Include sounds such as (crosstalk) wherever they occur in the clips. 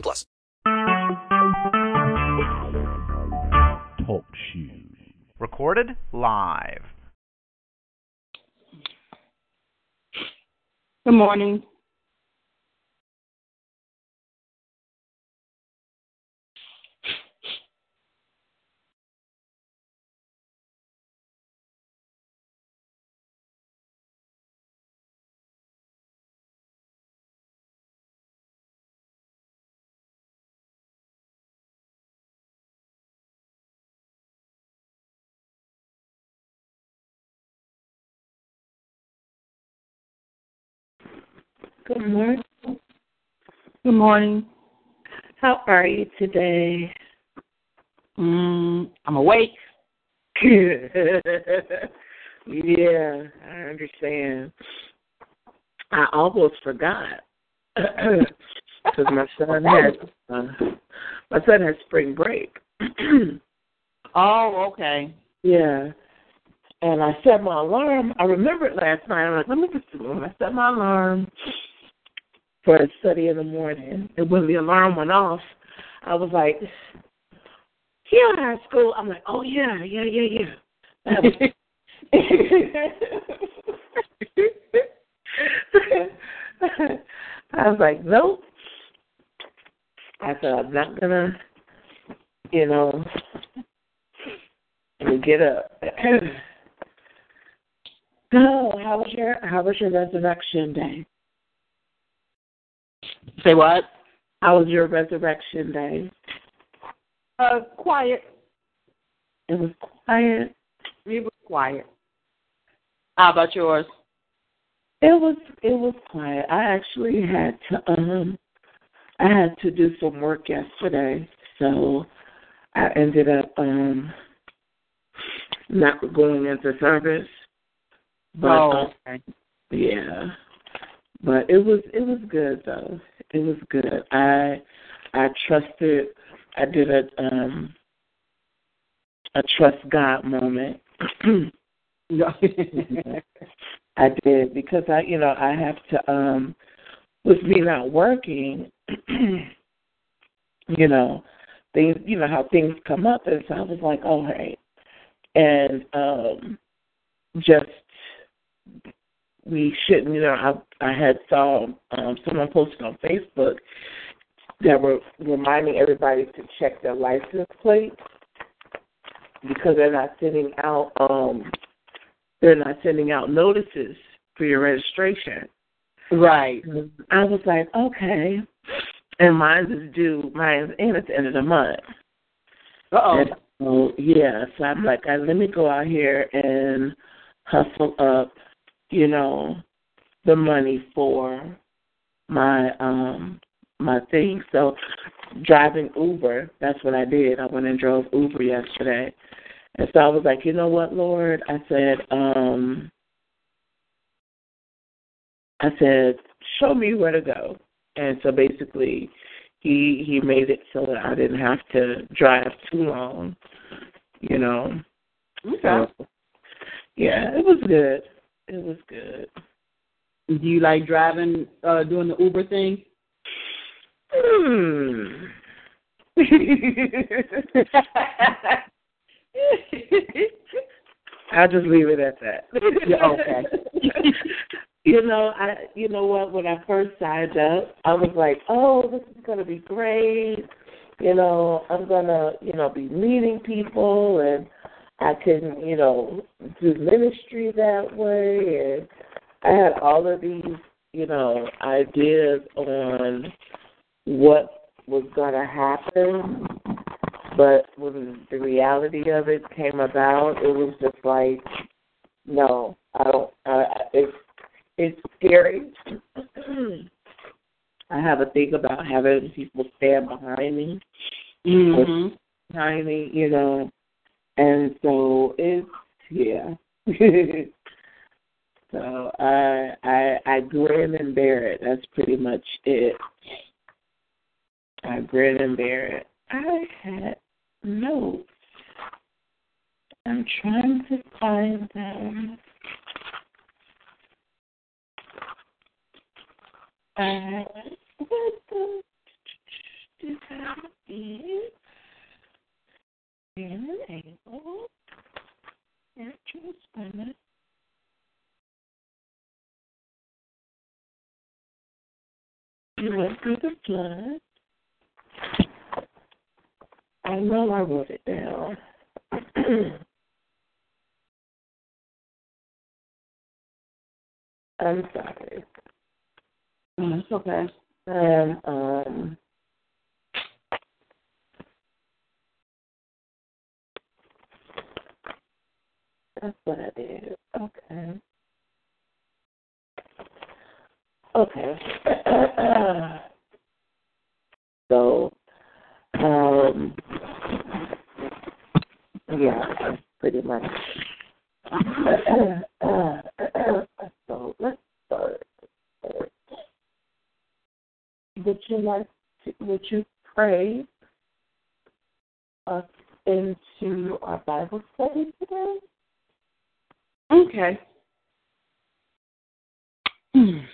plus. Talk shoes. Recorded live. Good morning. Good morning. Good morning. How are you today? Mm, I'm awake. (laughs) yeah, I understand. I almost forgot (clears throat) because my son had uh, my son had spring break. (clears throat) oh, okay. Yeah, and I set my alarm. I remember it last night. I'm like, let me just do it. I set my alarm for a study in the morning, and when the alarm went off, I was like, "Here high school." I'm like, "Oh yeah, yeah, yeah, yeah." Was- (laughs) (laughs) I was like, nope. I said, I'm not gonna, you know, get up. (clears throat) oh, how was your how was your resurrection day? Say what? How was your resurrection day? Uh, quiet. It was quiet. It was quiet. How about yours? It was it was quiet. I actually had to um I had to do some work yesterday, so I ended up um not going into service. But oh, uh, okay. yeah. But it was it was good though. It was good. I I trusted I did a um a trust God moment. (laughs) I did because I, you know, I have to um with me not working, (clears throat) you know, things, you know how things come up, and so I was like, all right, and um just we shouldn't, you know, I I had saw um someone posted on Facebook that were reminding everybody to check their license plate because they're not sending out um they're not sending out notices for your registration. Right. I was like, okay. And mine is due mine's in at the end of the month. Uh oh. So yeah, so I'm like, uh, let me go out here and hustle up, you know, the money for my um my thing. So driving Uber, that's what I did. I went and drove Uber yesterday. And so I was like, you know what, Lord? I said, um I said, show me where to go. And so basically he he made it so that I didn't have to drive too long, you know. Okay. So, yeah, it was good. It was good. Do you like driving, uh, doing the Uber thing? Hmm. (laughs) I'll just leave it at that. Yeah, okay. (laughs) you know, I you know what, when I first signed up, I was like, Oh, this is gonna be great. You know, I'm gonna, you know, be meeting people and I can, you know, do ministry that way and I had all of these, you know, ideas on what was gonna happen but when the reality of it came about, it was just like, no, I don't. Uh, it's it's scary. (clears throat) I have a thing about having people stand behind me, Mhm. behind me, you know, and so it's yeah. (laughs) so I I I grin and bear it. That's pretty much it. I grin and bear it. I had notes. I'm trying to find them. Uh, what the did that is being able natural spinach. You went through the flood. I know I wrote it down. (clears throat) I'm sorry. Oh, That's okay. And um that's what I did. Okay. Okay. (clears throat) so um yeah, pretty much (clears throat) so let's start. Would you like to, would you pray us into our Bible study? Okay. (clears throat)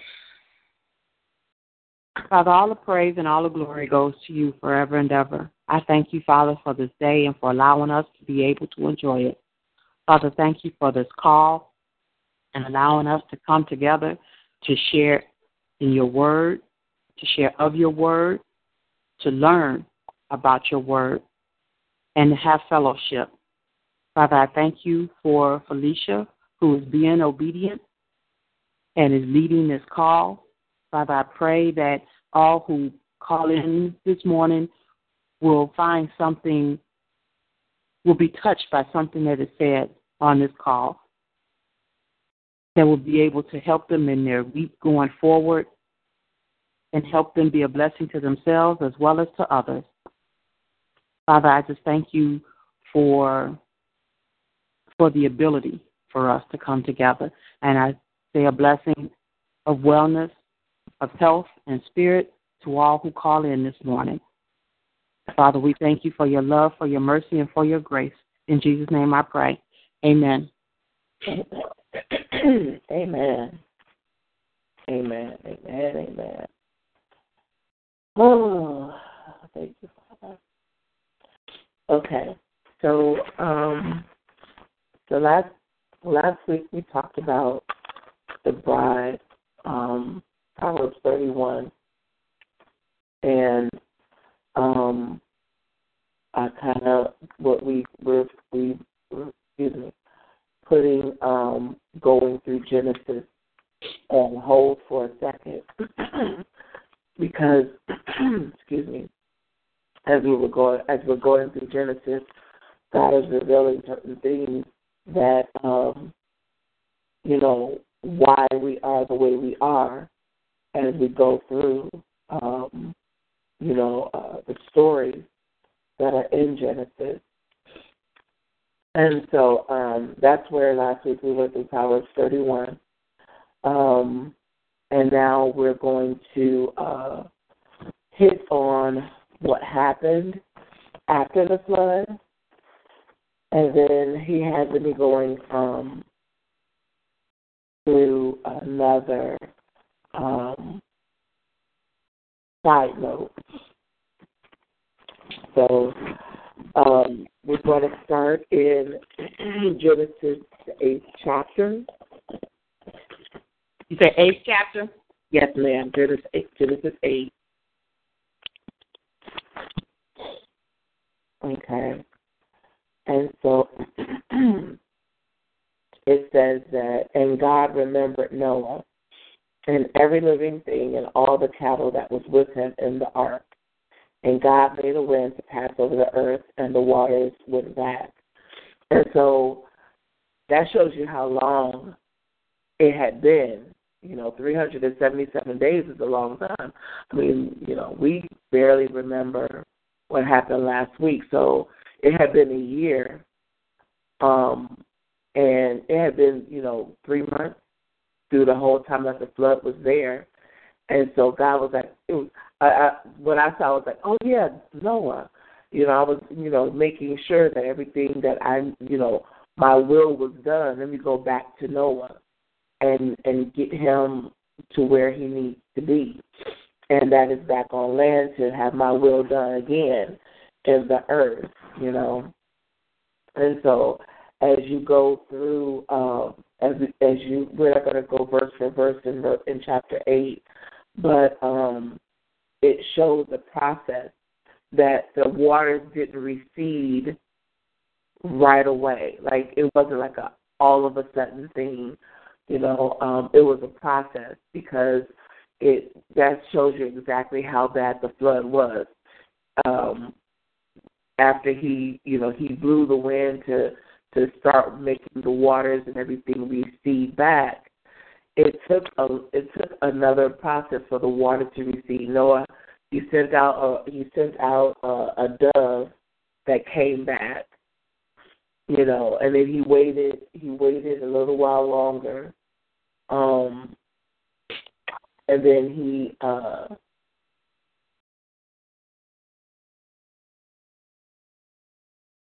Father, all the praise and all the glory goes to you forever and ever. I thank you, Father, for this day and for allowing us to be able to enjoy it. Father, thank you for this call and allowing us to come together to share in your word, to share of your word, to learn about your word, and to have fellowship. Father, I thank you for Felicia, who is being obedient and is leading this call. Father, I pray that all who call in this morning will find something, will be touched by something that is said on this call that will be able to help them in their week going forward and help them be a blessing to themselves as well as to others. Father, I just thank you for for the ability for us to come together. And I say a blessing of wellness, of health and spirit to all who call in this morning. Father, we thank you for your love, for your mercy, and for your grace. In Jesus' name I pray. Amen. (coughs) Amen. Amen. Amen. Amen. Oh, thank you, Father. Okay, so um, so last last week we talked about the bride, um, Proverbs thirty one, and um, I kind of what we were we excuse me putting um, going through Genesis and hold for a second. (clears throat) Because (clears throat) excuse me as we were going as we're going through Genesis, God is revealing certain things that um, you know why we are the way we are as we go through um, you know uh, the stories that are in Genesis. And so um, that's where last week we went through Proverbs 31. Um, and now we're going to uh, hit on what happened after the flood. And then he has me going um, through another um, side note. So um, we're going to start in (clears throat) Genesis, the eighth chapter. You say eighth chapter? Yes, ma'am. Genesis 8. Genesis 8. Okay. And so (clears throat) it says that, and God remembered Noah and every living thing and all the cattle that was with him in the ark. And God made a wind to pass over the earth, and the waters went back. And so that shows you how long it had been You know, 377 days is a long time. I mean, you know, we barely remember what happened last week. So it had been a year, um, and it had been, you know, three months through the whole time that the flood was there. And so God was like, it was, I, I, what I saw was like, oh yeah, Noah. You know, I was, you know, making sure that everything that I, you know, my will was done. Let me go back to Noah and and get him to where he needs to be. And that is back on land to have my will done again in the earth, you know. And so as you go through um as as you we're not gonna go verse for verse in in chapter eight, but um it shows the process that the waters didn't recede right away. Like it wasn't like a all of a sudden thing. You know, um, it was a process because it that shows you exactly how bad the flood was. Um, after he, you know, he blew the wind to to start making the waters and everything recede back. It took a it took another process for the water to recede. Noah, he sent out a he sent out a, a dove that came back you know, and then he waited he waited a little while longer. Um and then he uh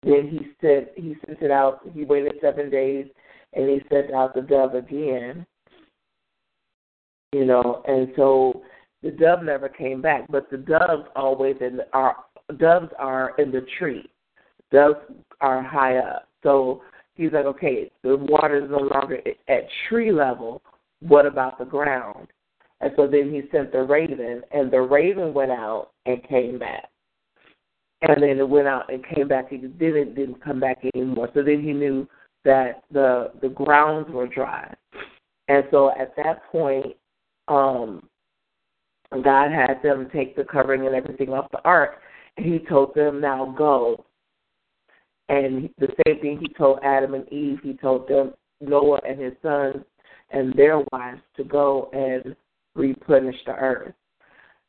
then he sent he sent it out he waited seven days and he sent out the dove again. You know, and so the dove never came back, but the doves always in the, are doves are in the tree. Doves are high up. So he's like, okay, the water is no longer at tree level. What about the ground? And so then he sent the raven, and the raven went out and came back. And then it went out and came back. Then it didn't didn't come back anymore. So then he knew that the the grounds were dry. And so at that point, um, God had them take the covering and everything off the ark. And he told them, now go and the same thing he told Adam and Eve, he told them, Noah and his sons and their wives to go and replenish the earth.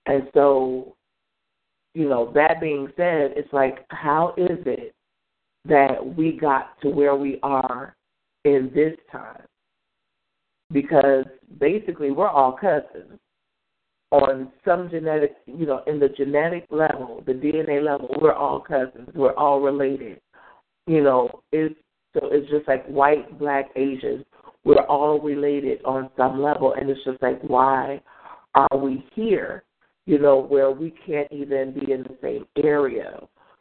And so, you know, that being said, it's like, how is it that we got to where we are in this time? Because basically, we're all cousins on some genetic, you know, in the genetic level, the DNA level, we're all cousins. We're all related you know, it's so it's just like white, black, Asians. We're all related on some level, and it's just like, why are we here? You know, where we can't even be in the same area.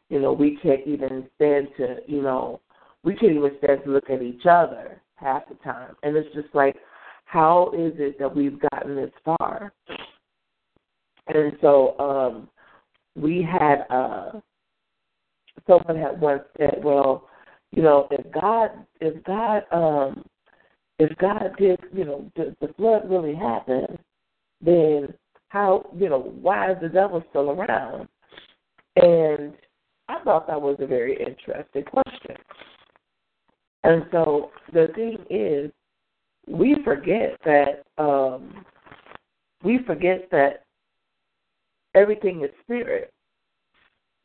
You know, we can't even stand to, you know, we can't even stand to look at each other half the time. And it's just like, how is it that we've gotten this far? And so um we had uh someone had once said, "Well, you know, if God, if God, um, if God did, you know, the, the flood really happened, then how, you know, why is the devil still around?" And I thought that was a very interesting question. And so the thing is, we forget that um, we forget that everything is spirit.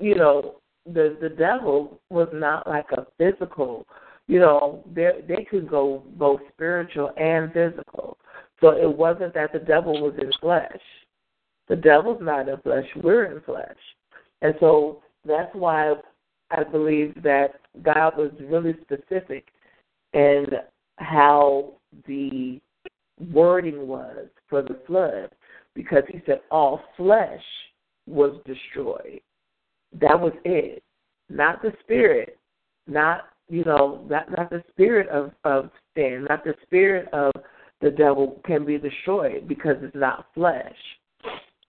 You know, the the devil was not like a physical you know they they could go both spiritual and physical so it wasn't that the devil was in flesh the devil's not in flesh we're in flesh and so that's why i believe that god was really specific in how the wording was for the flood because he said all flesh was destroyed that was it. Not the spirit, not you know, not not the spirit of of sin, not the spirit of the devil can be destroyed because it's not flesh.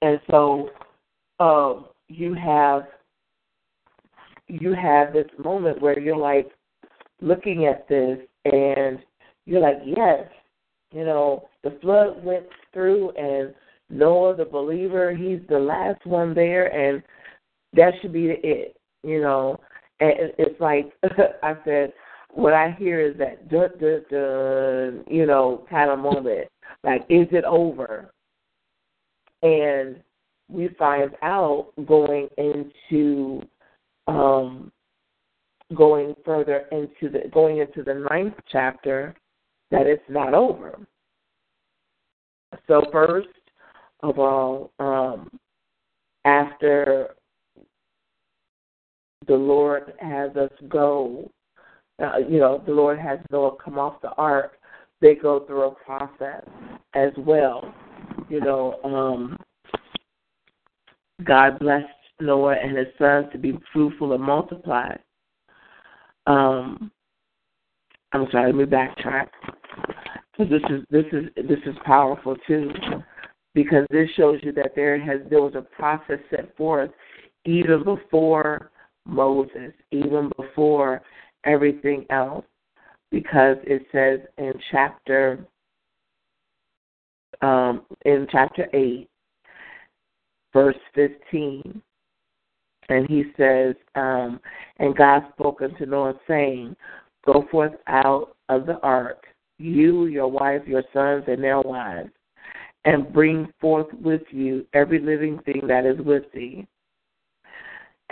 And so um you have you have this moment where you're like looking at this and you're like, Yes, you know, the flood went through and Noah the believer, he's the last one there and that should be it, you know. And it's like (laughs) I said, what I hear is that duh, duh, duh, you know, kind of moment. Like, is it over? And we find out going into um, going further into the going into the ninth chapter that it's not over. So first of all, um, after the Lord has us go, uh, you know, the Lord has Noah come off the ark. They go through a process as well. You know, um, God blessed Noah and his sons to be fruitful and multiply. Um, I'm sorry, let me backtrack because this is this is this is powerful too, because this shows you that there has there was a process set forth even before Moses, even before everything else, because it says in chapter um, in chapter eight, verse fifteen, and he says, um, and God spoke unto Noah, saying, Go forth out of the ark, you, your wife, your sons, and their wives, and bring forth with you every living thing that is with thee.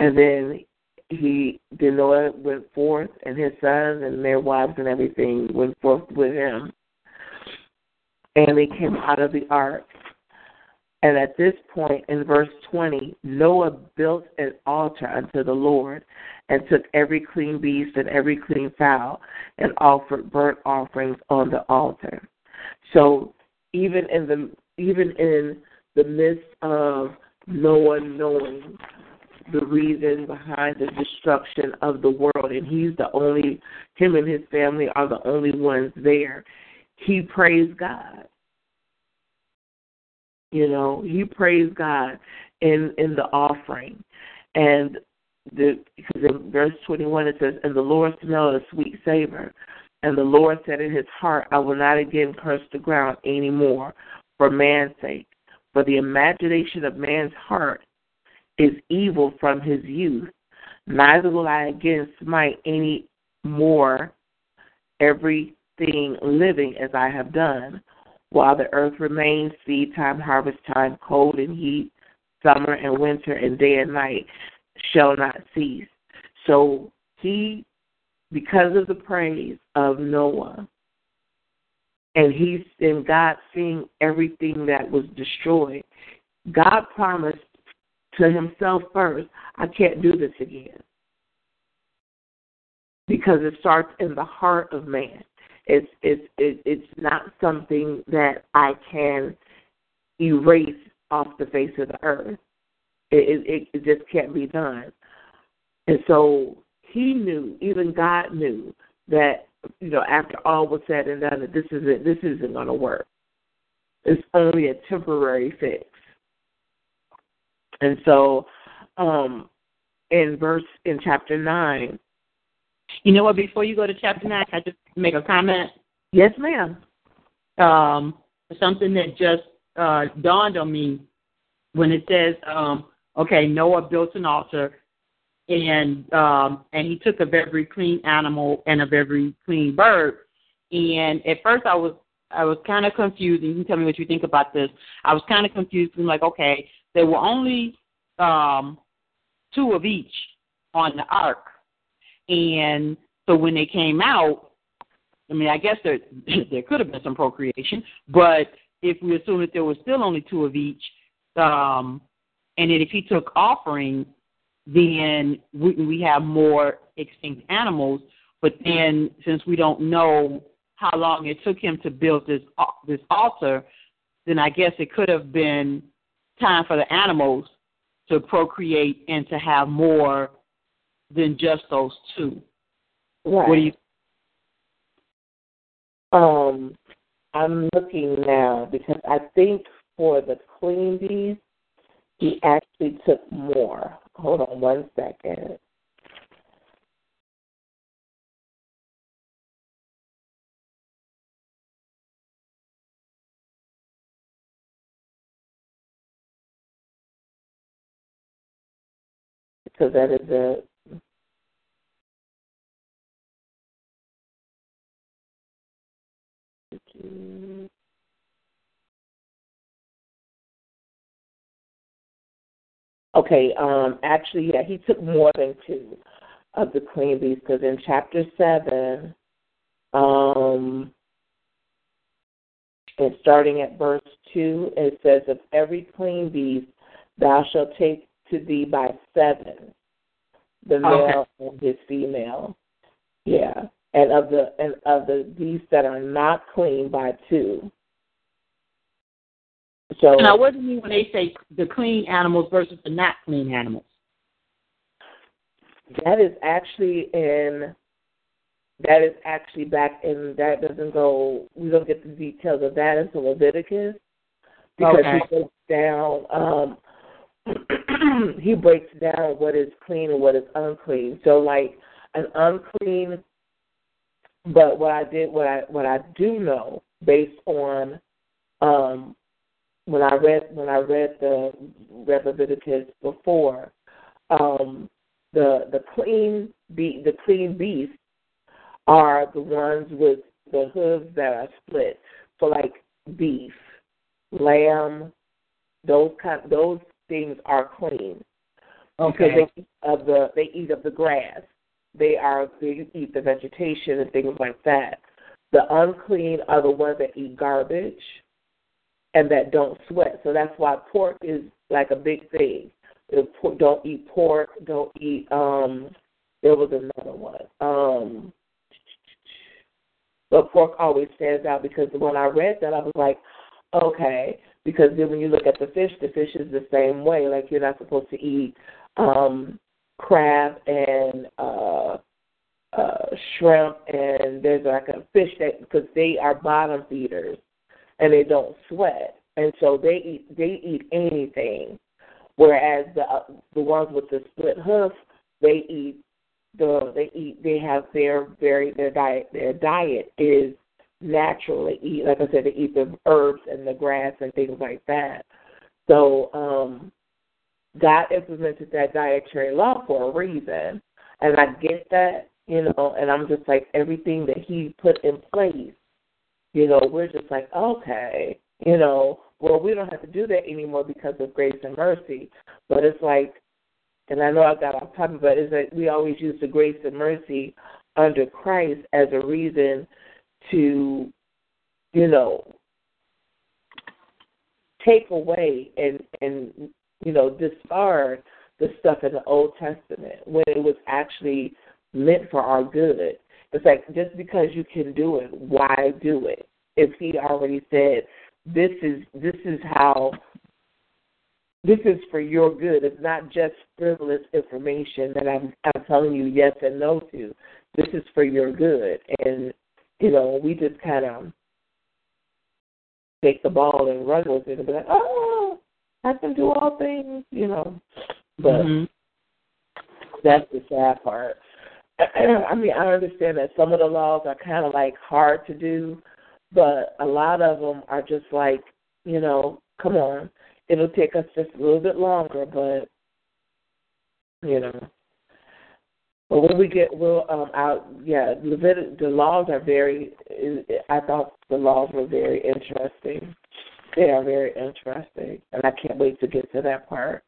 And then he, then Noah went forth, and his sons and their wives and everything went forth with him. And they came out of the ark. And at this point in verse 20, Noah built an altar unto the Lord and took every clean beast and every clean fowl and offered burnt offerings on the altar. So even in the even in the midst of Noah knowing the reason behind the destruction of the world and he's the only him and his family are the only ones there, he praised God. You know, he praised God in in the offering, and the because in verse twenty one it says, "And the Lord smelled a sweet savor, and the Lord said in His heart, I will not again curse the ground any more for man's sake, for the imagination of man's heart is evil from his youth. Neither will I again smite any more living as I have done." while the earth remains, seed time, harvest time, cold and heat, summer and winter, and day and night shall not cease. So he, because of the praise of Noah, and he's and God seeing everything that was destroyed, God promised to himself first, I can't do this again. Because it starts in the heart of man. It's it's it's not something that I can erase off the face of the earth. It, it it just can't be done. And so he knew, even God knew that you know after all was said and done, that this isn't this isn't going to work. It's only a temporary fix. And so, um, in verse in chapter nine, you know what? Before you go to chapter nine, I just make a comment? Yes, ma'am. Um, something that just uh, dawned on me when it says, um, okay, Noah built an altar, and um, and he took of every clean animal and of every clean bird. And at first, I was I was kind of confused. And you can tell me what you think about this. I was kind of confused. I'm like, okay, there were only um, two of each on the ark, and so when they came out, I mean, I guess there (laughs) there could have been some procreation, but if we assume that there was still only two of each, um, and then if he took offering, then we, we have more extinct animals. But then, since we don't know how long it took him to build this this altar, then I guess it could have been time for the animals to procreate and to have more than just those two. Right. What do you? Um, I'm looking now because I think for the clean bees, he actually took more. Hold on one second. So that is a Okay, um, actually, yeah, he took more than two of the queen bees because in chapter seven, um, and starting at verse two, it says, "Of every queen bee, thou shalt take to thee by seven, the male okay. and his female." Yeah and of the and of the beasts that are not clean by two. So now, what do you mean when they say the clean animals versus the not clean animals? That is actually in. That is actually back in. That doesn't go. We don't get the details of that until Leviticus, because okay. he breaks down. Um, (clears throat) he breaks down what is clean and what is unclean. So, like an unclean. But what I did, what I what I do know, based on um, when I read when I read the read Leviticus before, um, the the clean be the clean beasts are the ones with the hooves that are split. So like beef, lamb, those kind those things are clean. Okay. Because they eat of the they eat of the grass. They are they eat the vegetation and things like that. The unclean are the ones that eat garbage and that don't sweat. So that's why pork is like a big thing. Don't eat pork. Don't eat. um There was another one. Um But pork always stands out because when I read that, I was like, okay. Because then when you look at the fish, the fish is the same way. Like you're not supposed to eat um crab and uh uh shrimp and there's like a fish that because they are bottom feeders and they don't sweat, and so they eat they eat anything. Whereas the uh, the ones with the split hoof, they eat the they eat they have their very their diet their diet is naturally eat like I said they eat the herbs and the grass and things like that. So um God implemented that dietary law for a reason, and I get that you know, and I'm just like everything that He put in place you know, we're just like, okay, you know, well, we don't have to do that anymore because of grace and mercy. But it's like, and I know I got off topic, but it's like we always use the grace and mercy under Christ as a reason to, you know, take away and and you know discard the stuff in the Old Testament when it was actually meant for our good. It's like just because you can do it, why do it? If he already said this is this is how this is for your good. It's not just frivolous information that I'm I'm telling you yes and no to. This is for your good. And you know, we just kind of take the ball and run with it and be like, oh, I can do all things, you know. But mm-hmm. that's the sad part. (clears throat) I mean, I understand that some of the laws are kind of like hard to do, but a lot of them are just like, you know, come on, it'll take us just a little bit longer, but you know. But when we get, we'll um out, yeah, Levitic, the laws are very. I thought the laws were very interesting. They are very interesting, and I can't wait to get to that part.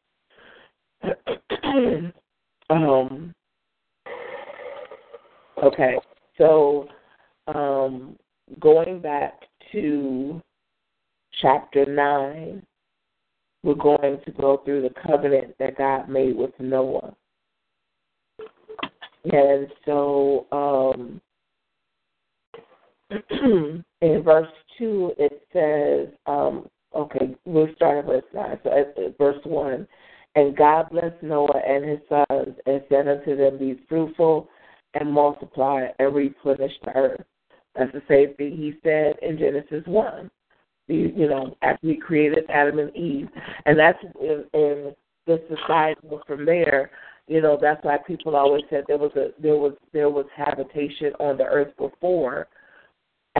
(clears throat) um Okay, so um, going back to chapter 9, we're going to go through the covenant that God made with Noah. And so um, (clears throat) in verse 2, it says, um, okay, we'll start at verse 9. So at, verse 1 And God blessed Noah and his sons and said unto them, Be fruitful and multiply and replenish the earth. That's the same thing he said in Genesis 1. You, you know, after he created Adam and Eve. And that's in, in the society from there, you know, that's why people always said there was a there was there was habitation on the earth before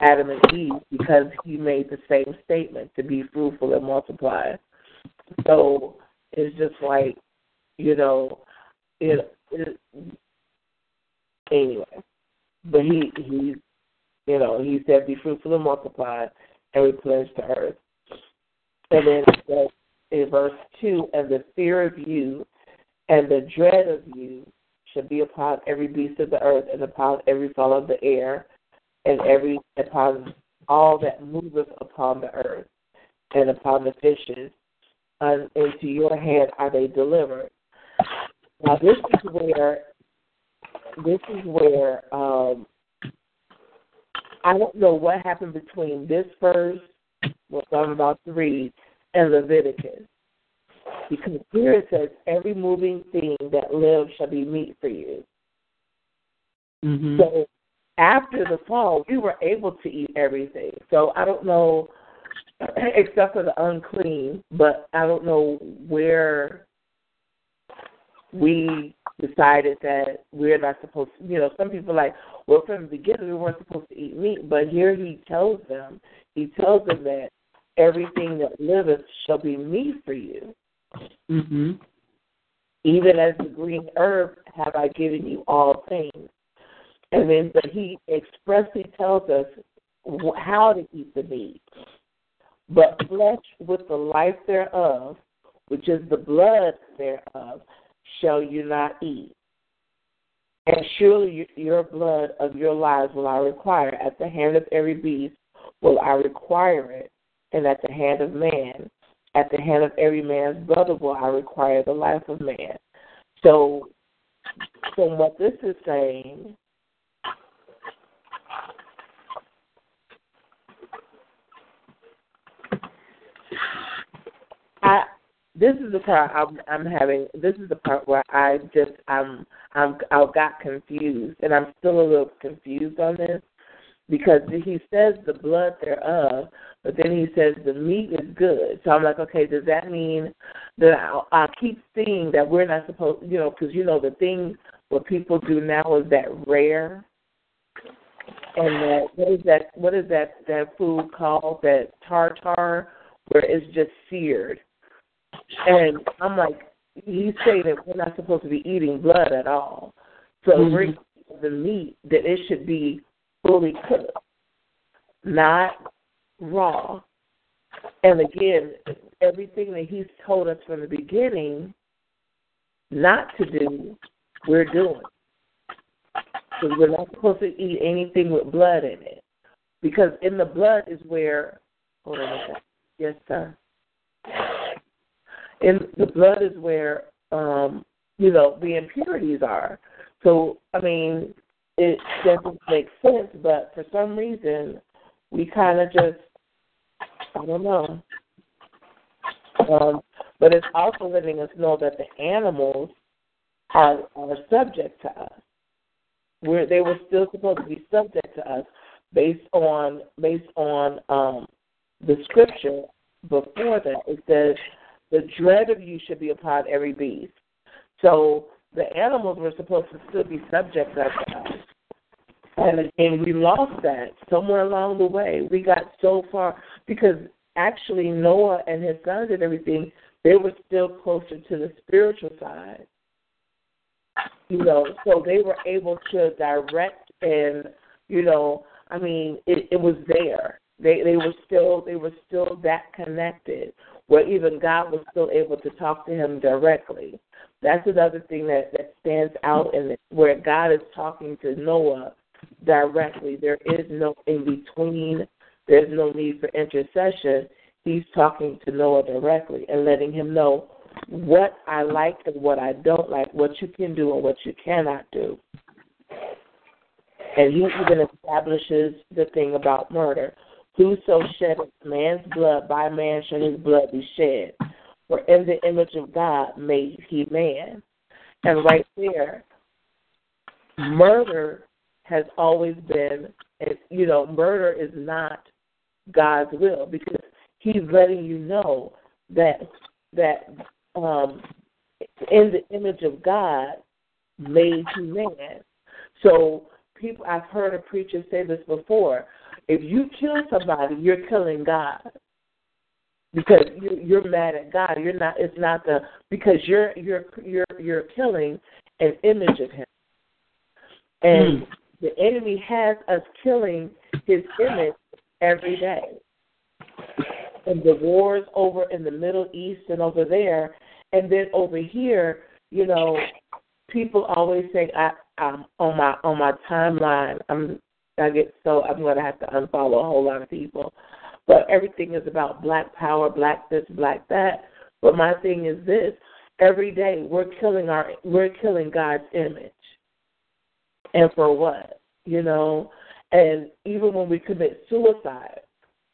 Adam and Eve because he made the same statement to be fruitful and multiply. So it's just like, you know, it, it anyway. But he he you know, he said be fruitful and multiply and replenish the earth. And then it says in verse 2 and the fear of you and the dread of you shall be upon every beast of the earth and upon every fowl of the air and every upon all that moveth upon the earth and upon the fishes and into your hand are they delivered now this is where this is where um I don't know what happened between this verse, what I'm about to read, and Leviticus. Because here it says, every moving thing that lives shall be meat for you. Mm-hmm. So after the fall, we were able to eat everything. So I don't know, (clears throat) except for the unclean, but I don't know where we decided that we're not supposed to, you know, some people are like, well, from the beginning we weren't supposed to eat meat, but here he tells them, he tells them that everything that liveth shall be meat for you. Mm-hmm. Even as the green herb have I given you all things. And then, but he expressly tells us how to eat the meat. But flesh with the life thereof, which is the blood thereof, shall you not eat. And surely your blood of your lives will I require. At the hand of every beast will I require it, and at the hand of man, at the hand of every man's brother will I require the life of man. So, from what this is saying, I this is the part I'm, I'm having. This is the part where I just I'm I'm I got confused, and I'm still a little confused on this because he says the blood thereof, but then he says the meat is good. So I'm like, okay, does that mean that I'll, I'll keep seeing that we're not supposed, you know, because you know the thing what people do now is that rare, and that what is that what is that that food called that tartar where it's just seared and I'm like, he's saying that we're not supposed to be eating blood at all. So Mhm. we're the meat that it should be fully cooked, not raw. And again, everything that he's told us from the beginning not to do, we're doing. So we're not supposed to eat anything with blood in it. Because in the blood is where hold on a second. Yes, sir in the blood is where um you know the impurities are. So i mean it doesn't make sense but for some reason we kind of just i don't know. Um but it's also letting us know that the animals are are subject to us. Where they were still supposed to be subject to us based on based on um the scripture before that. It says the dread of you should be upon every beast. So the animals were supposed to still be subject of us. And, and we lost that somewhere along the way. We got so far because actually Noah and his sons and everything, they were still closer to the spiritual side. You know, so they were able to direct and you know, I mean, it, it was there. They they were still they were still that connected where even God was still able to talk to him directly. That's another thing that, that stands out in it, where God is talking to Noah directly. There is no in between, there's no need for intercession. He's talking to Noah directly and letting him know what I like and what I don't like, what you can do and what you cannot do. And he even establishes the thing about murder. Whoso sheddeth man's blood, by man shall his blood be shed. For in the image of God made he man. And right there, murder has always been, you know, murder is not God's will because He's letting you know that that um, in the image of God made he man. So people, I've heard a preacher say this before. If you kill somebody, you're killing God because you're, you're mad at God. You're not. It's not the because you're you're you're you're killing an image of Him, and Mm. the enemy has us killing His image every day. and the wars over in the Middle East and over there, and then over here, you know, people always say I I'm on my on my timeline I'm I get so I'm gonna have to unfollow a whole lot of people. But everything is about black power, black this, black that. But my thing is this every day we're killing our we're killing God's image. And for what? You know? And even when we commit suicide,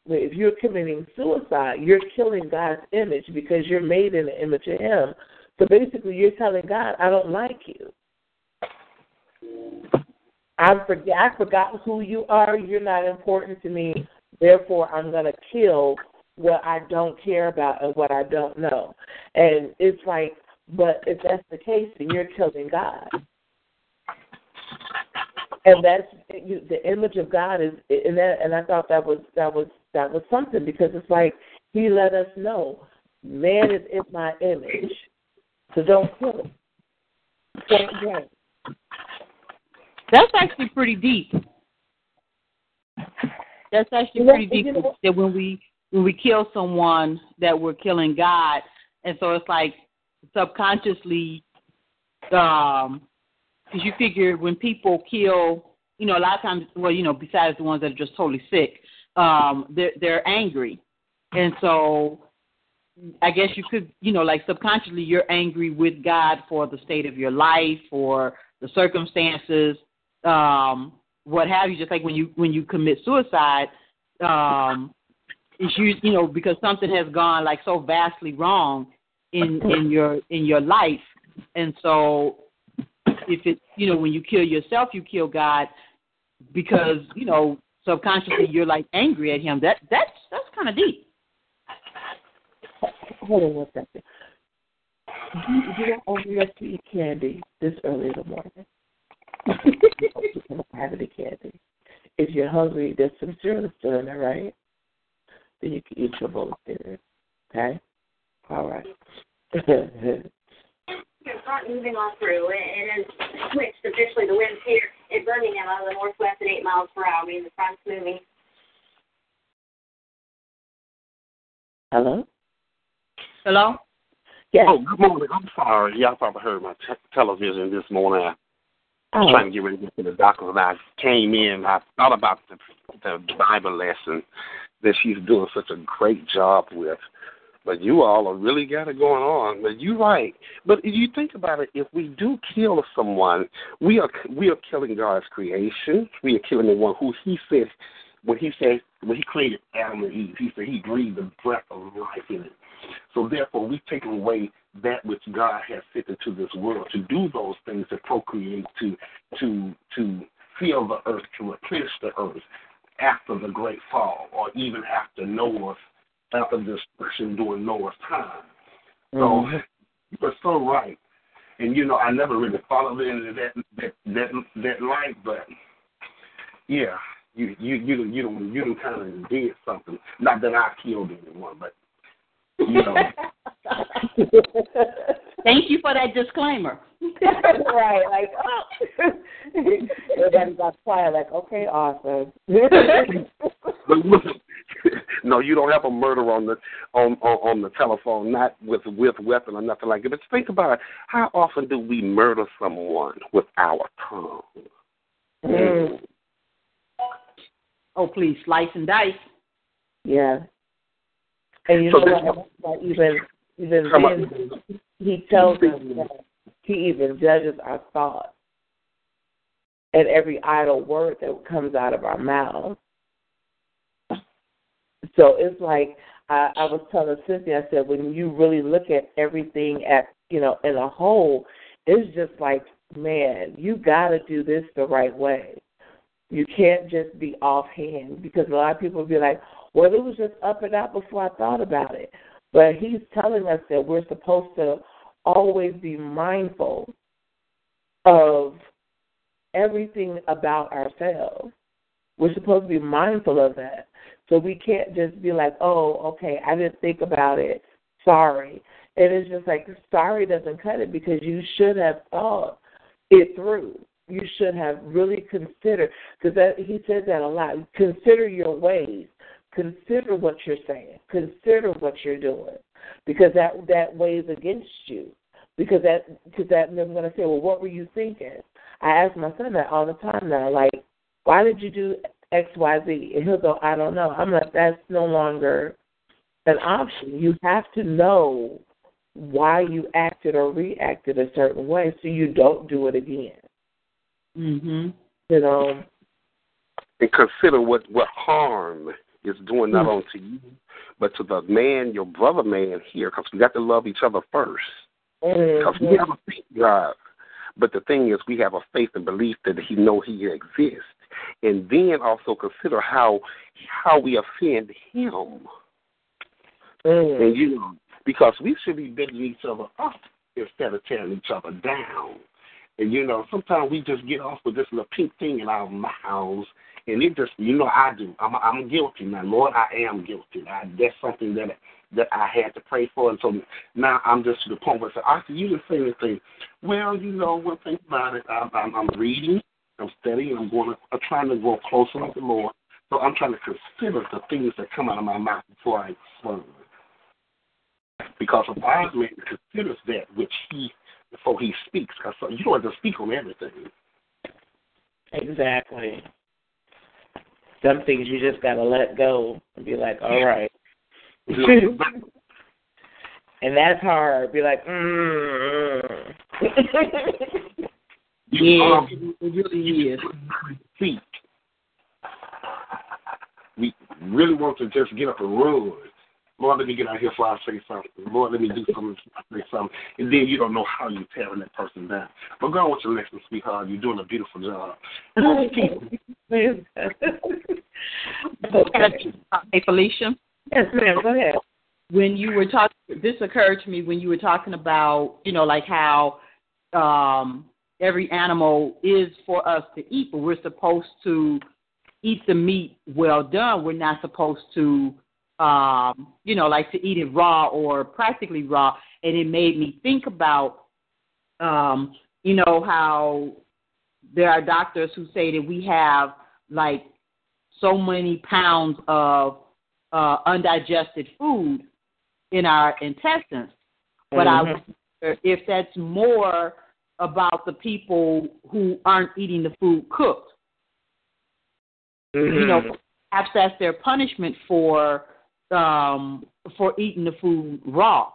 if you're committing suicide, you're killing God's image because you're made in the image of Him. So basically, you're telling God, I don't like you. I forget. I forgot who you are. You're not important to me. Therefore, I'm going to kill what I don't care about and what I don't know. And it's like, but if that's the case, then you're killing God. And that's the image of God is, and that, and I thought that was that was that was something because it's like He let us know, man is in my image, so don't kill him. Point blank. That's actually pretty deep. That's actually pretty deep. That when we when we kill someone, that we're killing God, and so it's like subconsciously, um, because you figure when people kill, you know, a lot of times, well, you know, besides the ones that are just totally sick, um, they're they're angry, and so I guess you could, you know, like subconsciously, you're angry with God for the state of your life or the circumstances um, what have you. Just like when you when you commit suicide, um, it's you you know because something has gone like so vastly wrong in in your in your life, and so if it you know when you kill yourself, you kill God because you know subconsciously you're like angry at Him. That that's that's kind of deep. Hold on one second. You, you want to eat candy this early in the morning? Have any candy. If you're hungry, there's some cereal still in there, right? Then you can eat your bowl of cereal. Okay? All right. front moving on through and then switched officially the winds here in Birmingham out of the northwest at 8 miles per hour, meaning the front's moving. Hello? Hello? Yes. Oh, good morning. I'm sorry. Y'all probably heard my t- television this morning. Oh. trying to get ready to get to the doctor. And I came in, I thought about the, the Bible lesson that she's doing such a great job with. But you all have really got it going on. But you're right. But if you think about it, if we do kill someone, we are we are killing God's creation. We are killing the one who He said when He said when He created Adam and Eve, He said He breathed the breath of life in it. So therefore, we've taken away that which God has sent into this world to do those things, to procreate, to to to fill the earth, to replenish the earth after the great fall, or even after Noah's after the destruction during Noah's time. So Mm-hmm. you're so right. And you know, I never really followed into that that that that light, but yeah, you you you you don't you don't kind of did something. Not that I killed anyone, but you know. (laughs) Thank you for that disclaimer. (laughs) right, like oh (laughs) everybody got quiet, like, okay, awesome. no, you don't have a murder on the on, on on the telephone, not with with weapon or nothing like that. But think about it. How often do we murder someone with our tongue? Mm. Oh, please, slice and dice. Yeah. And you So know what? Even even then, he tells us that he even judges our thoughts and every idle word that comes out of our mouths. So it's like I, I was telling Cynthia, I said when you really look at everything at you know in a whole, it's just like man, you got to do this the right way. You can't just be offhand because a lot of people will be like, well, it was just up and out before I thought about it. But he's telling us that we're supposed to always be mindful of everything about ourselves. We're supposed to be mindful of that. So we can't just be like, oh, okay, I didn't think about it. Sorry. And it's just like, sorry doesn't cut it because you should have thought it through. You should have really considered, because he says that a lot. Consider your ways. Consider what you're saying. Consider what you're doing, because that that weighs against you. Because that because that I'm going to say, well, what were you thinking? I ask my son that all the time now, like, why did you do X, Y, Z? And he'll go, I don't know. I'm like, that's no longer an option. You have to know why you acted or reacted a certain way so you don't do it again. Mhm. You know. And consider what what harm is doing not Mhm. only to you, but to the man, your brother man here, because we got to love each other first. Because we have a faith God. But the thing is, we have a faith and belief that He know He exists, and then also consider how how we offend Him. Mm. And you know, because we should be building each other up instead of tearing each other down. And you know, sometimes we just get off with this little pink thing in our mouths, and it just, you know, I do. I'm, I'm guilty now, Lord. I am guilty. I, that's something that that I had to pray for, and so now I'm just to the point where I say, Arthur, you didn't say anything. Well, you know, one thing about it, I'm, I'm, I'm reading, I'm studying, I'm going, to, I'm trying to grow closer with the Lord. So I'm trying to consider the things that come out of my mouth before I explain. Because a wise man considers that which he before he speaks. Because uh, you don't have to speak on everything. Exactly. Some things you just gotta let go and be like, all right. (laughs) and that's hard. Be like, mm. Yeah, Um, it really is. We really want to just get up and run. Lord, let me get out here before I say something. Lord, let me do something before I say something. And then you don't know how you're tearing that person down. But go on with your lesson, sweetheart. You're doing a beautiful job. (laughs) Hey, (laughs) Felicia. Yes, ma'am. Go ahead. when you were talking this occurred to me when you were talking about you know like how um every animal is for us to eat but we're supposed to eat the meat well done we're not supposed to um you know like to eat it raw or practically raw and it made me think about um you know how there are doctors who say that we have like so many pounds of uh, undigested food in our intestines. But I Mhm. wonder if that's more about the people who aren't eating the food cooked. You know, perhaps that's their punishment for um, for eating the food raw.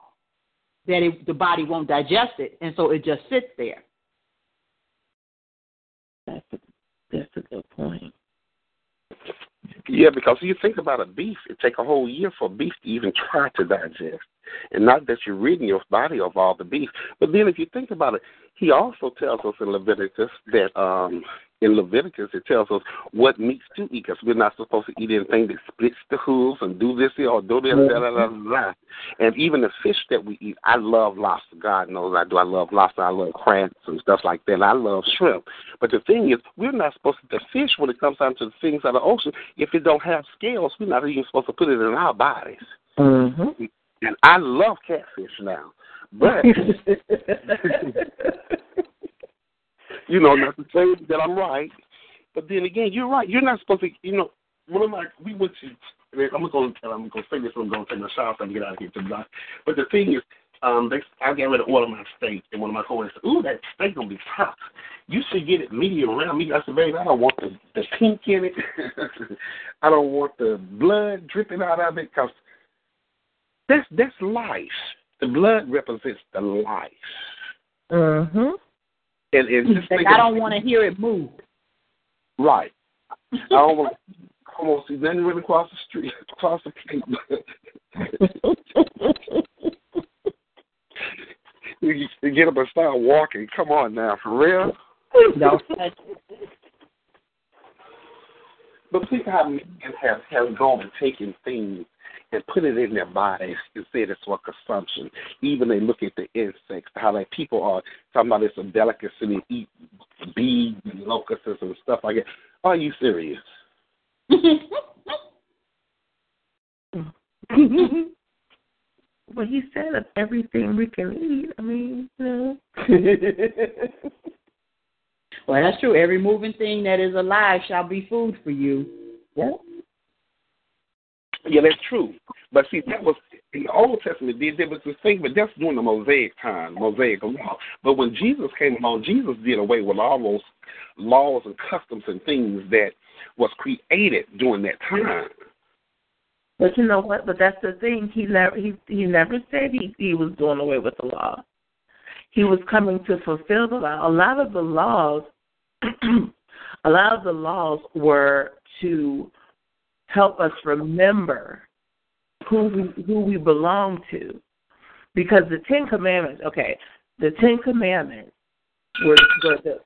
That it, the body won't digest it, and so it just sits there. That's a, that's a good point. Yeah, because you think about a beef, it take a whole year for a beef to even try to digest. And not that you're ridding your body of all the beef. But then if you think about it, he also tells us in Leviticus that um in Leviticus it tells us what meats to eat because we're not supposed to eat anything that splits the hooves and do this or do this, da, da, da, da. And even the fish that we eat, I love lobster. God knows I do. I love lobster. I love crabs and stuff like that. I love shrimp. But the thing is, we're not supposed to the fish when it comes down to the things of the ocean. If it don't have scales, we're not even supposed to put it in our bodies. Mm-hmm. And I love catfish now. But (laughs) you know, not to say that I'm right, but then again, you're right. You're not supposed to. You know, one of my we went to. I'm gonna tell. I'm gonna say this. I'm gonna take my shower so I can get out of here tonight. But the thing is, um, they I got ready to order my steak, and one of my coworkers said, "Ooh, that steak gonna be tough. You should get it medium rare." Me, I said, "Baby, I don't want the the pink in it. (laughs) I don't want the blood dripping out of it because that's that's life. The blood represents the life." Mm-hmm. And, and just Like, I don't want to hear it move. Right. I don't want. I don't want to see nothing really across the street, (laughs) across the plate. (laughs) you, you get up and start walking. Come on now, for real. No. But people have have have gone and taken things and put it in their bodies and said it's for consumption. Even they look at the insects, how like people are talking about it's a delicacy to eat bees and locusts and stuff like that. Are you serious? (laughs) well, he said of everything we can eat. I mean, you know. (laughs) Well, that's true. Every moving thing that is alive shall be food for you. yeah. Yeah, that's true. But see, that was in the Old Testament. There, there was this thing, but that's during the Mosaic time, Mosaic law. But when Jesus came along, Jesus did away with all those laws and customs and things that was created during that time. But you know what? But that's the thing. He never he he never said he he was doing away with the law. He was coming to fulfill the law. A lot of the laws, (clears throat) a lot of the laws were to help us remember who we who we belong to, because the Ten Commandments. Okay, the Ten Commandments were, were the.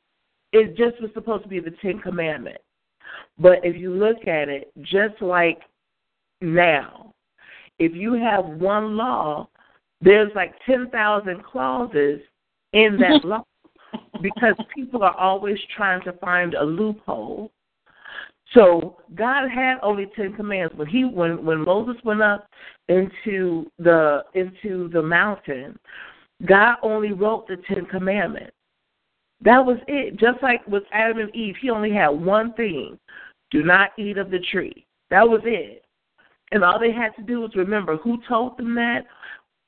It just was supposed to be the Ten Commandments. But if you look at it, just like now, if you have one law, there's like 10,000 clauses in that (laughs) law because people are always trying to find a loophole. So God had only ten commands. When he when when Moses went up into the into the mountain, God only wrote the Ten Commandments. That was it. Just like with Adam and Eve, he only had one thing. Do not eat of the tree. That was it. And all they had to do was remember who told them that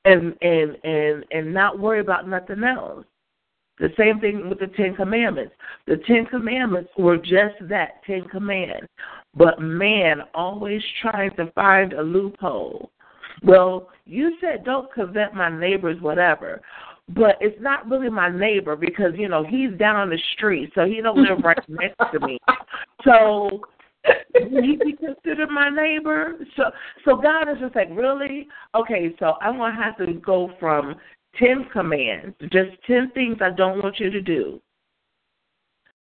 and and and and not worry about nothing else. The same thing with the Ten Commandments. The Ten Commandments were just that, Ten Commandments. But man always trying to find a loophole. Well, you said don't covet my neighbor's whatever. But it's not really my neighbor because, you know, he's down on the street, so he don't live right (laughs) next to me. So he be considered my neighbor? So so God is just like, really? Okay, so I'm gonna have to go from ten commands, just ten things I don't want you to do,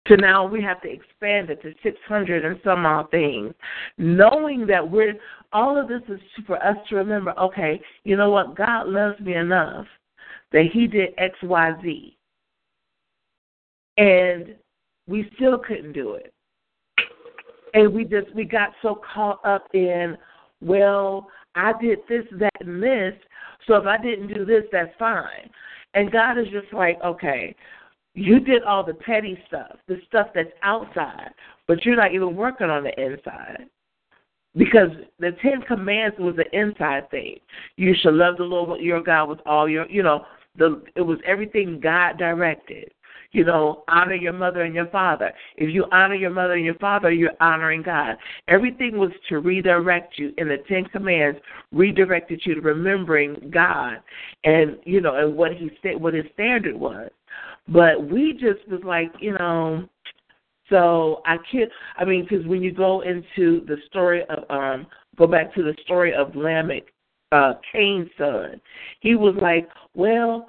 to now we have to expand it to six hundred and some odd things. Knowing that we're all of this is for us to remember, okay, you know what, God loves me enough that he did X, Y, Z. And we still couldn't do it and we just we got so caught up in well i did this that and this so if i didn't do this that's fine. And god is just like okay you did all the petty stuff the stuff that's outside but you're not even working on the inside. Because the ten commands was the inside thing. You should love the lord your god with all your you know the it was everything god directed you know, honor your mother and your father. If you honor your mother and your father, you're honoring God. Everything was to redirect you, and the Ten Commands redirected you to remembering God, and you know, and what He said, what His standard was. But we just was like, you know, so I can't. I mean, because when you go into the story of, um, go back to the story of Lamech, uh, Cain's son, he was like, well,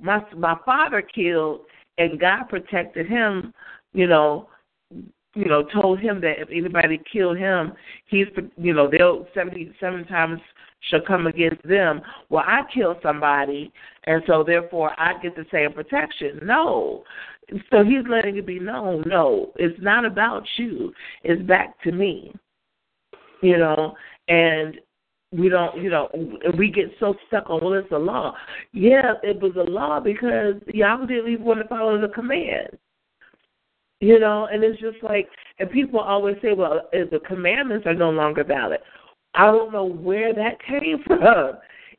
my my father killed and God protected him, you know, you know, told him that if anybody killed him, he's, you know, they'll seventy seven times shall come against them. Well, I killed somebody, and so therefore I get the same protection. No. So he's letting it be known, no, it's not about you. It's back to me. You know, and we don't, you know, we get so stuck on, well, it's a law. Yeah, it was a law because y'all didn't even want to follow the command. You know, and it's just like, and people always say, well, uh, the commandments are no longer valid. I don't know where that came (laughs) from.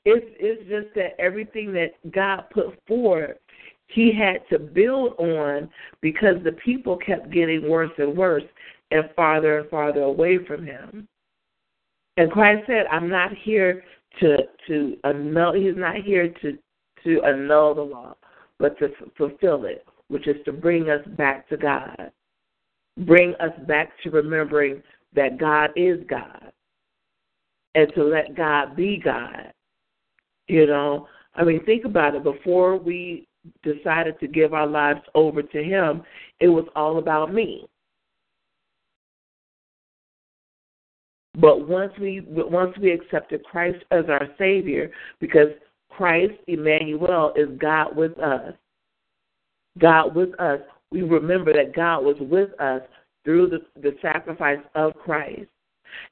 It's it's just that everything that God put forward, He had to build on because the people kept getting worse and worse and farther and farther away from Him. And Christ said, I'm not here to to annul he's not here to to annul the law, but to f- fulfill it, which is to bring us back to God. Bring us back to remembering that God is God. And to let God be God. You know, I mean, think about it. Before we decided to give our lives over to Him, it was all about me. But once we once we accepted Christ as our Savior, because Christ, Emmanuel, is God with us. God with us. We remember that God was with us through the, the sacrifice of Christ.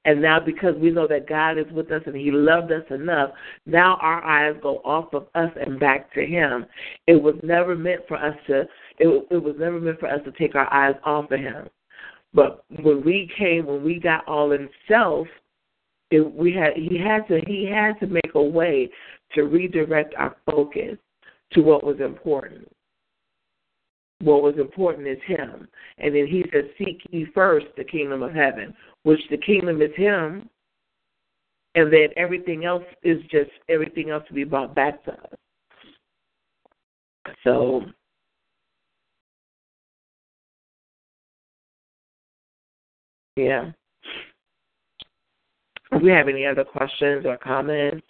And now, because we know that God is with us and He loved us enough, now our eyes go off of us and back to Him. It was never meant for us to. It, it was never meant for us to take our eyes off of Him. But when we came, when we got all in self, It, we had he had to he had to make a way to redirect our focus to what was important. What was important is him. And then he said, Seek ye first the kingdom of heaven, which the kingdom is him, and then everything else is just everything else to be brought back to us. So yeah. Do we have any other questions or comments?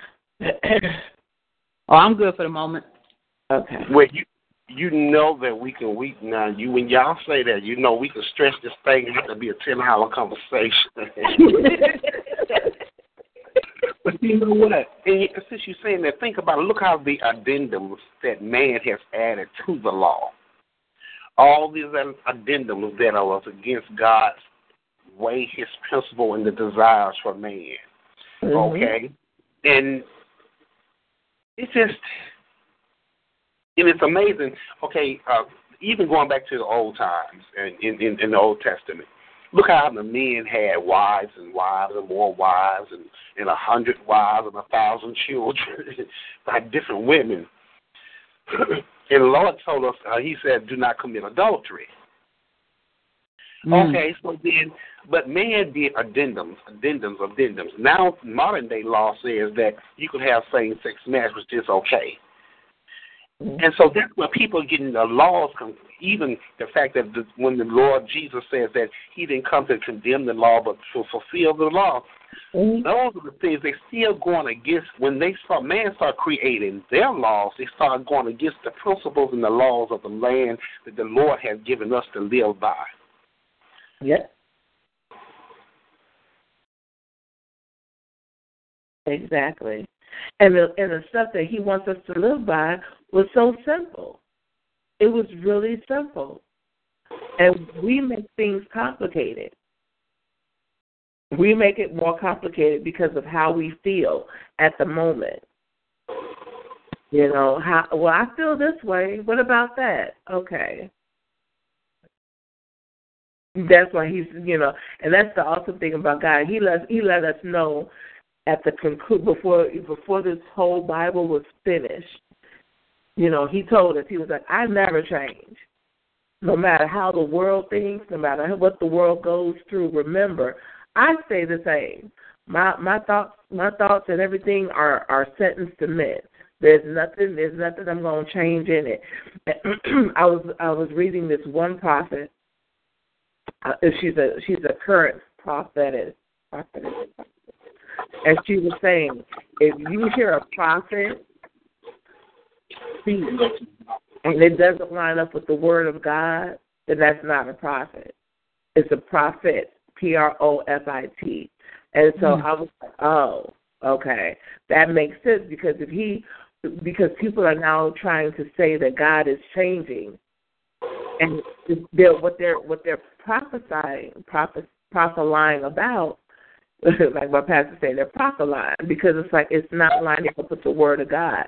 (clears throat) oh, I'm good for the moment. Okay. Well, you you know that we can we now you when y'all say that you know we can stretch this thing out to be a ten hour conversation. (laughs) but you know what? And since you're saying that, think about it. Look how the addendums that man has added to the law. All these addendums that are against God's way, His principle, and the desires for man. Mm-hmm. Okay, and it's just and it's amazing. Okay, uh, even going back to the old times and in, in, in the Old Testament, look how the men had wives and wives and more wives and, and a hundred wives and a thousand (laughs) children by different women. (clears throat) and the Lord told us, uh, He said, do not commit adultery. Mm. Okay, so then, but man did addendums, addendums, addendums. Now, modern day law says that you could have same sex marriage, which is okay. Mm. And so that's where people are getting the laws, even the fact that the, when the Lord Jesus says that he didn't come to condemn the law but to fulfill the law, Mm. those are the things they still going against. When they start, man start creating their laws, they start going against the principles and the laws of the land that the Lord has given us to live by. Yep. Exactly. And the and the stuff that he wants us to live by was so simple. It was really simple. And we make things complicated. We make it more complicated because of how we feel at the moment. You know, how well I feel this way. What about that? Okay. That's why he's you know, and that's the awesome thing about God. He let he let us know at the conclude before before this whole Bible was finished. You know, he told us he was like, I never change. No matter how the world thinks, no matter what the world goes through, remember, I stay the same. My my thoughts my thoughts and everything are are set in cement. There's nothing there's nothing I'm gonna change in it. (clears throat) I was I was reading this one prophet uh, she's a she's a current prophetess, prophetess, and she was saying, if you hear a prophet speak and it doesn't line up with the word of God, then that's not a prophet. It's a prophet, P R O F I T. And so Mm. I was like, oh, okay, that makes sense because if he, because people are now trying to say that God is changing, and they're, what they're what they're prophesying, prophet, prophesying about, (laughs) like my pastor said, they're prophesying because it's like it's not lining up with the word of God.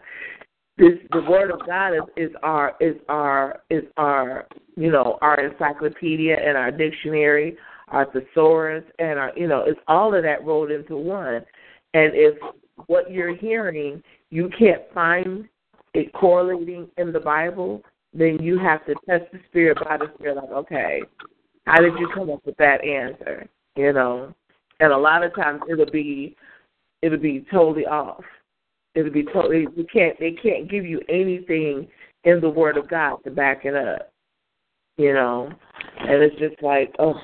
This the word of God is, is our is our is our you know our encyclopedia and our dictionary, our thesaurus and our you know it's all of that rolled into one. And if what you're hearing you can't find it correlating in the Bible, then you have to test the spirit by the spirit. Like, okay, how did you come up with that answer? You know, and a lot of times it'll be it'll be totally off. It'll be totally you can't they can't give you anything in the Word of God to back it up. You know, and it's just like oh.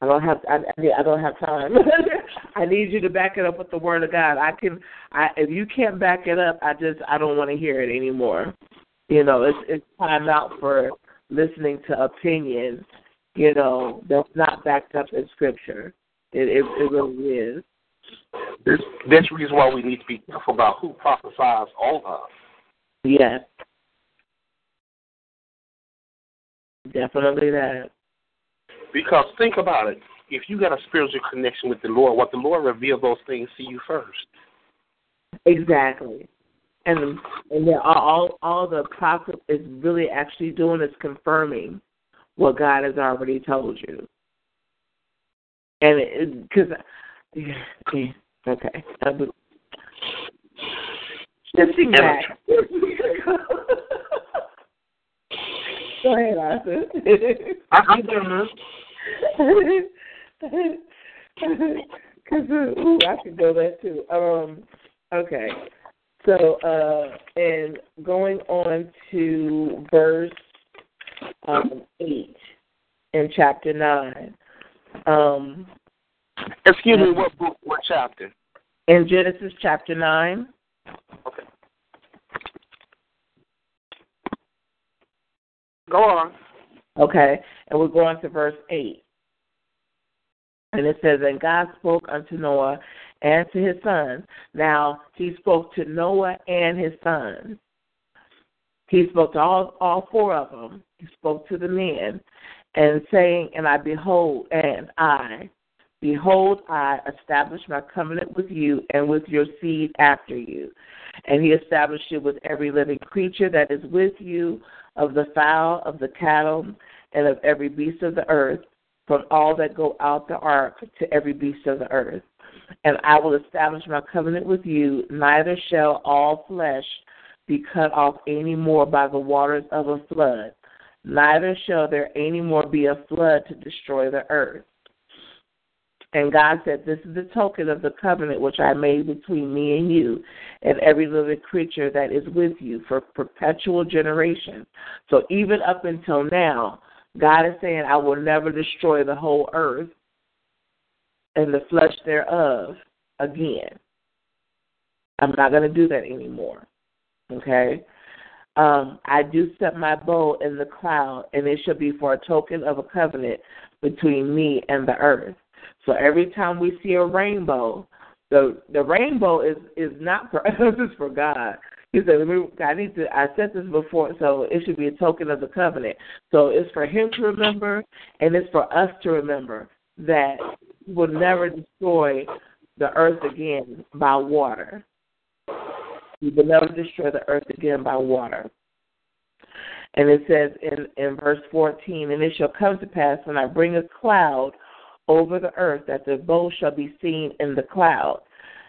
I don't have I, I don't have time. (laughs) I need you to back it up with the word of God. I can I if you can't back it up, I just I don't want to hear it anymore. You know, it's it's time out for listening to opinions, you know, that's not backed up in scripture. It it, it really is. This, that's the reason why we need to be careful about who prophesies on us. Yes. Definitely that. Because think about it. If you got a spiritual connection with the Lord, what the Lord reveal those things to you first. Exactly. And and then all all the prophet is really actually doing is confirming what God has already told you. And because. Okay. Um, shifting back. Go ahead. I, I'm done. (laughs) Cause uh, I could go there too. Um, okay. So, uh, and going on to verse um, eight in chapter nine. Um, Excuse me, what book, what chapter? in Genesis chapter nine. Okay. Go on. Okay, and we're going to verse 8. And it says, And God spoke unto Noah and to his sons. Now, he spoke to Noah and his sons. He spoke to all, all four of them. He spoke to the men, and saying, And I behold, and I, behold, I establish my covenant with you and with your seed after you. And he established it with every living creature that is with you, of the fowl, of the cattle, and of every beast of the earth, from all that go out the ark to every beast of the earth. And I will establish my covenant with you, neither shall all flesh be cut off any more by the waters of a flood, neither shall there any more be a flood to destroy the earth. And God said, This is the token of the covenant which I made between me and you and every living creature that is with you for perpetual generations. So even up until now, God is saying, I will never destroy the whole earth and the flesh thereof again. I'm not going to do that anymore. Okay? Um, I do set my bow in the cloud, and it shall be for a token of a covenant between me and the earth. So every time we see a rainbow, the the rainbow is is not for (laughs) us; it's for God. He said, "I need to. I said this before, so it should be a token of the covenant. So it's for Him to remember, and it's for us to remember that will never destroy the earth again by water. He will never destroy the earth again by water." And it says in in verse fourteen, "And it shall come to pass when I bring a cloud." over the earth that the bow shall be seen in the cloud.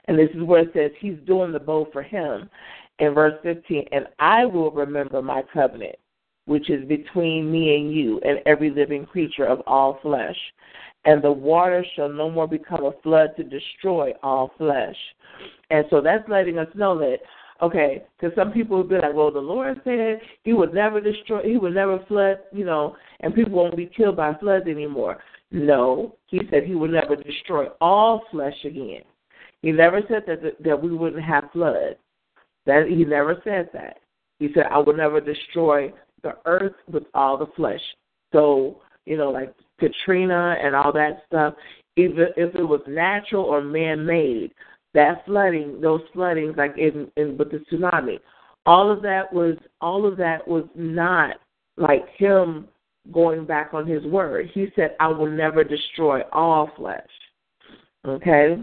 And this is where it says he's doing the bow for him. In verse 15, and I will remember my covenant, which is between me and you and every living creature of all flesh. And the water shall no more become a flood to destroy all flesh. And so that's letting us know that okay, because some people will be like, well, the Lord said He would never destroy, He would never flood, you know, and people won't be killed by floods anymore. No, he said he would never destroy all flesh again. He never said that that we wouldn't have flood. That he never said that. He said I will never destroy the earth with all the flesh. So you know, like Katrina and all that stuff. Even if it was natural or man-made, that flooding, those floodings, like in, in with the tsunami, all of that was all of that was not like him going back on his word. He said, I will never destroy all flesh. Okay?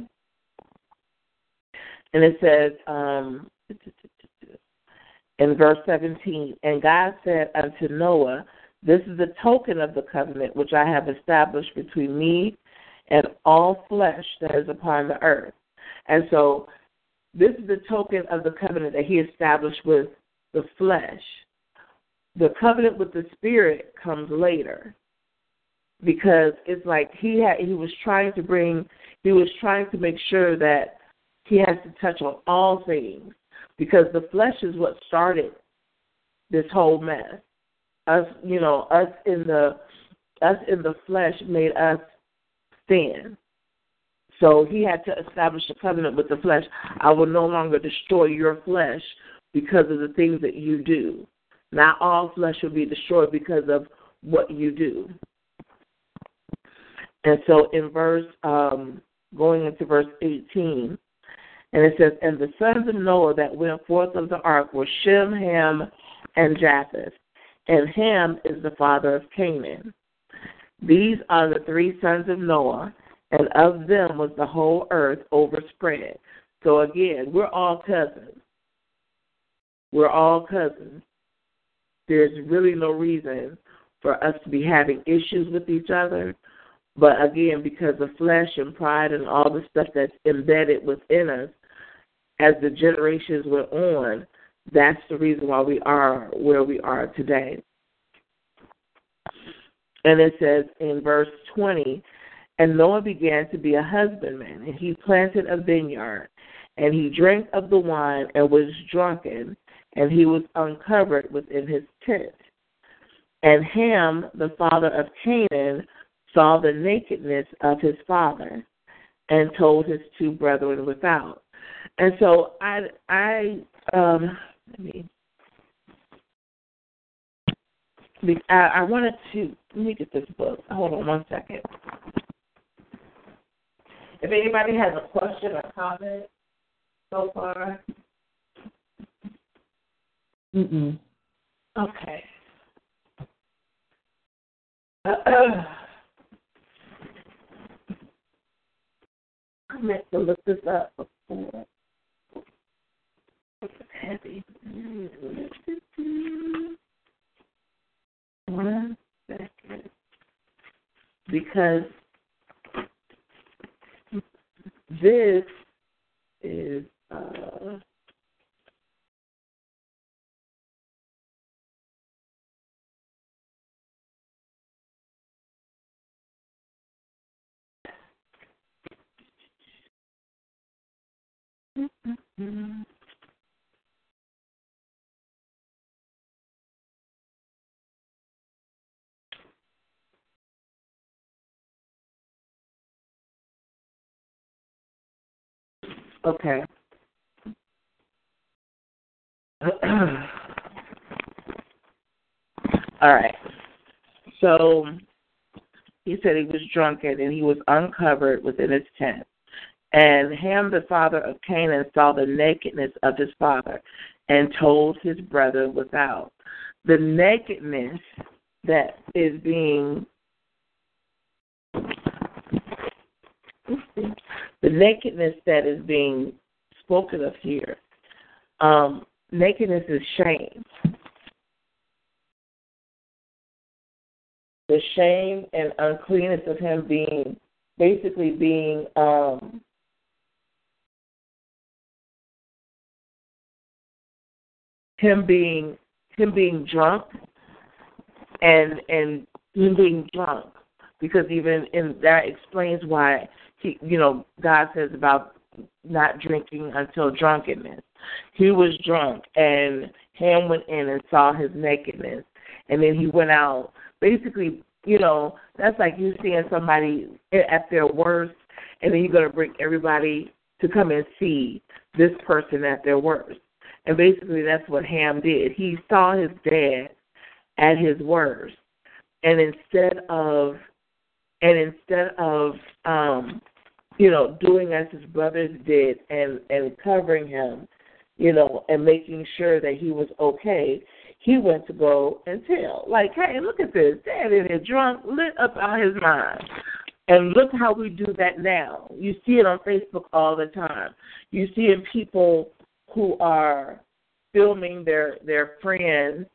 And it says um, in verse 17, And God said unto Noah, This is the token of the covenant which I have established between me and all flesh that is upon the earth. And so this is the token of the covenant that he established with the flesh the covenant with the spirit comes later because it's like he had he was trying to bring he was trying to make sure that he has to touch on all things because the flesh is what started this whole mess us you know us in the us in the flesh made us sin so he had to establish a covenant with the flesh i will no longer destroy your flesh because of the things that you do not all flesh will be destroyed because of what you do. And so in verse, um, going into verse 18, and it says, And the sons of Noah that went forth of the ark were Shem, Ham, and Japheth. And Ham is the father of Canaan. These are the three sons of Noah, and of them was the whole earth overspread. So again, we're all cousins. We're all cousins there's really no reason for us to be having issues with each other. But again, because of flesh and pride and all the stuff that's embedded within us, as the generations went on, that's the reason why we are where we are today. And it says in verse 20, and Noah began to be a husbandman, and he planted a vineyard, and he drank of the wine and was drunken, and he was uncovered within his tent. And Ham, the father of Canaan, saw the nakedness of his father, and told his two brethren without. And so I, I, um, let me. I, I wanted to let me get this book. Hold on one second. If anybody has a question or comment so far. Mm-mm. Okay. (clears throat) I meant to look this up before. Second. Because this is uh Okay. (clears throat) All right. So he said he was drunken and he was uncovered within his tent. And Ham, the father of Canaan, saw the nakedness of his father and told his brother without. The nakedness that is being the nakedness that is being spoken of here, um, nakedness is shame. The shame and uncleanness of him being basically being um, him being him being drunk and and him being drunk because even in that explains why he you know God says about not drinking until drunkenness. He was drunk and Ham went in and saw his nakedness. And then he went out. Basically you know that's like you seeing somebody at their worst and then you're going to bring everybody to come and see this person at their worst. And basically that's what ham did. He saw his dad at his worst. And instead of and instead of um you know doing as his brothers did and and covering him you know and making sure that he was okay he went to go and tell like hey look at this dad in here drunk lit up out his mind. And look how we do that now. You see it on facebook all the time. You see it in people who are filming their their friends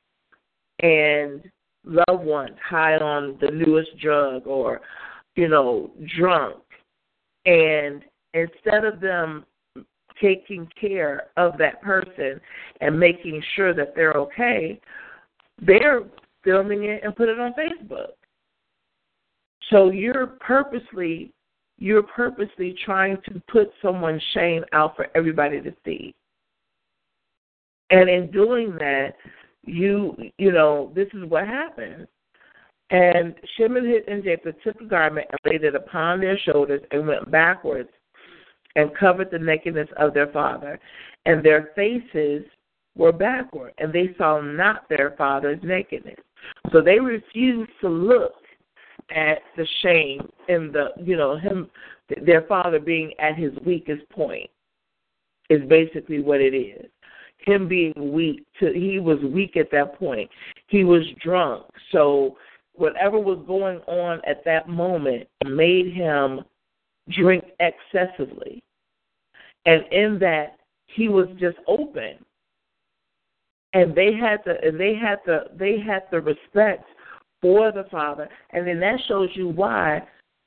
and loved ones high on the newest drug or you know drunk and instead of them taking care of that person and making sure that they're okay they're filming it and put it on facebook so you're purposely you're purposely trying to put someone's shame out for everybody to see and in doing that, you you know, this is what happens. And Shem and and Japheth took a garment and laid it upon their shoulders and went backwards and covered the nakedness of their father. And their faces were backward, and they saw not their father's nakedness. So they refused to look at the shame in the you know him their father being at his weakest point is basically what it is him being weak to he was weak at that point he was drunk so whatever was going on at that moment made him drink excessively. And in that he was just open. And they had the they had the they had the respect for the father. And then that shows you why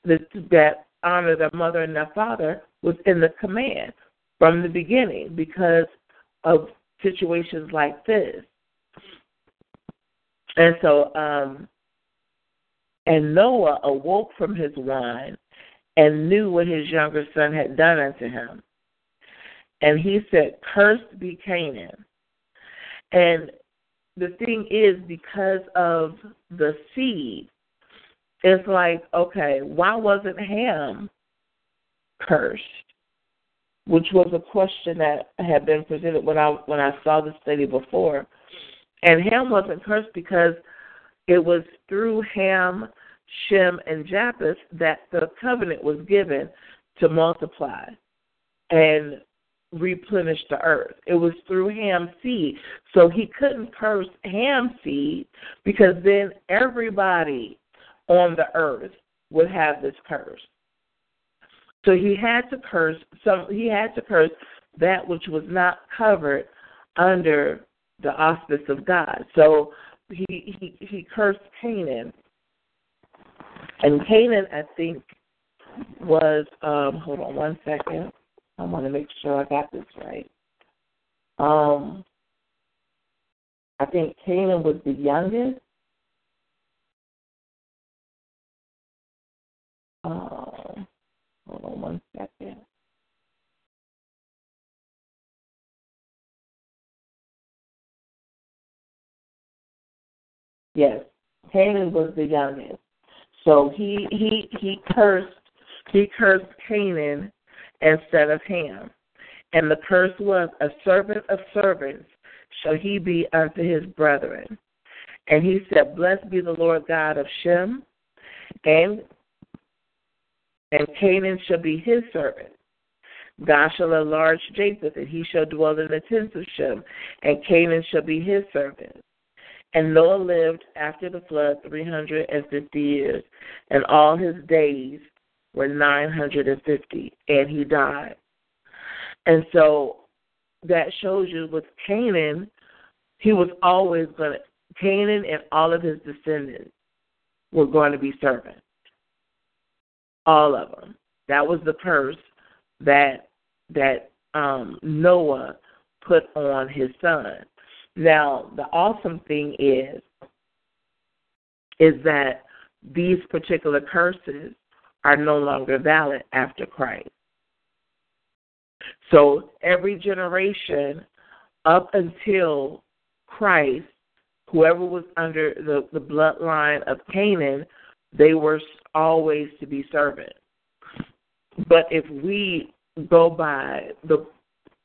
that, that honor their mother and their father was in the command from the beginning because of situations like this. And so, um, and Noah awoke from his wine and knew what his younger son had done unto him. And he said, Cursed be Canaan. And the thing is, because of the seed, it's like, okay, why wasn't Ham cursed? Which was a question that had been presented when I when I saw the study before. And Ham wasn't cursed because it was through Ham, Shem, and Japheth that the covenant was given to multiply and replenish the earth. It was through Ham's seed. So he couldn't curse Ham's seed because then everybody on the earth would have this curse. So he had to curse some he had to curse that which was not covered under the auspice of God. So he he, he cursed Canaan. And Canaan I think was um hold on one second. I want to make sure I got this right. Um I think Canaan was the youngest. Uh, hold on one second. Yes, Canaan was the youngest. So he he he cursed he cursed Canaan instead of Ham. And the curse was a servant of servants shall he be unto his brethren. And he said, Blessed be the Lord God of Shem, and and Canaan shall be his servant. God shall enlarge Japheth, and he shall dwell in the tents of Shem, and Canaan shall be his servant. And Noah lived after the flood three hundred and fifty years, and all his days were nine hundred and fifty, and he died. And so that shows you with Canaan, he was always going to, Canaan and all of his descendants were going to be servants. All of them. That was the curse that that um, Noah put on his son. Now, the awesome thing is, is that these particular curses are no longer valid after Christ. So every generation up until Christ, whoever was under the, the bloodline of Canaan, they were always to be servants. But if we go by the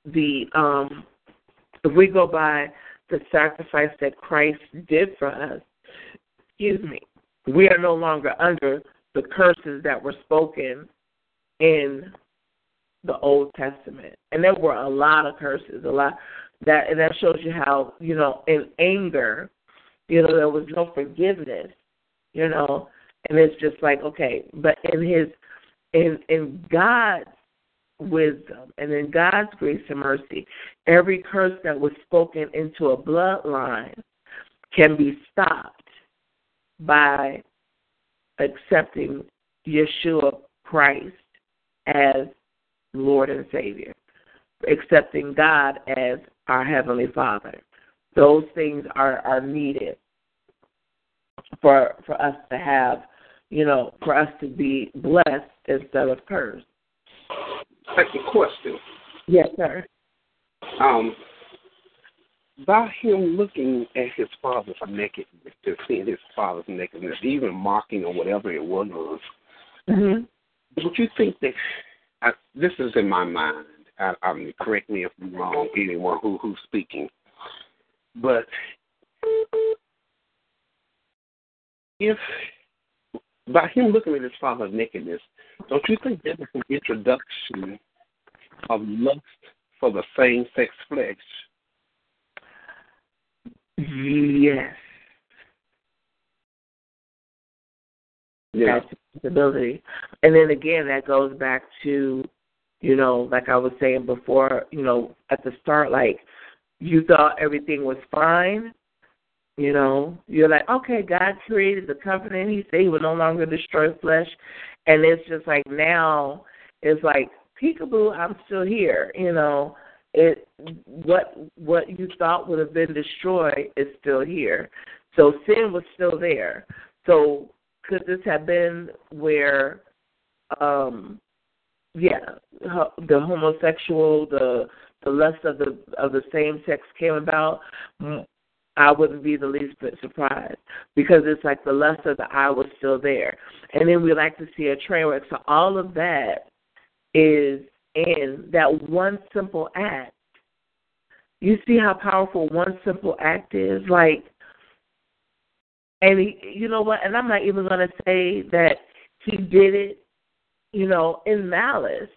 the um if we go by the sacrifice that Christ did for us, excuse me, we are no longer under the curses that were spoken in the Old Testament. And there were a lot of curses, a lot that and that shows you how, you know, in anger, you know, there was no forgiveness, you know, and it's just like, okay, but in his in in God's wisdom and in God's grace and mercy, every curse that was spoken into a bloodline can be stopped by accepting Yeshua Christ as Lord and Savior, accepting God as our Heavenly Father. Those things are, are needed for for us to have, you know, for us to be blessed instead of cursed. Second question. Yes, sir. Um, by him looking at his father's nakedness, to seeing his father's nakedness, even mocking or whatever it was, mm-hmm. don't you think that I, this is in my mind? I, I mean, correct me if I'm wrong, anyone who who's speaking, but if by him looking at his father's nakedness, don't you think there was an introduction of lust for the same sex flesh? Yes. Yeah. That's possibility. And then again, that goes back to, you know, like I was saying before, you know, at the start, like you thought everything was fine, You know, you're like, okay, God created the covenant. He said He would no longer destroy flesh, and it's just like now, it's like peekaboo, I'm still here. You know, it what what you thought would have been destroyed is still here. So sin was still there. So could this have been where, um, yeah, the homosexual, the the lust of the of the same sex came about? I wouldn't be the least bit surprised because it's like the lust of the eye was still there. And then we like to see a train wreck. So all of that is in that one simple act. You see how powerful one simple act is? Like, and he, you know what? And I'm not even going to say that he did it, you know, in malice.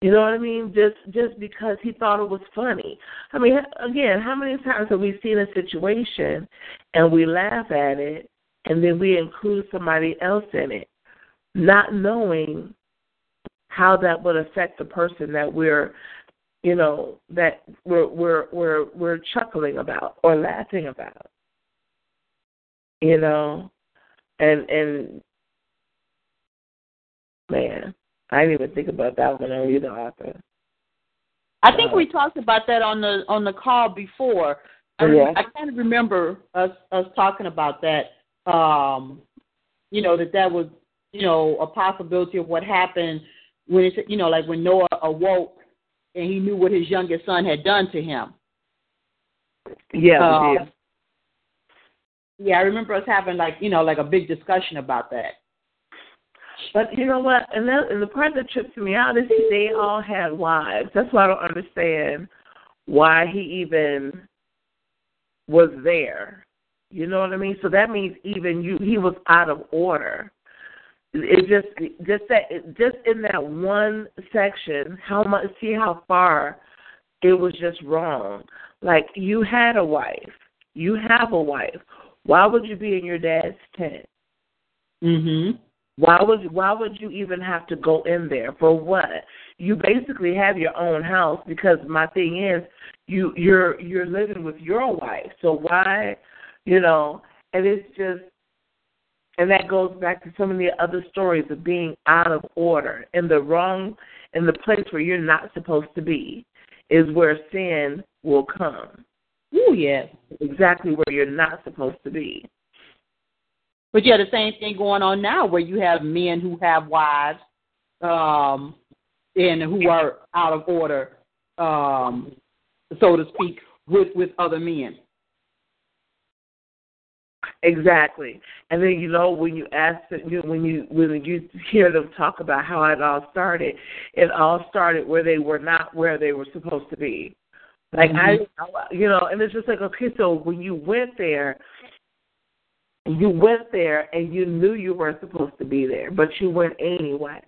You know what I mean? Just just because he thought it was funny. I mean, again, how many times have we seen a situation and we laugh at it and then we include somebody else in it, not knowing how that would affect the person that we're, you know, that we're we're we're we're chuckling about or laughing about. You know, and and man, I didn't even think about that when I read the author. I think uh, we talked about that on the on the call before. I, yeah. I kind of remember us us talking about that. Um, you know that that was you know a possibility of what happened when it's you know like when Noah awoke and he knew what his youngest son had done to him. Yeah. Uh, yeah, I remember us having like you know like a big discussion about that. But you know what? And, that, and the part that trips me out is they all had wives. That's why I don't understand why he even was there. You know what I mean? So that means even you he was out of order. It just just that just in that one section, how much see how far it was just wrong. Like you had a wife, you have a wife. Why would you be in your dad's tent? Mhm. Why would why would you even have to go in there for what? You basically have your own house because my thing is you you're you're living with your wife. So why, you know, and it's just and that goes back to some of the other stories of being out of order in the wrong in the place where you're not supposed to be is where sin will come. Oh yes. Exactly where you're not supposed to be. But you have the same thing going on now where you have men who have wives um, and who are out of order, um, so to speak, with, with other men. Exactly, and then you know when you ask you when you when you hear them talk about how it all started, it all started where they were not where they were supposed to be. Like mm-hmm. I, you know, and it's just like okay, so when you went there, you went there and you knew you weren't supposed to be there, but you went anyway.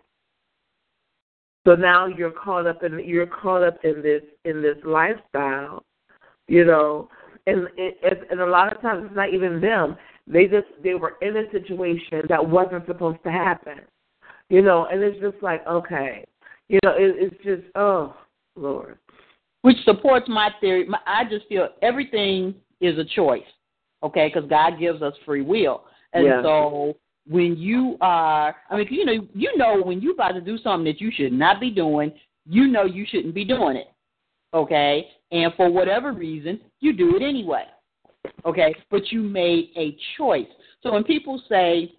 So now you're caught up in you're caught up in this in this lifestyle, you know, and it, and a lot of times it's not even them. They just they were in a situation that wasn't supposed to happen, you know, and it's just like okay, you know, it, it's just oh Lord. Which supports my theory. I just feel everything is a choice okay? Because God gives us free will, and yeah. so when you are, I mean, you know, you know when you about to do something that you should not be doing, you know you shouldn't be doing it, okay? And for whatever reason, you do it anyway, okay? But you made a choice. So when people say,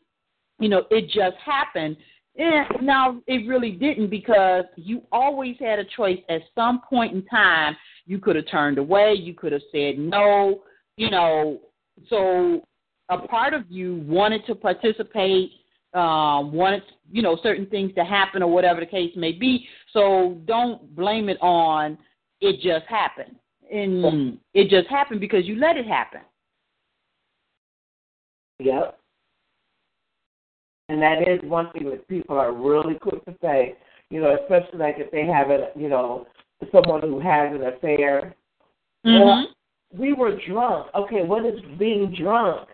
you know, it just happened, eh, now it really didn't because you always had a choice at some point in time. You could have turned away, you could have said no, you know, so a part of you wanted to participate, uh, wanted you know certain things to happen or whatever the case may be. So don't blame it on it just happened. And it just happened because you let it happen. Yep. And that is one thing that people are really quick to say, you know, especially like if they have a, you know, someone who has an affair. Mm-hmm we were drunk. Okay, what does being drunk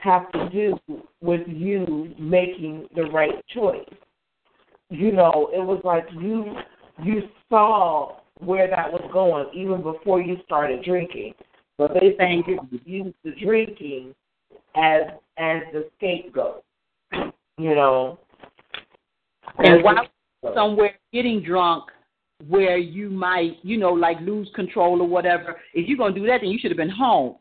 have to do with you making the right choice? You know, it was like you you saw where that was going even before you started drinking. But they think you use the drinking as as the scapegoat. You know. And while somewhere getting drunk where you might, you know, like lose control or whatever, if you're gonna do that then you should have been home.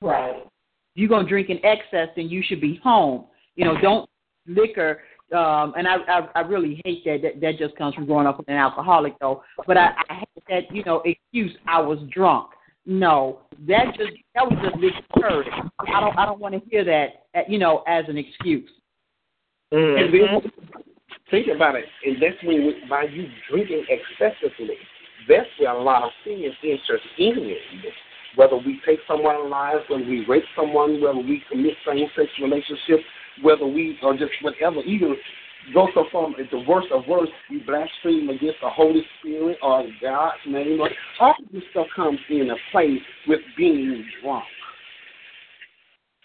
Right. If you're gonna drink in excess then you should be home. You know, don't liquor um and I, I I really hate that. that that just comes from growing up with an alcoholic though. But I, I hate that, you know, excuse I was drunk. No, that just that was just big courage. I don't I don't want to hear that you know as an excuse. And then think about it, and that's when by you drinking excessively, that's where a lot of sin enters in. It. Whether we take someone's lives, whether we rape someone, whether we commit same-sex relationships, whether we or just whatever, even go so far as the worst of worst, we blaspheme against the Holy Spirit or God's name. Or, all of this stuff comes into play with being drunk.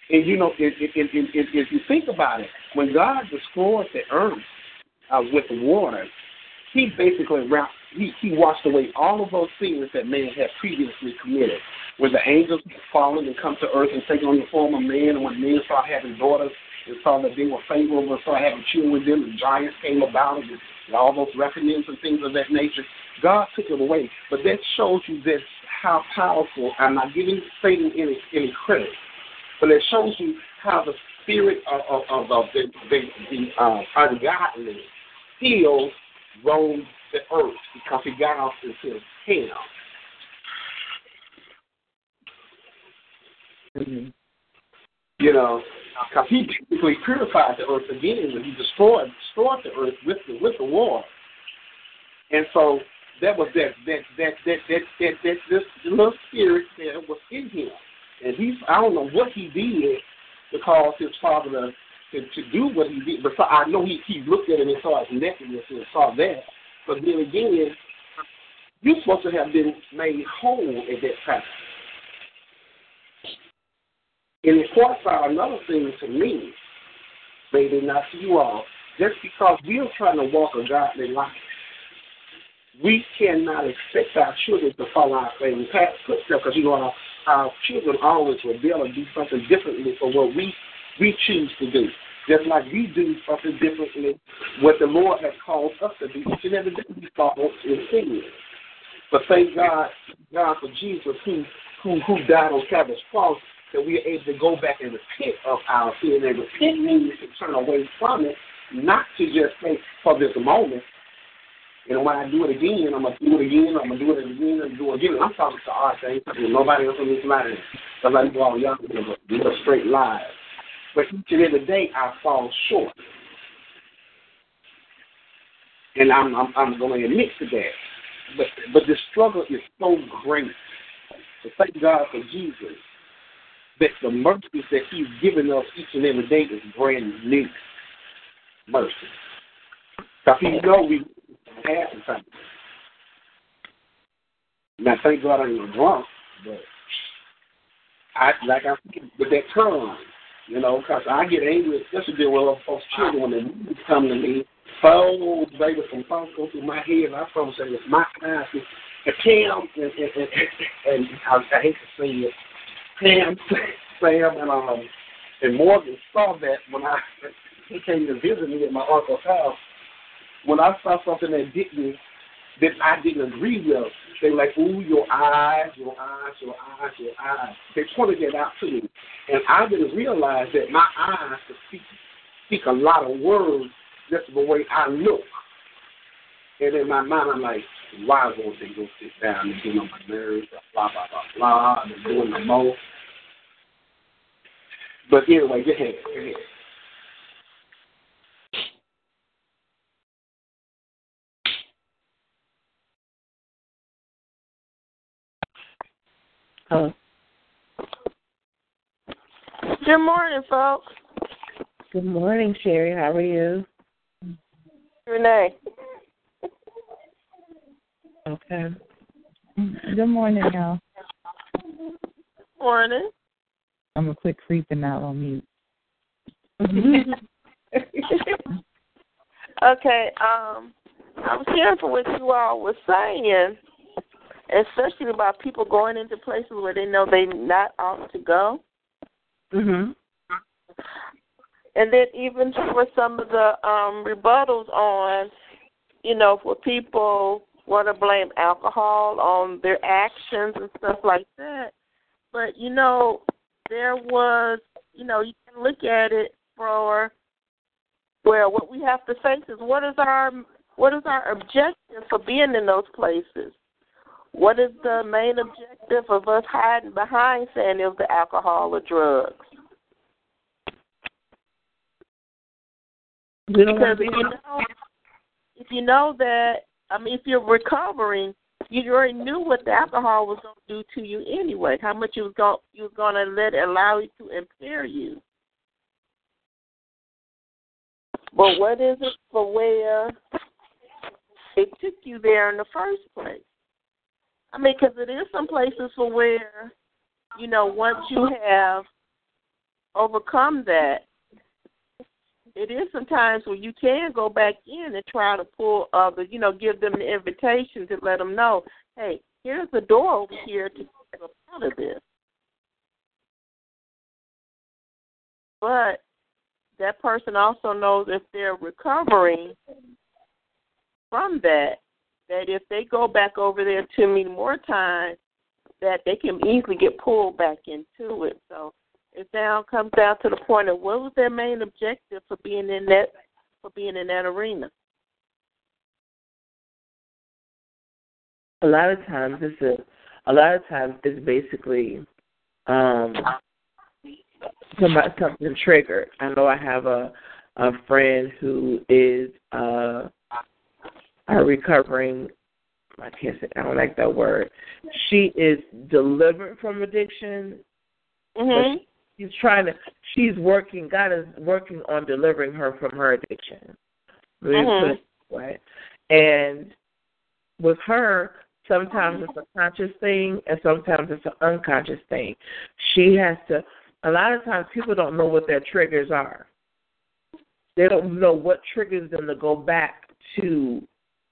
And you know, if, if, if, if, if you think about it, when God destroyed the earth uh, with water, He basically wrapped, he, he washed away all of those sins that man had previously committed. When the angels had fallen and come to earth and taken on the form of man, and when men saw having daughters and saw that they were favorable and saw having children with them, and giants came about and, and all those reckonings and things of that nature, God took it away. But that shows you this how powerful. I'm not giving Satan any any credit, but it shows you how the spirit of, of, of the, the, the uh, ungodly still roams the earth because he got off into hell. Mm-hmm. You know, because he basically purified the earth again when he destroyed destroyed the earth with the with the war. And so that was that that that that that that, that this little spirit that was in him. And he's I don't know what he did cause his father to to, do what he did. But I know he he looked at him and saw his nakedness and saw that. But then again, you're supposed to have been made whole at that time. And it points another thing to me, maybe not to you all, just because we're trying to walk a godly life, we cannot expect our children to follow our same path footsteps because you know our, our children always rebel and do something differently for what we we choose to do. Just like we do something differently, what the Lord has called us to do. Each and every day we follow in sin. But thank God, God for Jesus who who who died on Calvary's cross that we are able to go back and repent of our sin. And repent means to turn away from it, not to just think for this moment. And when I do it again, I'm gonna do it again. I'm gonna do it again and do it again. I'm talking to our things. Nobody else on this line. Somebody go all young people live a straight life. But each and every day I fall short. And I'm I'm, I'm going to admit to that. But but the struggle is so great. So thank God for Jesus that the mercies that He's given us each and every day is brand new mercy. Because He know we have something. Now thank God I ain't drunk, but I like I said, with that tongue, you know, because I get angry, especially with other folks' children when they come to me. Oh, baby, some thoughts go through my head, I probably say it's my time. And Pam, and, and, and, and I, I hate to say it, Pam, (laughs) Sam, and um, and Morgan saw that when I (laughs) he came to visit me at my uncle's house. When I saw something that didn't that I didn't agree with, they were like, "Ooh, your eyes, your eyes, your eyes, your eyes." They pointed that out to me, and I didn't realize that my eyes could speak speak a lot of words just the way I look. And in my mind, I'm like, why won't they go sit down and get on my nerves, blah, blah, blah, blah, and doing the most. But anyway, go ahead. Go ahead. Huh? Good morning, folks. Good morning, Sherry. How are you? Renee. Okay. Good morning, y'all. Morning. I'm a quick creeping out on mute. (laughs) okay, um, I was hearing for what you all were saying, especially about people going into places where they know they not ought to go. Mhm. And then even for some of the um rebuttals on, you know, for people want to blame alcohol on their actions and stuff like that. But you know, there was, you know, you can look at it for well, what we have to face is what is our what is our objective for being in those places? What is the main objective of us hiding behind saying it was the alcohol or drugs? Because if you know, if you know that, I mean, if you're recovering, you already knew what the alcohol was going to do to you anyway. How much you was going you was going to let it allow it to impair you. But what is it for where it took you there in the first place? I mean, because it is some places for where, you know, once you have overcome that, it is sometimes where you can go back in and try to pull other, you know, give them the invitation to let them know, hey, here's the door over here to get out of this. But that person also knows if they're recovering from that, that if they go back over there too many more times, that they can easily get pulled back into it. So it now comes down to the point of what was their main objective for being in that for being in that arena. a lot of times it's a a lot of times it's basically um somebody something triggered. I know I have a a friend who is uh a recovering I can't say I don't like that word. She is delivered from addiction. Mhm. She's trying to she's working God is working on delivering her from her addiction. Let me Mhm. put it that way. And with her, sometimes it's a conscious thing and sometimes it's an unconscious thing. She has to a lot of times people don't know what their triggers are. They don't know what triggers them to go back to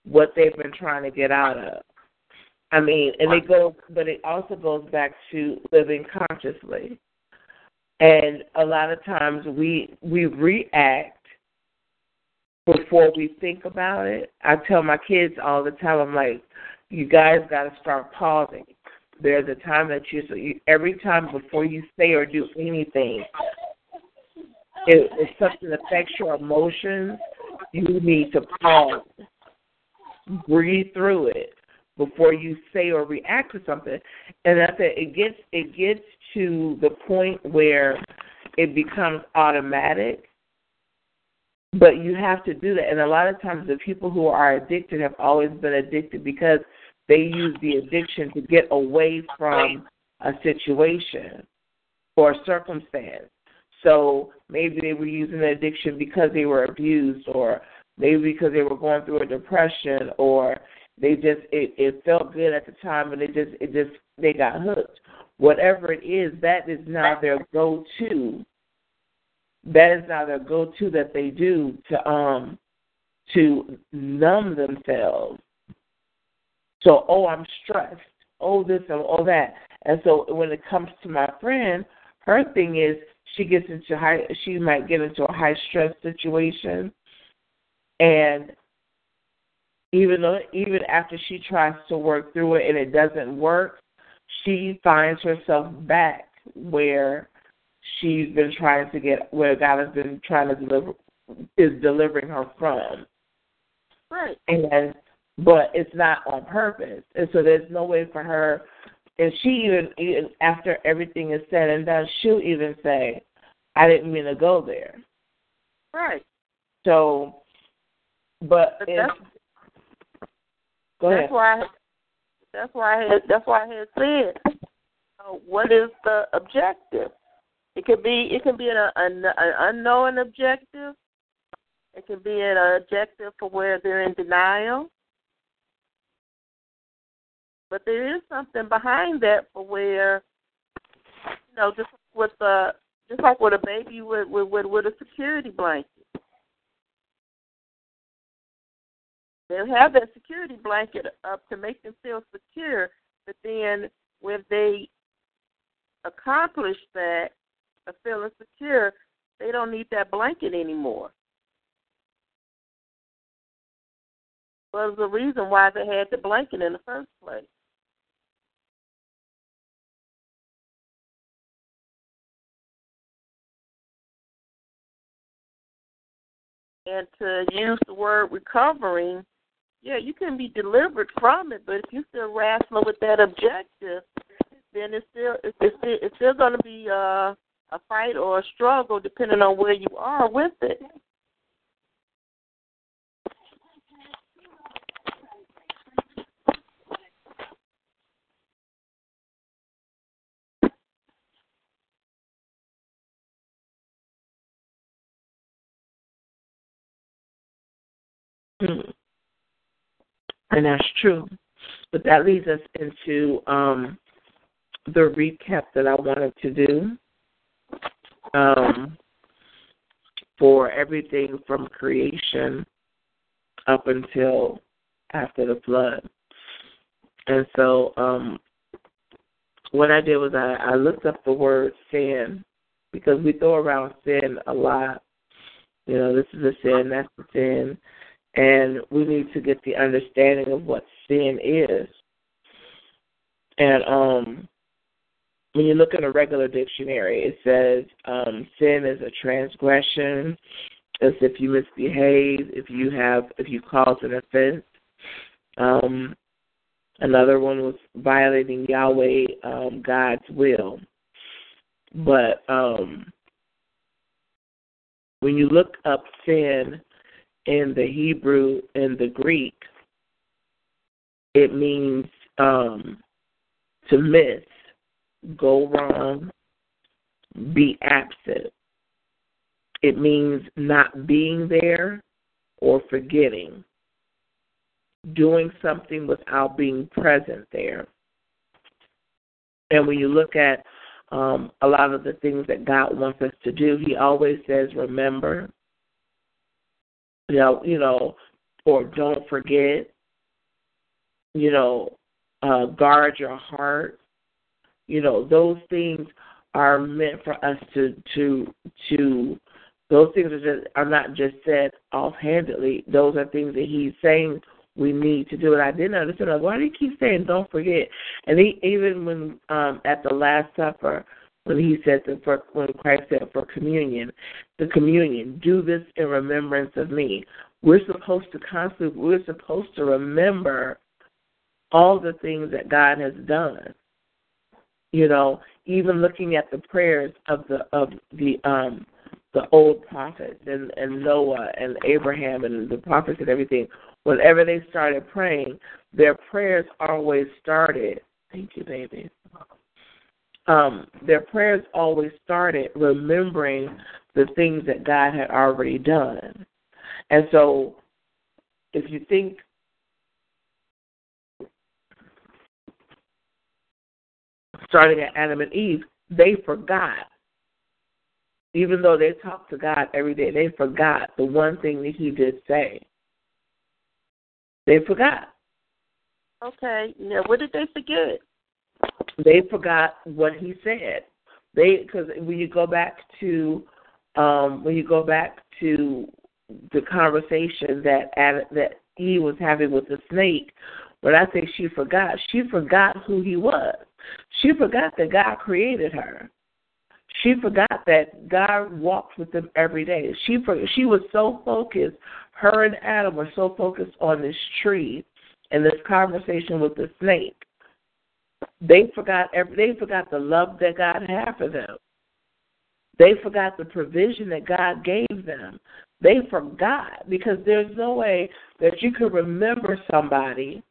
what they've been trying to get out of. I mean, and it goes, but it also goes back to living consciously. And a lot of times we we react before we think about it. I tell my kids all the time, I'm like, you guys got to start pausing. There's a time that you, so you every time before you say or do anything, if, if something affects your emotions, you need to pause, breathe through it before you say or react to something. And I said it gets it gets to the point where it becomes automatic. But you have to do that. And a lot of times the people who are addicted have always been addicted because they use the addiction to get away from a situation or a circumstance. So maybe they were using the addiction because they were abused or maybe because they were going through a depression or they just it, it felt good at the time and it just it just they got hooked. Whatever it is, that is now their go to. That is now their go to that they do to um to numb themselves. So, oh, I'm stressed. Oh, this and all that. And so, when it comes to my friend, her thing is she gets into high. She might get into a high stress situation, and even though even after she tries to work through it and it doesn't work, she finds herself back where she's been trying to get where God has been trying to deliver is delivering her from. Right. And but it's not on purpose. And so there's no way for her and she even, even after everything is said and done, she'll even say, I didn't mean to go there. Right. So but, But if, that's go that's ahead. why I, that's why I had, that's why I had said, uh, what is the objective? It could be it can be an, an, an unknown objective. It can be an objective for where they're in denial. But there is something behind that for where, you know, just with the just like with a baby with with with, with a security blanket. They'll have that security blanket up to make them feel secure, But then when they accomplish that, of feeling secure, they don't need that blanket anymore. Was the reason why they had the blanket in the first place. And to use the word recovering, yeah, you can be delivered from it, but if you're still wrestling with that objective, then it's still it's still, it's still going to be uh, a fight or a struggle depending on where you are with it. Mm. And that's true. But that leads us into um, the recap that I wanted to do um, for everything from creation up until after the flood. And so um, what I did was I, I looked up the word sin because we throw around sin a lot. You know, this is a sin, that's a sin and we need to get the understanding of what sin is. And um, when you look in a regular dictionary, it says um, sin is a transgression, as if you misbehave, if you have, if you cause an offense. Um, another one was violating Yahweh, um, God's will. But um, when you look up sin, in the Hebrew and the Greek, it means um, to miss, go wrong, be absent. It means not being there or forgetting, doing something without being present there. And when you look at um, a lot of the things that God wants us to do, He always says, remember, know, you know, or don't forget, you know, uh, guard your heart. You know, those things are meant for us to to to. Those things are just are not just said offhandedly. Those are things that he's saying we need to do. And I didn't understand. Like, why do you keep saying don't forget? And he even when um at the Last Supper, when he said that for when Christ said for communion, the communion, do this in remembrance of me. We're supposed to constantly we're supposed to remember all the things that God has done. You know, even looking at the prayers of the of the um the old prophets and, and Noah and Abraham and the prophets and everything, whenever they started praying, their prayers always started. Thank you, baby um, their prayers always started remembering the things that God had already done. And so, if you think starting at Adam and Eve, they forgot. Even though they talked to God every day, they forgot the one thing that He did say. They forgot. Okay. Now, what did they forget? They forgot what he said. They because when you go back to um, when you go back to the conversation that that he was having with the snake, when I say she forgot, she forgot who he was. She forgot that God created her. She forgot that God walked with them every day. She she was so focused. Her and Adam were so focused on this tree and this conversation with the snake they forgot every, they forgot the love that God had for them. They forgot the provision that God gave them. They forgot because there's no way that you can remember somebody.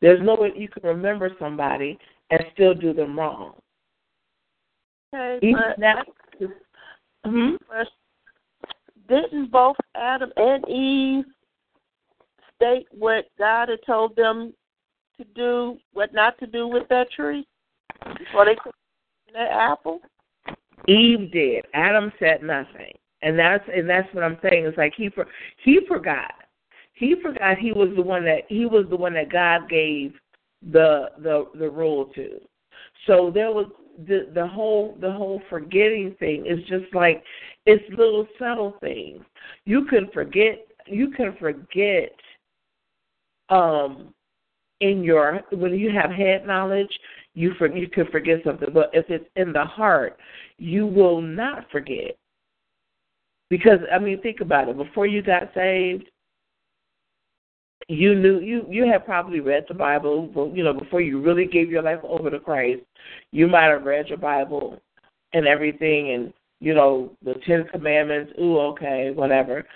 There's no way you can remember somebody and still do them wrong. Okay, Even but, now, hmm didn't both Adam and Eve state what God had told them to do, what not to do with that tree before they took that apple? Eve did. Adam said nothing, and that's and that's what I'm saying. It's like he for, he forgot. He forgot he was the one that he was the one that God gave the the the rule to. So there was the the whole the whole forgetting thing is just like it's little subtle things. You can forget you can forget um in your when you have head knowledge you for you can forget something. But if it's in the heart you will not forget. Because i mean think about it. Before you got saved you knew you you had probably read the bible you know before you really gave your life over to christ you might have read your bible and everything and you know the ten commandments ooh okay whatever.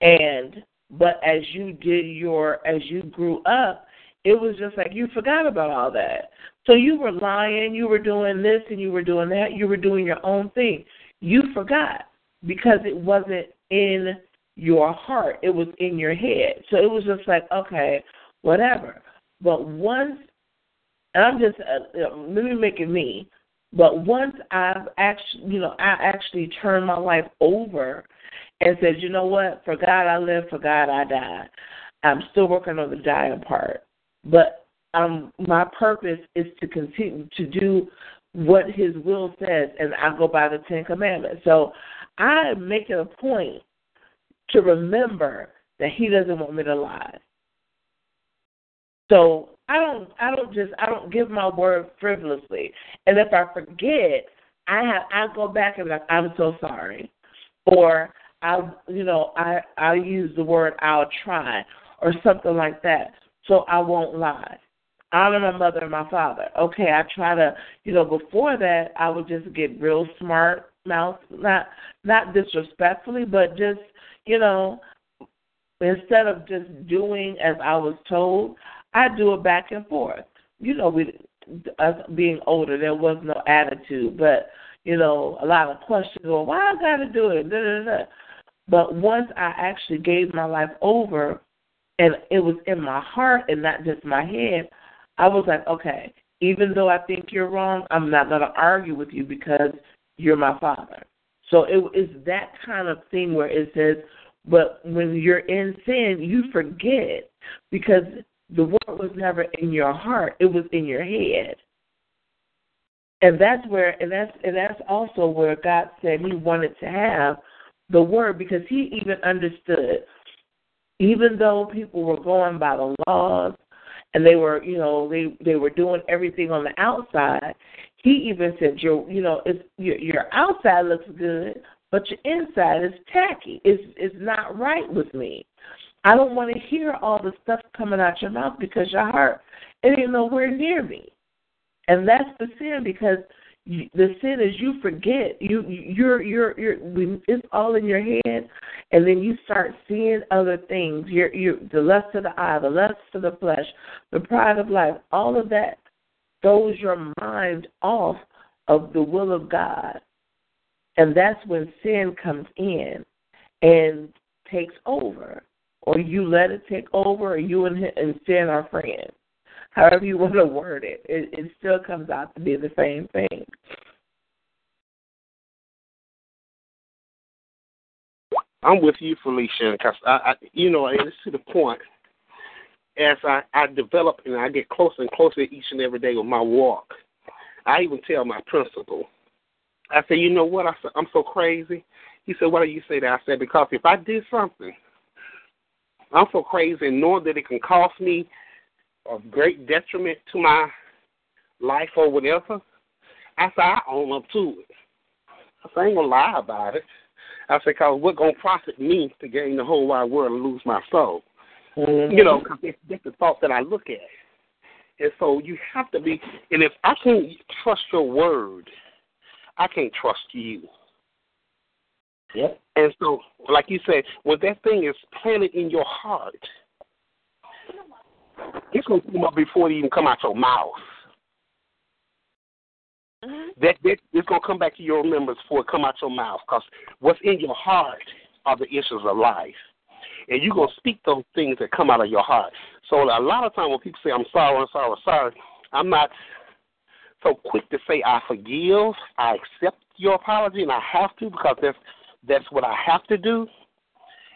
And but as you did your as you grew up it was just like you forgot about all that so you were lying you were doing this and you were doing that you were doing your own thing you forgot because it wasn't in your heart. It was in your head. So it was just like, okay, whatever. But once, and I'm just, uh, let me make it me. But once I've actually, you know, I actually turned my life over and said, you know what, for God I live, for God I die. I'm still working on the dying part, but um, my purpose is to continue to do what His will says, and I go by the Ten Commandments. So I make it a point to remember that he doesn't want me to lie. So I don't I don't just I don't give my word frivolously. And if I forget, I have I go back and like, I'm so sorry. Or I you know, I I use the word I'll try or something like that. So I won't lie. Honor my mother and my father. Okay, I try to you know, before that I would just get real smart mouth not not disrespectfully, but just you know, instead of just doing as I was told, I do it back and forth. You know, with us being older, there was no attitude, but you know, a lot of questions. Well, why I got to do it? Da, da, da. But once I actually gave my life over, and it was in my heart and not just my head, I was like, okay, even though I think you're wrong, I'm not going to argue with you because you're my father. So it is that kind of thing where it says, but when you're in sin, you forget because the word was never in your heart; it was in your head. And that's where, and that's and that's also where God said He wanted to have the word because He even understood, even though people were going by the laws and they were, you know, they they were doing everything on the outside. He even said, "Your, you know, it's your, your outside looks good, but your inside is tacky. It's it's not right with me. I don't want to hear all the stuff coming out your mouth because your heart it ain't nowhere near me, and that's the sin because the sin is you forget you you're you're you're it's all in your head, and then you start seeing other things. You're you the lust of the eye, the lust of the flesh, the pride of life. All of that throws your mind off of the will of God and that's when sin comes in and takes over. Or you let it take over, or you and, and sin are friends. However you want to word it, it, it still comes out to be the same thing. I'm with you, Felicia, because I, I, you know, it's to the point as I, I develop and I get closer and closer each and every day with my walk. I even tell my principal, I said, you know what? I said, I'm so crazy. He said, why do you say that? I said, because if I did something, I'm so crazy and knowing that it can cost me a great detriment to my life or whatever, I said, I own up to it. I said, I ain't to lie about it. I said, because what to profit me to gain the whole wide world and lose my soul? Mm-hmm. You know, cause that's the thought that I look at. And so you have to be, and if I can't trust your word – I can't trust you. Yep. And so, like you said, when that thing is planted in your heart, it's going to come up before it even come out your mouth. Mm-hmm. That, that it's going to come back to your remembrance before it come out your mouth. Because what's in your heart are the issues of life, and you're going to speak those things that come out of your heart. So a lot of times when people say, "I'm sorry, I'm sorry, I'm sorry," I'm not so quick to say I forgive, I accept your apology, and I have to because that's that's what I have to do,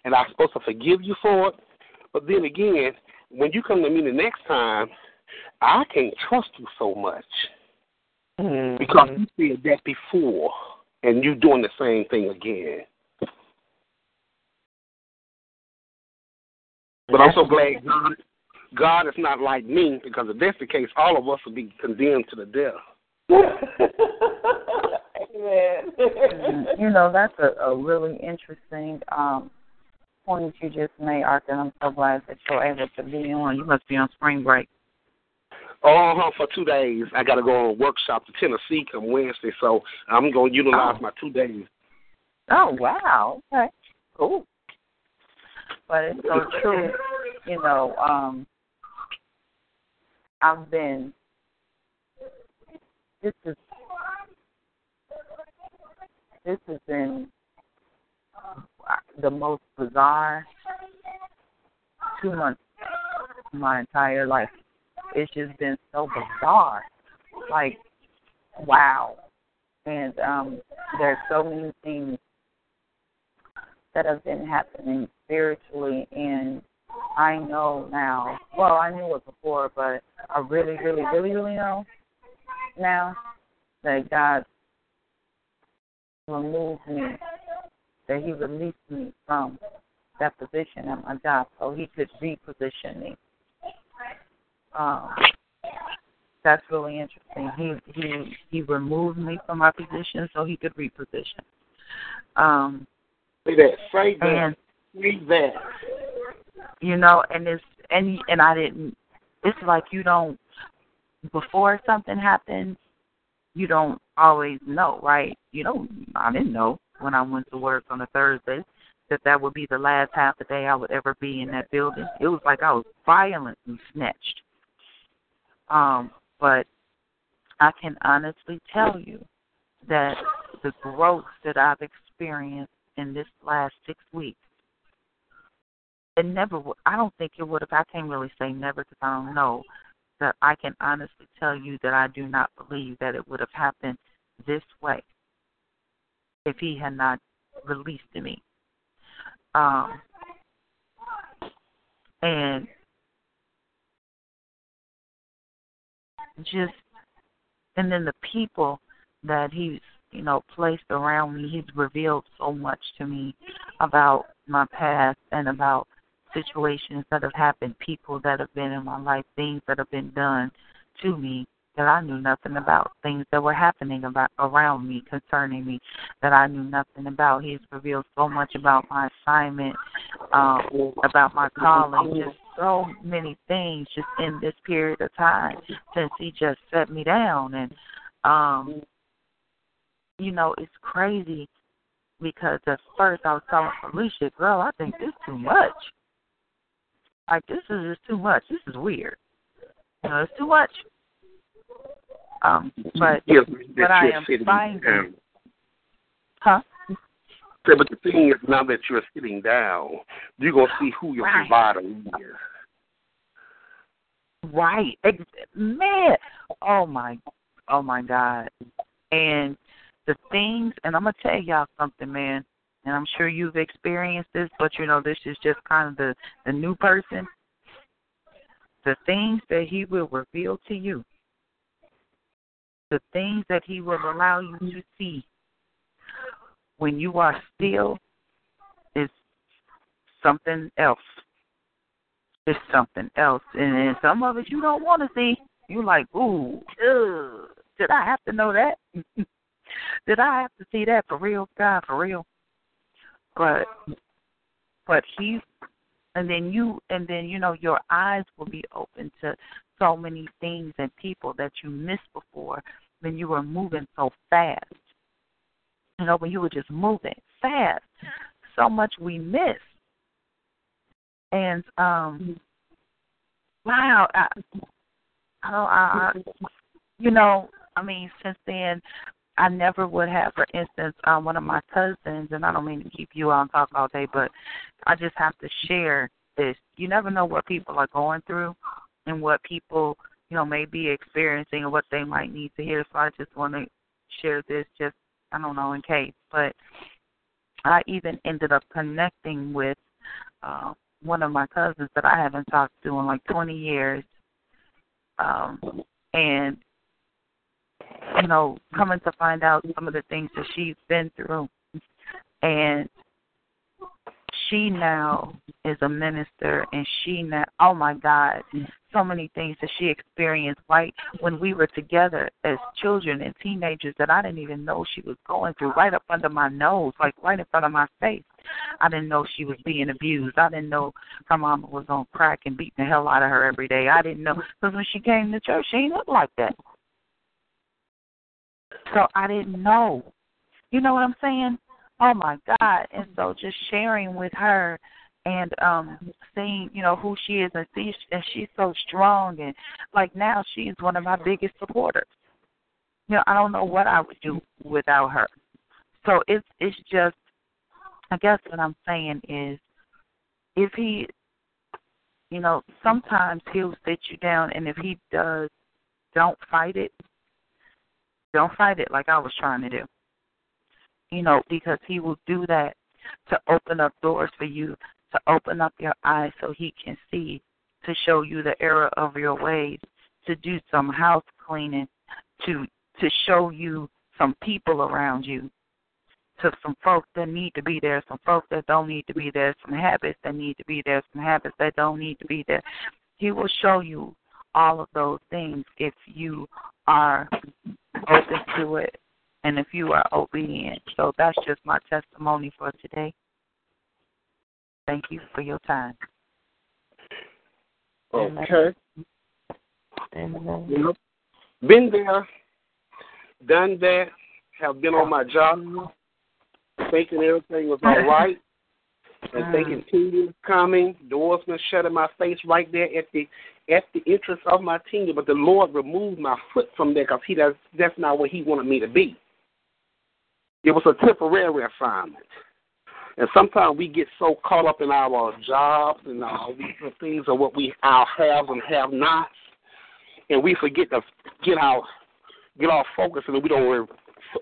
and I'm supposed to forgive you for it. But then again, when you come to me the next time, I can't trust you so much Mm-hmm. because you said that before, and you're doing the same thing again. But I'm so glad God, God is not like me because if that's the case, all of us would be condemned to the death. (laughs) Amen. you know, that's a, a really interesting um point you just made, Arthur. I'm so glad that you're able to be on. You must be on spring break. Uh huh. For two days, I got to go on a workshop to Tennessee come Wednesday, so I'm going to utilize Oh. my two days. Oh wow. Okay. Cool. But it's so (laughs) true. You know, um I've been this is this has been the most bizarre two months my entire life. It's just been so bizarre. Like, wow. And um there's so many things that have been happening spiritually and I know now well, I knew it before, but I really, really, really, really know now that God removed me, that He released me from that position at my job so He could reposition me. Um, that's really interesting. He he he removed me from my position so He could reposition. Um, Say that. Say that. and Say that. you know, and it's and and I didn't. It's like you don't before something happens, you don't always know, right? You don't. I didn't know when I went to work on a Thursday that that would be the last half a day I would ever be in that building. It was like I was violently snatched. Um, but I can honestly tell you that the growth that I've experienced in this last six weeks it never would i don't think it would have i can't really say never because i don't know that i can honestly tell you that i do not believe that it would have happened this way if he had not released me. Um and just and then the people that he's you know placed around me he's revealed so much to me about my past and about situations that have happened people that have been in my life things that have been done to me that I knew nothing about things that were happening about around me concerning me that I knew nothing about he's revealed so much about my assignment um about my calling just so many things just in this period of time since he just set me down and um you know it's crazy because at first I was telling Felicia, girl, I think this is too much. Like this is just too much. This is weird. You know, it's too much. Um, but Yes, but I am sitting finding, down. huh? Say, But the thing is, now that you're sitting down, you're gonna see who your Right. provider is. Right, man. Oh my, oh my God. And the things, and I'm gonna tell y'all something, man. And I'm sure you've experienced this, but you know this is just kind of the the new person. The things that he will reveal to you, the things that he will allow you to see when you are still, is something else. It's something else, and then some of it you don't want to see. You're like, ooh, ugh, did I have to know that? (laughs) did I have to see that for real, God, for real? But, but he, and then you, and then you know your eyes will be open to so many things and people that you missed before when you were moving so fast. You know, when you were just moving fast, so much we miss. And um, wow, I, I, I, you know, I mean, since then, I never would have, for instance, um, one of my cousins, and I don't mean to keep you on talk all day, but I just have to share this. You never know what people are going through and what people, you know, may be experiencing and what they might need to hear. So I just want to share this, just I don't know, in case. But I even ended up connecting with uh, one of my cousins that I haven't talked to in like 20 years. um, and you know, coming to find out some of the things that she's been through, and she now is a minister, and she now, oh my God, so many things that she experienced right when we were together as children and teenagers that I didn't even know she was going through right up under my nose, like right in front of my face. I didn't know she was being abused. I didn't know her mama was on crack and beating the hell out of her every day. I didn't know because when she came to church, she didn't look like that. So I didn't know. You know what I'm saying? Oh my God. And so just sharing with her and um seeing, you know, who she is and see and she's so strong and like now she's one of my biggest supporters. You know, I don't know what I would do without her. So it's it's just I guess what I'm saying is if he you know, sometimes he'll sit you down and if he does don't fight it don't fight it like I was trying to do. You know, because he will do that to open up doors for you, to open up your eyes so he can see, to show you the error of your ways, to do some house cleaning, to to show you some people around you, to some folks that need to be there, some folks that don't need to be there, some habits that need to be there, some habits that don't need to be there. He will show you all of those things if you are open to it and if you are obedient. So that's just my testimony for today. Thank you for your time. Okay. Amen. Yep. Been there, done that, have been on my job, (laughs) mm. thinking everything was all right, and thinking team was coming, doors been shut in my face right there at the at the entrance of my tenure, but the Lord removed my foot from there because he does that's not where he wanted me to be. It was a temporary assignment. And sometimes we get so caught up in our jobs and all these things of what we our have and have nots, and we forget to get our get our focus and we don't re-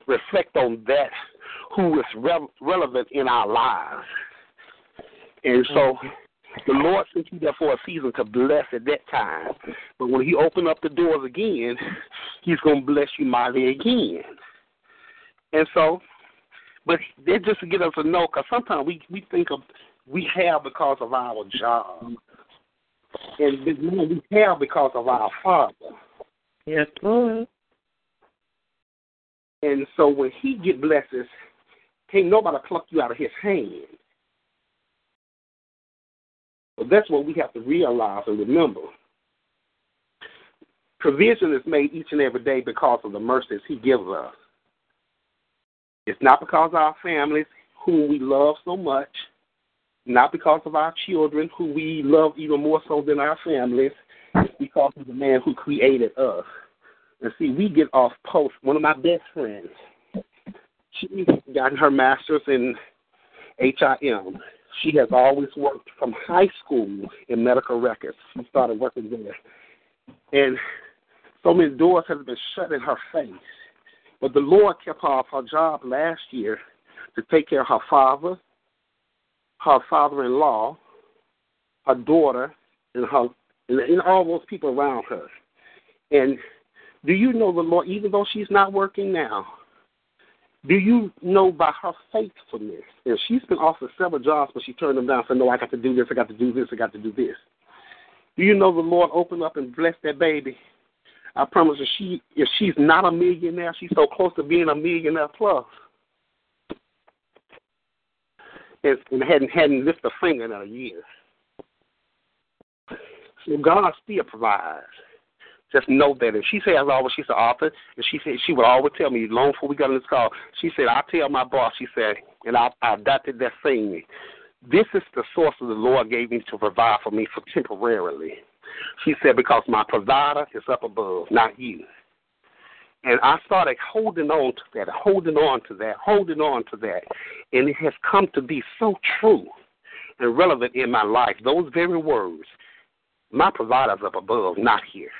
reflect on that who is re- relevant in our lives. And so the Lord sent you there for a season to bless at that time. But when He opened up the doors again, He's going to bless you mighty again. And so, but that's just to get us to know, because sometimes we we think of we have because of our job, and we have because of our Father. Yes, Lord. And so when He get blesses, can't nobody pluck you out of His hand. But that's what we have to realize and remember. Provision is made each and every day because of the mercies He gives us. It's not because of our families, whom we love so much, not because of our children, who we love even more so than our families, it's because of the man who created us. And see, we get off post. One of my best friends, she got her master's in HIM. She has always worked from high school in medical records. She started working there. And so many doors have been shut in her face. But the Lord kept her off her job last year to take care of her father, her father in law, her daughter, and her and all those people around her. And do you know the Lord, even though she's not working now, do you know by her faithfulness? And she's been offered several jobs, but she turned them down. Said, "No, I got to do this. I got to do this. I got to do this." Do you know the Lord opened up and blessed that baby? I promise you, she if she's not a millionaire, she's so close to being a millionaire plus. And, and hadn't hadn't lifted a finger in a year. So God still provides. Just know that. And she says always she's an author, and she said she would always tell me long before we got on this call. She said I tell my boss. She said, and I, I adopted that saying. This is the source of the Lord gave me to provide for me for temporarily. She said because my provider is up above, not you. And I started holding on to that, holding on to that, holding on to that. And it has come to be so true and relevant in my life. Those very words, my provider's up above, not here.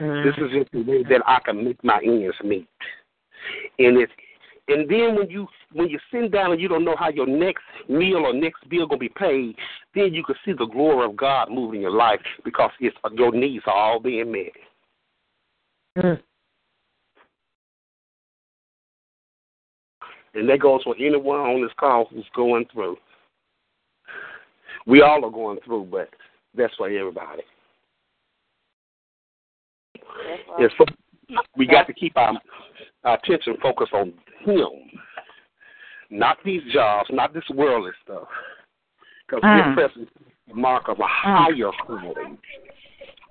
Mm-hmm. This is just the way that I can make my ends meet. And it's And then when you when you sit down and you don't know how your next meal or next bill gonna be paid, then you can see the glory of God moving in your life because it's your needs are all being met. Mm. And that goes for anyone on this call who's going through. We all are going through, but that's for everybody. It's for, we got to keep our, our attention focused on Him, not these jobs, not this worldly stuff, because Mm. we're pressing the mark of a higher calling.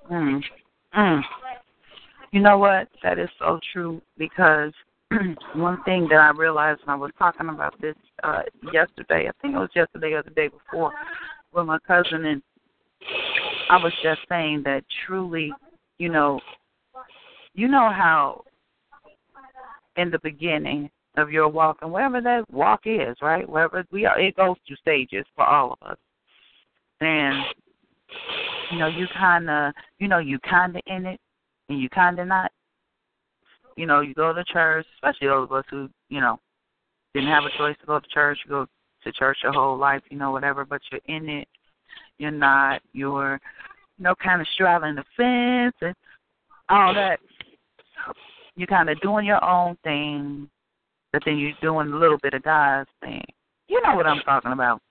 Mm. Mm. You know what? That is so true because (clears throat) one thing that I realized when I was talking about this uh yesterday, I think it was yesterday or the day before, with my cousin and I was just saying that truly, you know, you know how in the beginning of your walk and wherever that walk is, right? Wherever we are it goes through stages for all of us. And you know, you kinda you know, you kinda in it and you kinda not. You know, you go to church, especially those of us who, you know, didn't have a choice to go to church, you go to church your whole life, you know, whatever, but you're in it, you're not, you're you know, kind of straddling the fence and all that. You're kind of doing your own thing, but then you're doing a little bit of God's thing. You know what I'm talking about.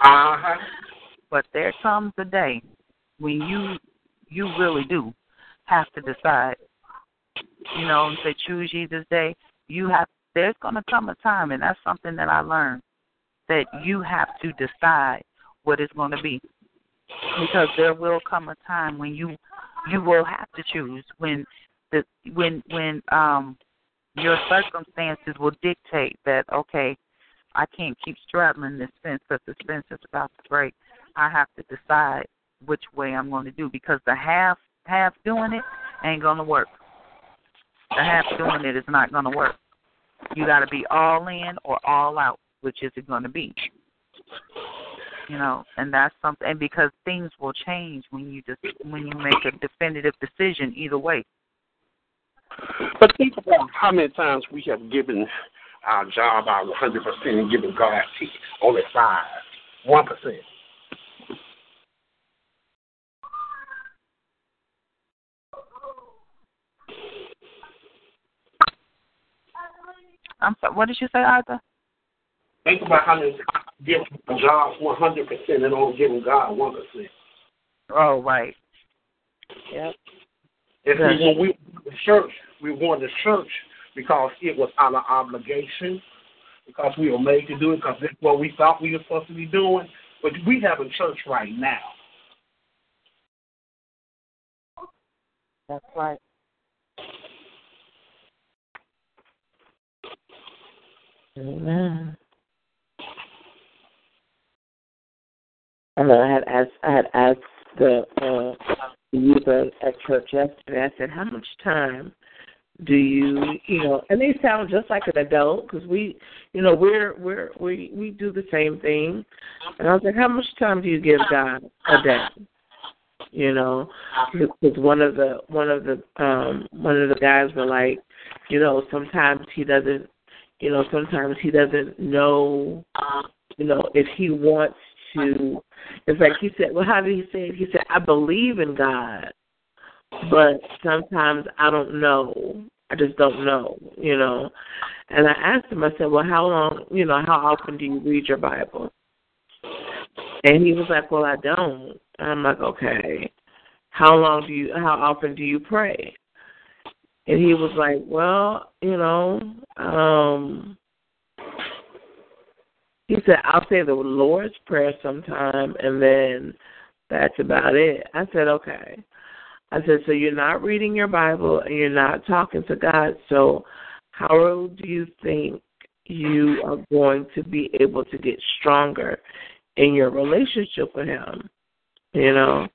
Uh huh. But there comes a day when you you really do have to decide. You know, say choose ye this day. You have there's gonna come a time and that's something that I learned that you have to decide what it's gonna be. Because there will come a time when you you will have to choose when the when when um your circumstances will dictate that okay, I can't keep straddling this fence because this fence is about to break. I have to decide which way I'm going to do because the half half doing it ain't going to work. The half doing it is not going to work. You got to be all in or all out. Which is it going to be? You know, and that's something. And because things will change when you just when you make a definitive decision either way. But think about how many times we have given our job our 100% and given God only five, 1%. I'm sorry. What did you say, Arthur? Think about how many give jobs 100% and only giving God 1%. Oh, right. Yep. And see, when we went to church, we wanted to church because it was our obligation, because we were made to do it, because that's what we thought we were supposed to be doing. But we have a church right now. That's right. Amen. I know I had asked I had asked the uh the youth at at church yesterday. I said, "How much time do you you know?" And they sound just like an adult because we you know we're we're we we do the same thing. And I was like, "How much time do you give God a day?" You know, because one of the one of the um one of the guys were like, you know, sometimes he doesn't you know, sometimes he doesn't know, you know, if he wants to. It's like he said, well, how did he say it? He said, I believe in God, but sometimes I don't know. I just don't know, you know. And I asked him, I said, well, how long, you know, how often do you read your Bible? And he was like, well, I don't. And I'm like, okay. How long do you, how often do you pray? And he was like, Well, you know, um he said, I'll say the Lord's Prayer sometime and then that's about it. I said, Okay. I said, So you're not reading your Bible and you're not talking to God, so how do you think you are going to be able to get stronger in your relationship with him? You know?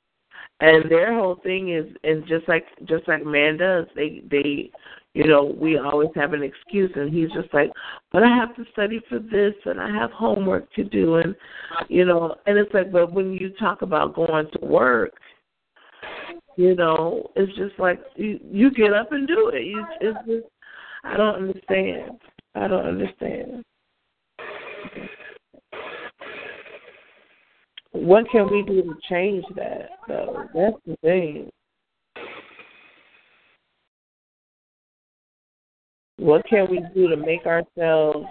and their whole thing is and just like just like man does they they you know we always have an excuse and he's just like but i have to study for this and i have homework to do and you know and it's like but when you talk about going to work you know it's just like you you get up and do it you it's just i don't understand I don't understand. What can we do to change that, though? That's the thing. What can we do to make ourselves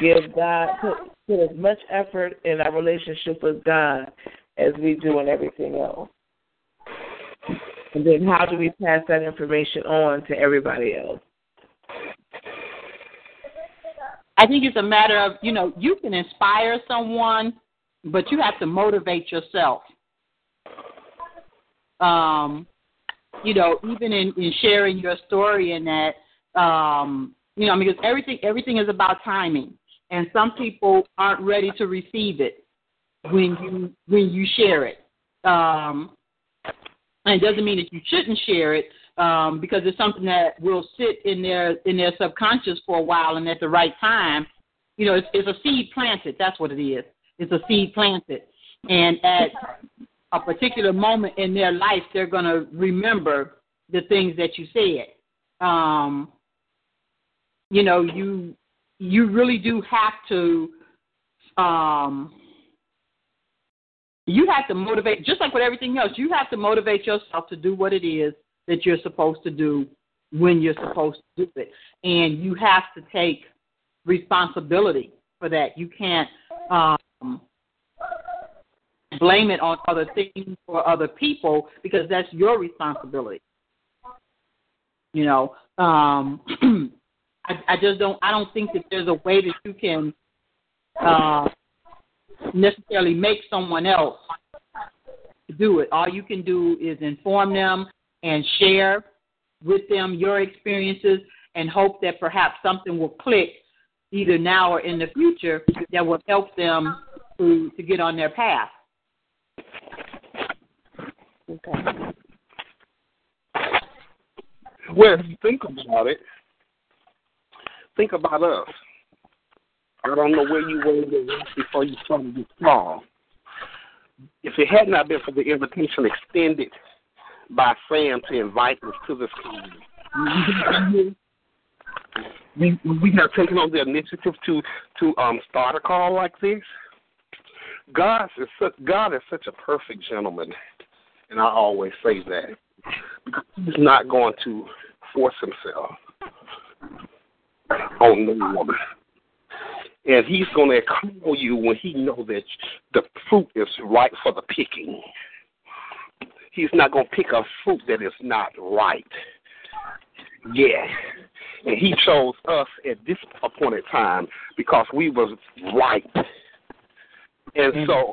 give God put, put as much effort in our relationship with God as we do in everything else? And then how do we pass that information on to everybody else? I think it's a matter of, you know, you can inspire someone, but you have to motivate yourself. Um, you know, even in, in sharing your story and that, um, you know, because everything everything is about timing, and some people aren't ready to receive it when you when you share it. Um, and it doesn't mean that you shouldn't share it um, because it's something that will sit in their in their subconscious for a while, and at the right time, you know, it's, it's a seed planted. That's what it is. It's a seed planted, and at a particular moment in their life, they're going to remember the things that you said. Um, you know, you you really do have to um, you have to motivate just like with everything else you have to motivate yourself to do what it is that you're supposed to do when you're supposed to do it. And you have to take responsibility for that. You can't um, blame it on other things or other people because that's your responsibility. You know um (clears throat) I, I just don't I don't think that there's a way that you can uh, necessarily make someone else do it. All you can do is inform them and share with them your experiences and hope that perhaps something will click either now or in the future that will help them to to get on their path. Okay. Well, if you think about it, think about us. I don't know where you were before you started this call. If it had not been for the invitation extended by Shem to invite us to this call, (laughs) we we have taken on the initiative to to um start a call like this. God is such God is such a perfect gentleman, and I always say that because He's not going to force Himself on the woman. And he's going to call you when he knows that the fruit is right for the picking. He's not going to pick a fruit that is not right. Yeah. And he chose us at this appointed time because we was right. And mm-hmm. so,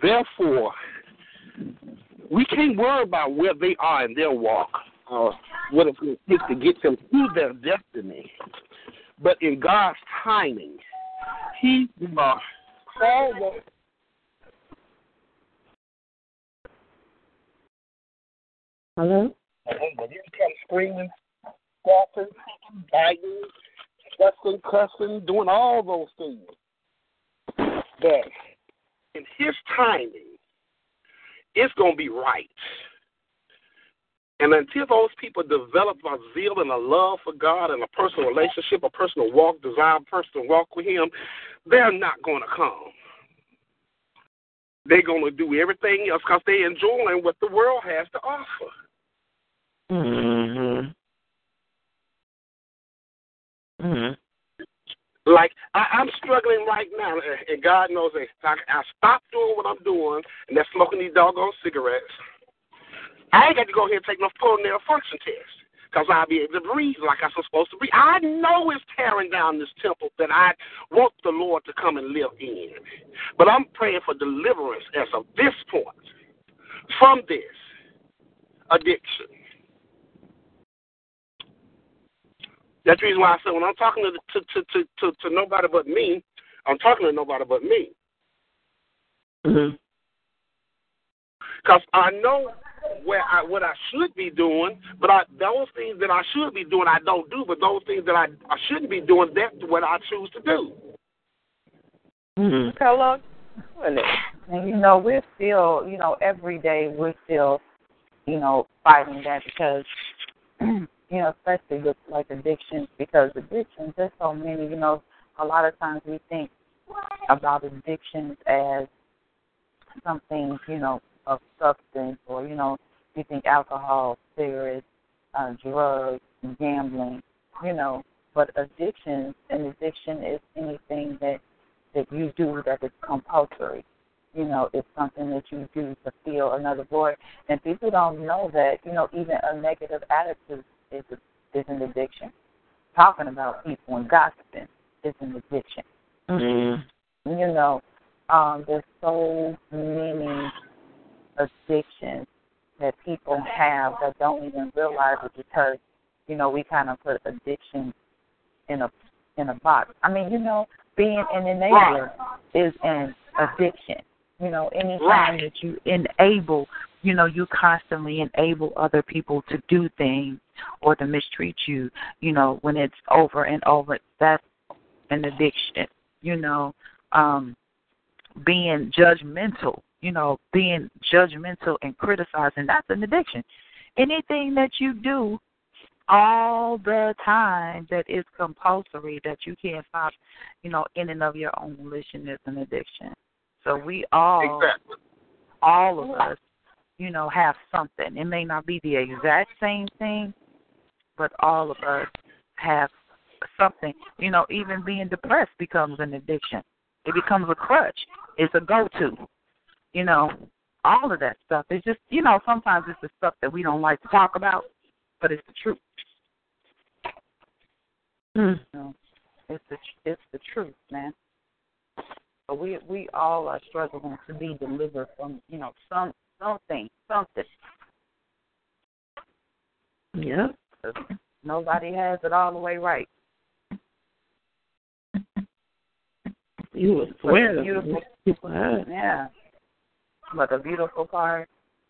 therefore, we can't worry about where they are in their walk or what it's going to take to get them to their destiny. But in God's timing, He will call them. Hello? When you come screaming, squawking, biting, cussing, cussing, doing all those things. But in His timing, it's going to be right. And until those people develop a zeal and a love for God and a personal relationship, a personal walk, desire a personal walk with Him, they're not going to come. They're going to do everything else because they're enjoying what the world has to offer. Mhm. Mhm. Like I, I'm struggling right now, and God knows that I, I stopped doing what I'm doing, and that's smoking these doggone cigarettes. I ain't got to go here and take no pulmonary function test because I'll be able to breathe like I'm supposed to breathe. I know it's tearing down this temple that I want the Lord to come and live in. But I'm praying for deliverance as of this point from this addiction. That's the reason why I said when I'm talking to to to to, to nobody but me, I'm talking to nobody but me. Mm-hmm. Because I know where I what I should be doing, but I, those things that I should be doing I don't do. But those things that I I shouldn't be doing, that's what I choose to do. Mm-hmm. Hello. And you know, we're still, you know, every day we're still, you know, fighting that because (clears throat) you know, especially with like addictions, because addictions, there's so many, you know, a lot of times we think about addictions as something, you know, of substance or, you know, you think alcohol, cigarettes, uh, drugs, gambling, you know, but addiction, an addiction is anything that that you do that is compulsory. You know, it's something that you do to fill another void. And people don't know that, you know, even a negative attitude is a, is an addiction. Talking about people and gossiping is an addiction. Mm-hmm. You know, um, there's so many addictions that people have that don't even realize it because, you know, we kind of put addiction in a in a box. I mean, you know, being an enabler is an addiction. You know, anytime that you enable, you know, you constantly enable other people to do things or to mistreat you, you know, when it's over and over, that's an addiction. You know, um being judgmental, you know, being judgmental and criticizing, that's an addiction. Anything that you do all the time that is compulsory that you can't stop, you know, in and of your own volition is an addiction. So we all, Exactly. all of us, you know, have something. It may not be the exact same thing, but all of us have something. You know, even being depressed becomes an addiction. It becomes a crutch. It's a go-to. You know, all of that stuff. It's just, you know, sometimes it's the stuff that we don't like to talk about, but it's the truth. Mm. You know, it's the it's the truth, man. But we we all are struggling to be delivered from you know some something something. Yep. Nobody has it all the way right. You were But swear beautiful, yeah. But the beautiful part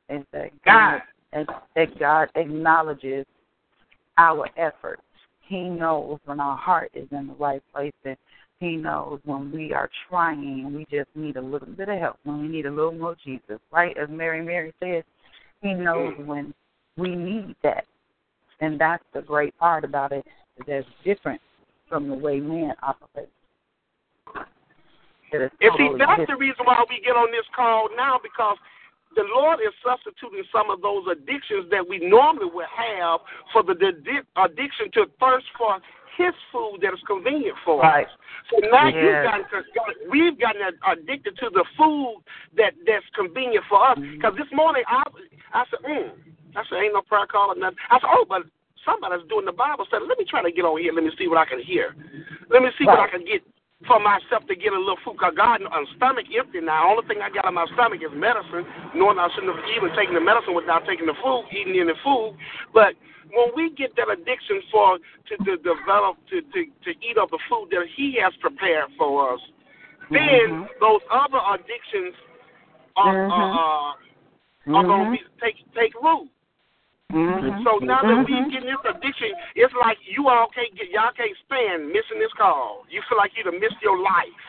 is that God that God acknowledges our efforts. He knows when our heart is in the right place and he knows when we are trying and we just need a little bit of help, when we need a little more Jesus, right? As Mary Mary says, he knows mm. when we need that. And that's the great part about it, that's different from the way men operate. And see, that's the reason why we get on this call now because the Lord is substituting some of those addictions that we normally would have for the, addiction to thirst for His food that is convenient for Right. us. So now Yes. you've gotten, we've gotten addicted to the food that that's convenient for us. Mm-hmm. Because this morning I I said, mm, I said, ain't no prayer call or nothing. I said, oh, but somebody's doing the Bible study. Let me try to get on here. Let me see what I can hear. Let me see what I can get for myself to get a little food. Cause God, I'm stomach empty now. The only thing I got in my stomach is medicine. Knowing I shouldn't have even taken the medicine without taking the food, eating any food. But when we get that addiction for to, to develop to, to to eat up the food that He has prepared for us, then mm-hmm. those other addictions are Mhm. are, are going to be mm-hmm. take take root. Mhm. So now that we Mhm. get this addiction, it's like you all can't get y'all can't stand missing this call. You feel like you'd have missed your life.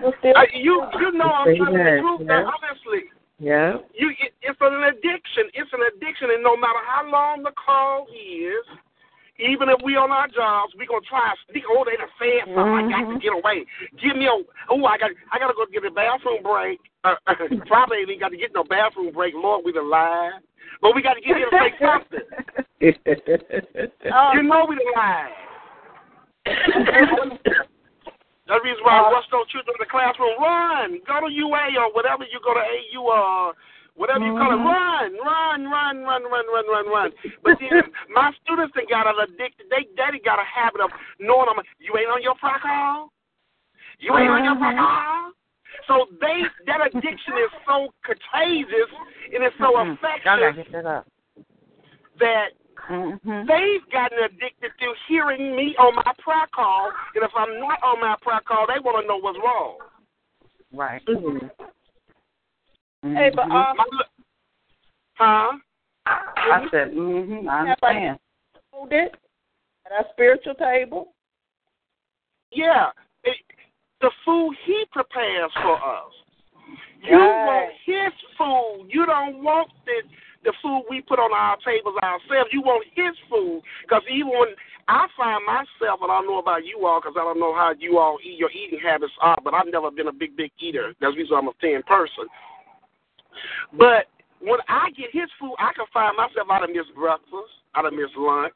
Uh, you you know I'm Say telling the that, truth. yeah. Now, honestly, Yeah. you it, it's an addiction. It's an addiction, and no matter how long the call is, even if we on our jobs, we gonna try and sneak. Oh, they done said something. I got to mm-hmm. get away. Give me a. Oh, I got. I gotta go get a bathroom break. Uh, (laughs) probably ain't got to get no bathroom break. Lord, we done lied. But we got to get here to say (laughs) something. (laughs) You know we done lied. That's the reason why I rush those children to the classroom. Run, go to UA or whatever you go to AU or uh, whatever you call it. Mm-hmm. Run, run, run, run, run, run, run, run. But then (laughs) my students that got addicted. They daddy got a habit of knowing I'm. You ain't on your prayer call. You ain't on your mm-hmm. prayer call. So they that addiction is so contagious and it's so mm-hmm. Y'all effective that up. that Mhm. They've gotten addicted to hearing me on my prayer call, and if I'm not on my prayer call, they want to know what's wrong. Right. Hey, but um, huh? I said, mhm. I understand. hold it at our spiritual table. Yeah, it, the food He prepares for us. You Right. want His food. You don't want the the food we put on our tables ourselves. You want His food, because even when I find myself, and I don't know about you all, because I don't know how you all eat your eating habits are, but I've never been a big, big eater. That's the reason I'm a thin person. But when I get His food, I can find myself out of miss breakfast, out of miss lunch.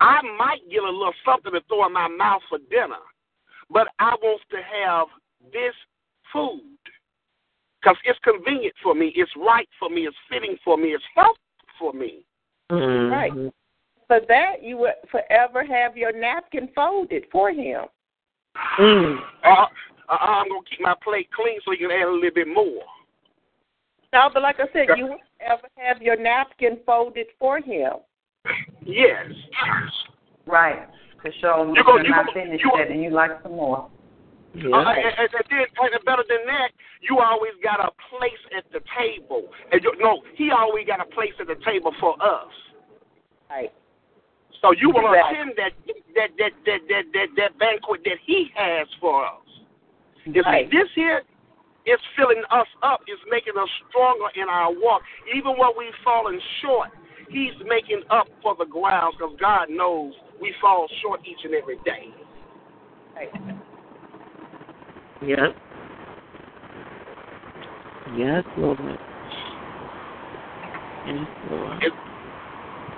I might get a little something to throw in my mouth for dinner, but I want to have this food because it's convenient for me, it's right for me, it's fitting for me, it's healthy for me. Mm-hmm. Right. For that, you would forever have your napkin folded for him. Mm. Uh, uh, I'm gonna keep my plate clean so you can add a little bit more. No, but like I said, you would ever have your napkin folded for him. Yes. Right. To show him You you're go- you not go- finished you- yet and you like some more. Uh, and, and, and then, and better than that, you always got a place at the table. And you, no, he always got a place at the table for us. Right. So you will Exactly. attend that that that that that that, that banquet that he has for us. You see, Right. this here is filling us up, It's making us stronger in our walk. Even when we've fallen short, he's making up for the grounds because God knows we fall short each and every day. Yep. Yes, Lord. Yes, Lord. It,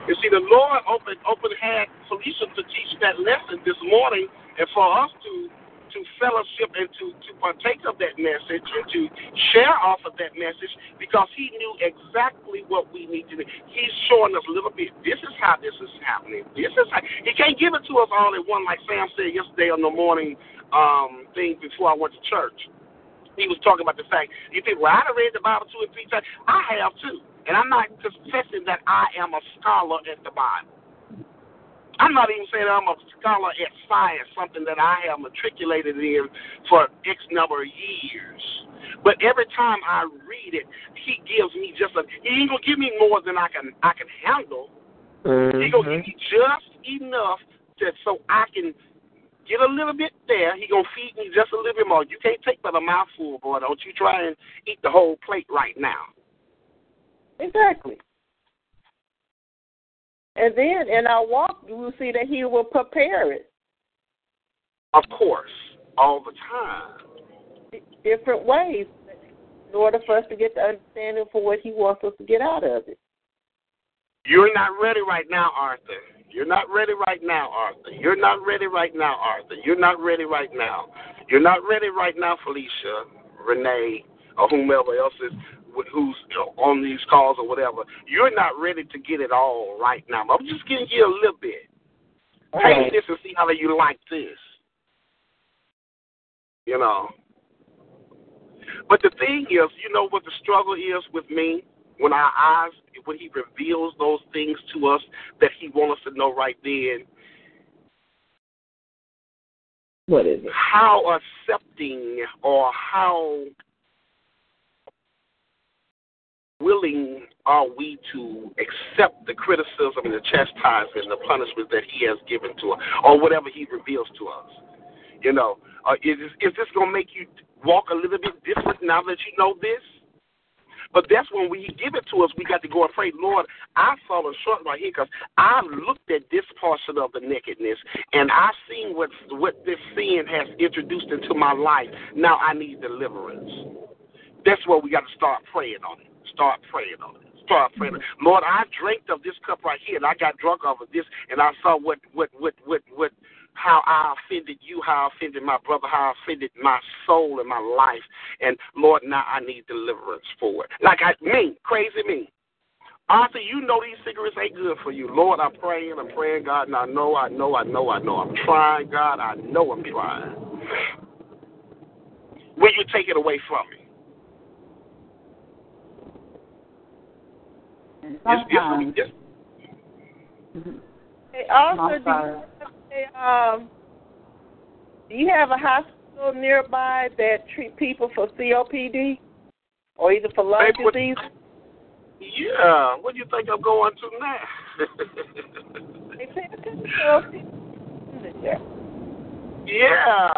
you see, the Lord opened open had Felicia to teach that lesson this morning, and for us to to fellowship and to to partake of that message and to share off of that message because He knew exactly what we need to do. He's showing us a little bit. This is how this is happening. This is how He can't give it to us all at one, like Shem said yesterday on the morning um thing before I went to church. He was talking about the fact you think, well, I done read the Bible two or three times. I have too. And I'm not confessing that I am a scholar at the Bible. I'm not even saying I'm a scholar at science, something that I have matriculated in for X number of years. But every time I read it, he gives me just a he ain't gonna give me more than I can I can handle. He gonna give mm-hmm. me just enough that so I can get a little bit there. He gonna feed me just a little bit more. You can't take but a mouthful, boy. Don't you try and eat the whole plate right now. Exactly. And then in our walk, we will see that he will prepare it Of course, all the time. different ways in order for us to get the understanding for what he wants us to get out of it. You're not ready right now, Arthur. You're not ready right now, Arthur. You're not ready right now, Arthur. You're not ready right now. You're not ready right now, Felicia, Renee, or whomever else is who's on these calls or whatever. You're not ready to get it all right now. I'm just giving you a little bit. Taste Right. this and see how you like this. You know. But the thing is, you know what the struggle is with me? When our eyes, when he reveals those things to us that he wants us to know right then, What is it? how accepting or how willing are we to accept the criticism and the chastisement and the punishment that he has given to us or whatever he reveals to us? You know, uh, is, this- is this going to make you walk a little bit different now that you know this? But that's when we give it to us, we got to go and pray, Lord, I've fallen short right here because I've looked at this portion of the nakedness and I've seen what, what this sin has introduced into my life. Now I need deliverance. That's where we got to start praying on it. Start praying on it. Start praying. on it. Mm-hmm. Lord, I drank of this cup right here, and I got drunk off of this, and I saw what, what, what, what, what, how I offended you, how I offended my brother, how I offended my soul and my life. And Lord, now I need deliverance for it. Like I me, crazy me. Arthur, you know these cigarettes ain't good for you. Lord, I'm praying, I'm praying, God, and I know, I know, I know, I know. I'm trying, God, I know I'm trying. Will you take it away from me? And It's, sometimes, it's, it's, Hey, also, do you, have a, um, do you have a hospital nearby that treat people for COPD or either for lung Babe, what- disease? yeah, what do you think I'm going to now? (laughs) They pay attention to. Yeah. Yeah.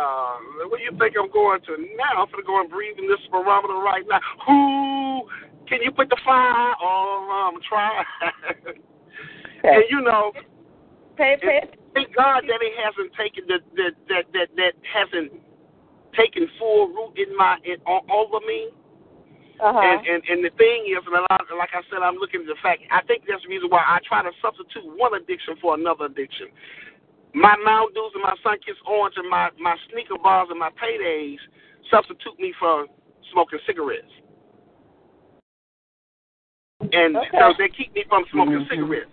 What do you think I'm going to now? I'm going to go and breathe in this barometer right now. Who Can you put the fire on? Um, try. (laughs) and you know, Pay, pay. thank God that it hasn't taken the, the that that that hasn't taken full root in my in, o- over me. Uh-huh. And, and and the thing is, and a lot, like I said, I'm looking at the fact. I think that's the reason why I try to substitute one addiction for another addiction. My Mountain Dews and my Sunkist Orange and my my sneaker bars and my paydays substitute me for smoking cigarettes. And Okay. so they keep me from smoking Mhm. cigarettes.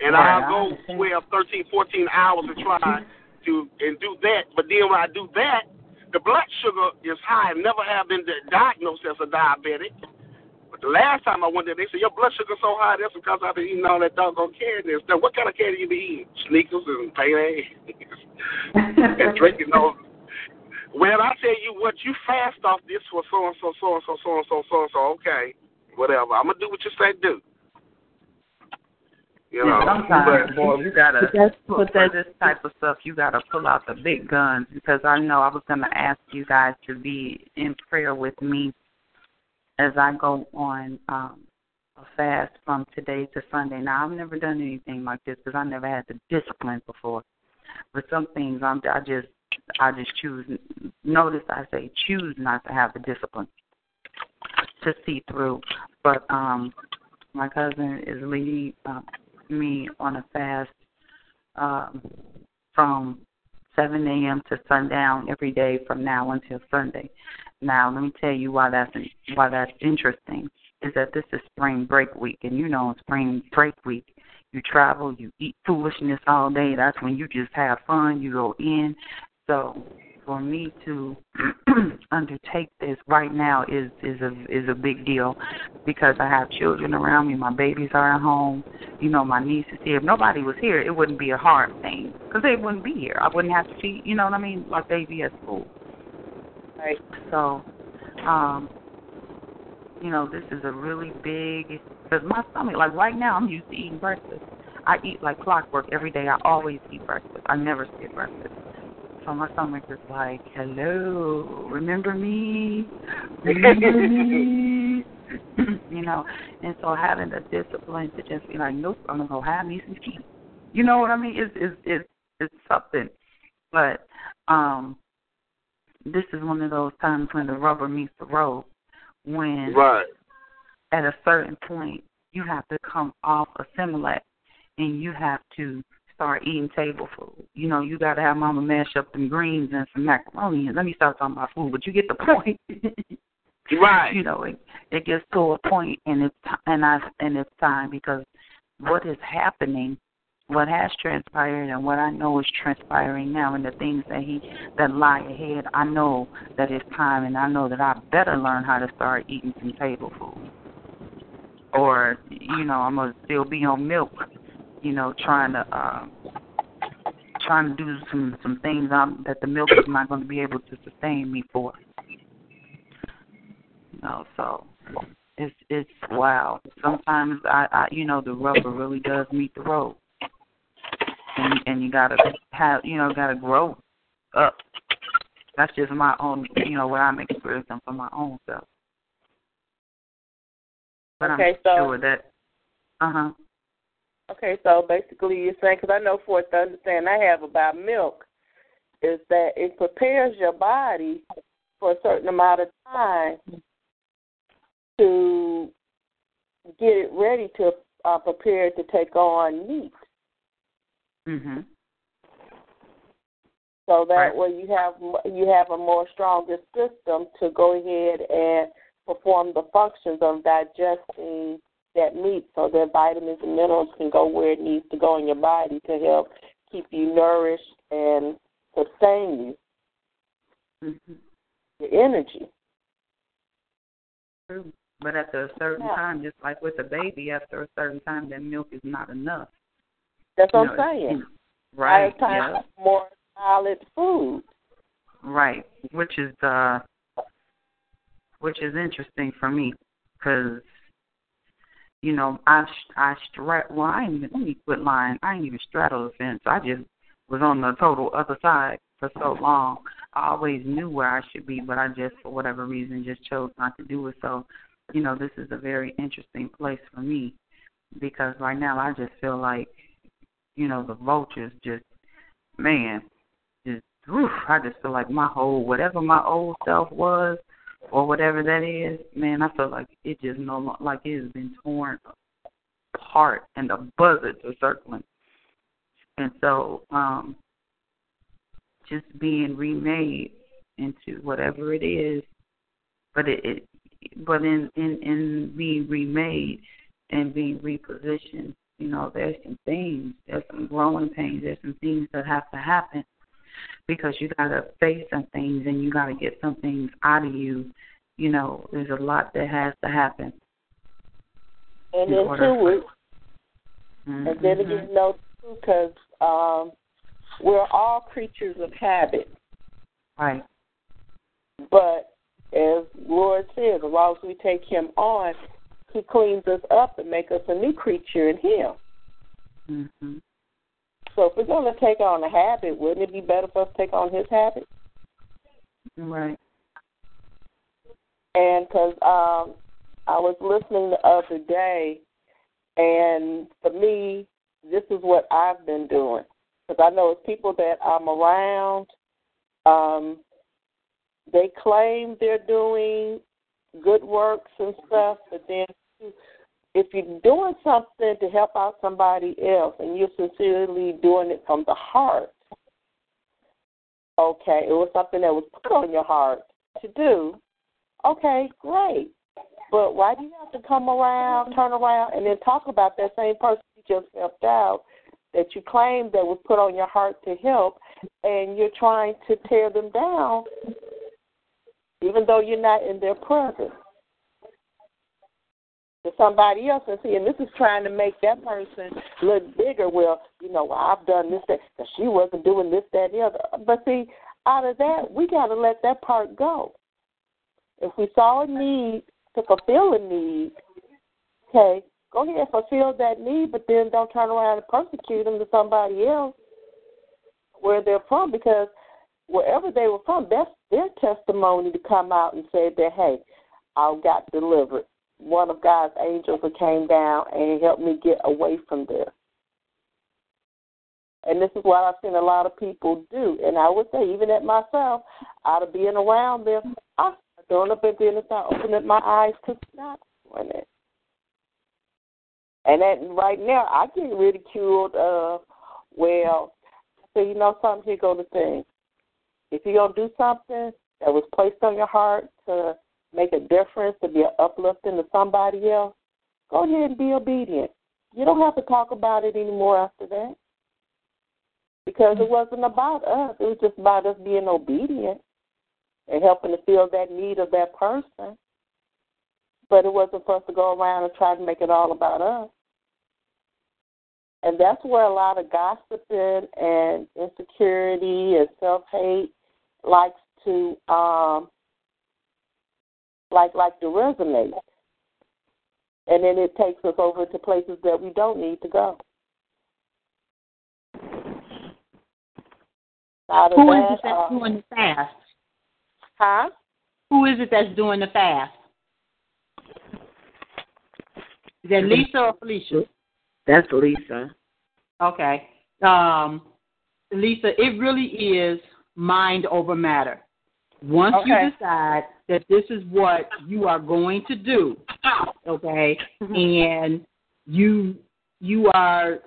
And Right, I'll go understand. 12, 13, 14 hours to try to and do that. But then when I do that, the blood sugar is high. I never have been di- diagnosed as a diabetic. But the last time I went there, they said, your blood sugar's so high, that's because I've been eating all that doggone candy and stuff. What kind of candy you been eating? Snickers and payday (laughs) and drinking those. (laughs) Well, I tell you what, you fast off this for so and so, so and so, so and so, so and so. Okay, whatever. I'm gonna do what you say do. You know, And sometimes, but- boy, you gotta That's- put but that's- this type of stuff. You gotta pull out the big guns because I know I was gonna ask you guys to be in prayer with me as I go on um a fast from today to Sunday. Now I've never done anything like this because I never had the discipline before. But some things I'm I just I just choose. Notice I say choose not to have the discipline to see through. But um my cousin is leading um, me on a fast um, from 7 a.m. to sundown every day from now until Sunday. Now, let me tell you why that's why that's interesting. Is that this is spring break week, and you know, spring break week, you travel, you eat foolishness all day. That's when you just have fun. You go in. So, for me to (clears throat) undertake this right now is is a is a big deal because I have children around me. My babies are at home. You know, my niece is here. If nobody was here, it wouldn't be a hard thing because they wouldn't be here. I wouldn't have to feed. You know what I mean? Like they be at school. Right. So, um, you know, this is a really big because my stomach. Like right now, I'm used to eating breakfast. I eat like clockwork every day. I always eat breakfast. I never skip breakfast. So my stomach is like, hello, remember me? Remember (laughs) me? (clears throat) you know, and so having the discipline to just be like, nope, I'm gonna go have me some tea. You know what I mean? It's it's it's it's something. But um this is one of those times when the rubber meets the road. When right. at a certain point you have to come off a Similac and you have to start eating table food. You know, you gotta have mama mash up some greens and some macaroni and let me start talking about food, but you get the (laughs) point. Right. You know, it it gets to a point and it's and I and it's time because what is happening what has transpired and what I know is transpiring now and the things that he that lie ahead, I know that it's time and I know that I better learn how to start eating some table food. Or, you know, I'm gonna still be on milk, you know, trying to uh trying to do some some things um that the milk is not gonna be able to sustain me for. You know, so it's it's wow. Sometimes I, I you know, the rubber really does meet the road and and you gotta have you know gotta grow up. That's just my own you know what I'm experiencing for my own self. But Okay, I'm so- sure that. Uh huh. Okay, so basically you're saying, because I know for the understanding I have about milk, is that it prepares your body for a certain amount of time to get it ready to uh, prepare to take on meat. Mhm. So that Right. way you have you have a more stronger system to go ahead and perform the functions of digesting that meat, so that vitamins and minerals can go where it needs to go in your body to help keep you nourished and sustain you Mhm. your energy. True. But at a certain Yeah. time, just like with a baby, after a certain time, that milk is not enough. That's what You I'm know, saying. it's- Right. Time Yeah. more solid food. Right, which is uh, which is interesting for me because you know I I stra- well I ain't even let me quit lying. I ain't even straddle the fence. I just was on the total other side for so long. I always knew where I should be but I just for whatever reason just chose not to do it. So you know, this is a very interesting place for me because right now I just feel like, you know, the vultures just, man, just, whew, I just feel like my whole, whatever my old self was or whatever that is, man, I feel like it just no like it has been torn apart and the buzzards are circling. And so, um, just being remade into whatever it is, but it, it but in in in being remade and being repositioned, you know, there's some things, there's some growing pains, there's some things that have to happen because you got to face some things and you got to get some things out of you. You know, there's a lot that has to happen. And then order too, for- we, and then again, no, because um, we're all creatures of habit. Right. But as Lord says, as long as we take Him on, He cleans us up and make us a new creature in Him. hmm So if we're going to take on a habit, wouldn't it be better for us to take on His habit? Right. And because um, I was listening the other day, and for me, this is what I've been doing. Because I know it's people that I'm around, um, they claim they're doing good works and stuff, but then if you're doing something to help out somebody else and you're sincerely doing it from the heart, okay, it was something that was put on your heart to do, okay, great. But why do you have to come around, turn around, and then talk about that same person you just helped out that you claim that was put on your heart to help, and you're trying to tear them down, even though you're not in their presence? To somebody else and see, and this is trying to make that person look bigger. Well, you know, well, I've done this, that, that she wasn't doing this, that, the other. But see, out of that, we got to let that part go. If we saw a need to fulfill a need, okay, go ahead and fulfill that need, but then don't turn around and persecute them to somebody else where they're from because wherever they were from, that's their testimony to come out and say that, hey, I got delivered. One of God's angels that came down and helped me get away from there. And this is what I've seen a lot of people do. And I would say, even at myself, out of being around them, I started doing up and then I started opening my eyes to stop doing it. And that right now, I get ridiculed. Uh, well, so you know something. Here go the thing. If you're gonna do something that was placed on your heart to make a difference, to be an uplifting to somebody else, go ahead and be obedient. You don't have to talk about it anymore after that. Because it wasn't about us. It was just about us being obedient and helping to fill that need of that person. But it wasn't for us to go around and try to make it all about us. And that's where a lot of gossiping and insecurity and self hate likes to um like like to resonate. And then it takes us over to places that we don't need to go. Out of Who is it that's uh, doing the fast? Huh? Who is it that's doing the fast? Is that Lisa or Felicia? That's Lisa. Okay. Um, Lisa, it really is mind over matter. Once Okay. you decide that this is what you are going to do, okay, and you you are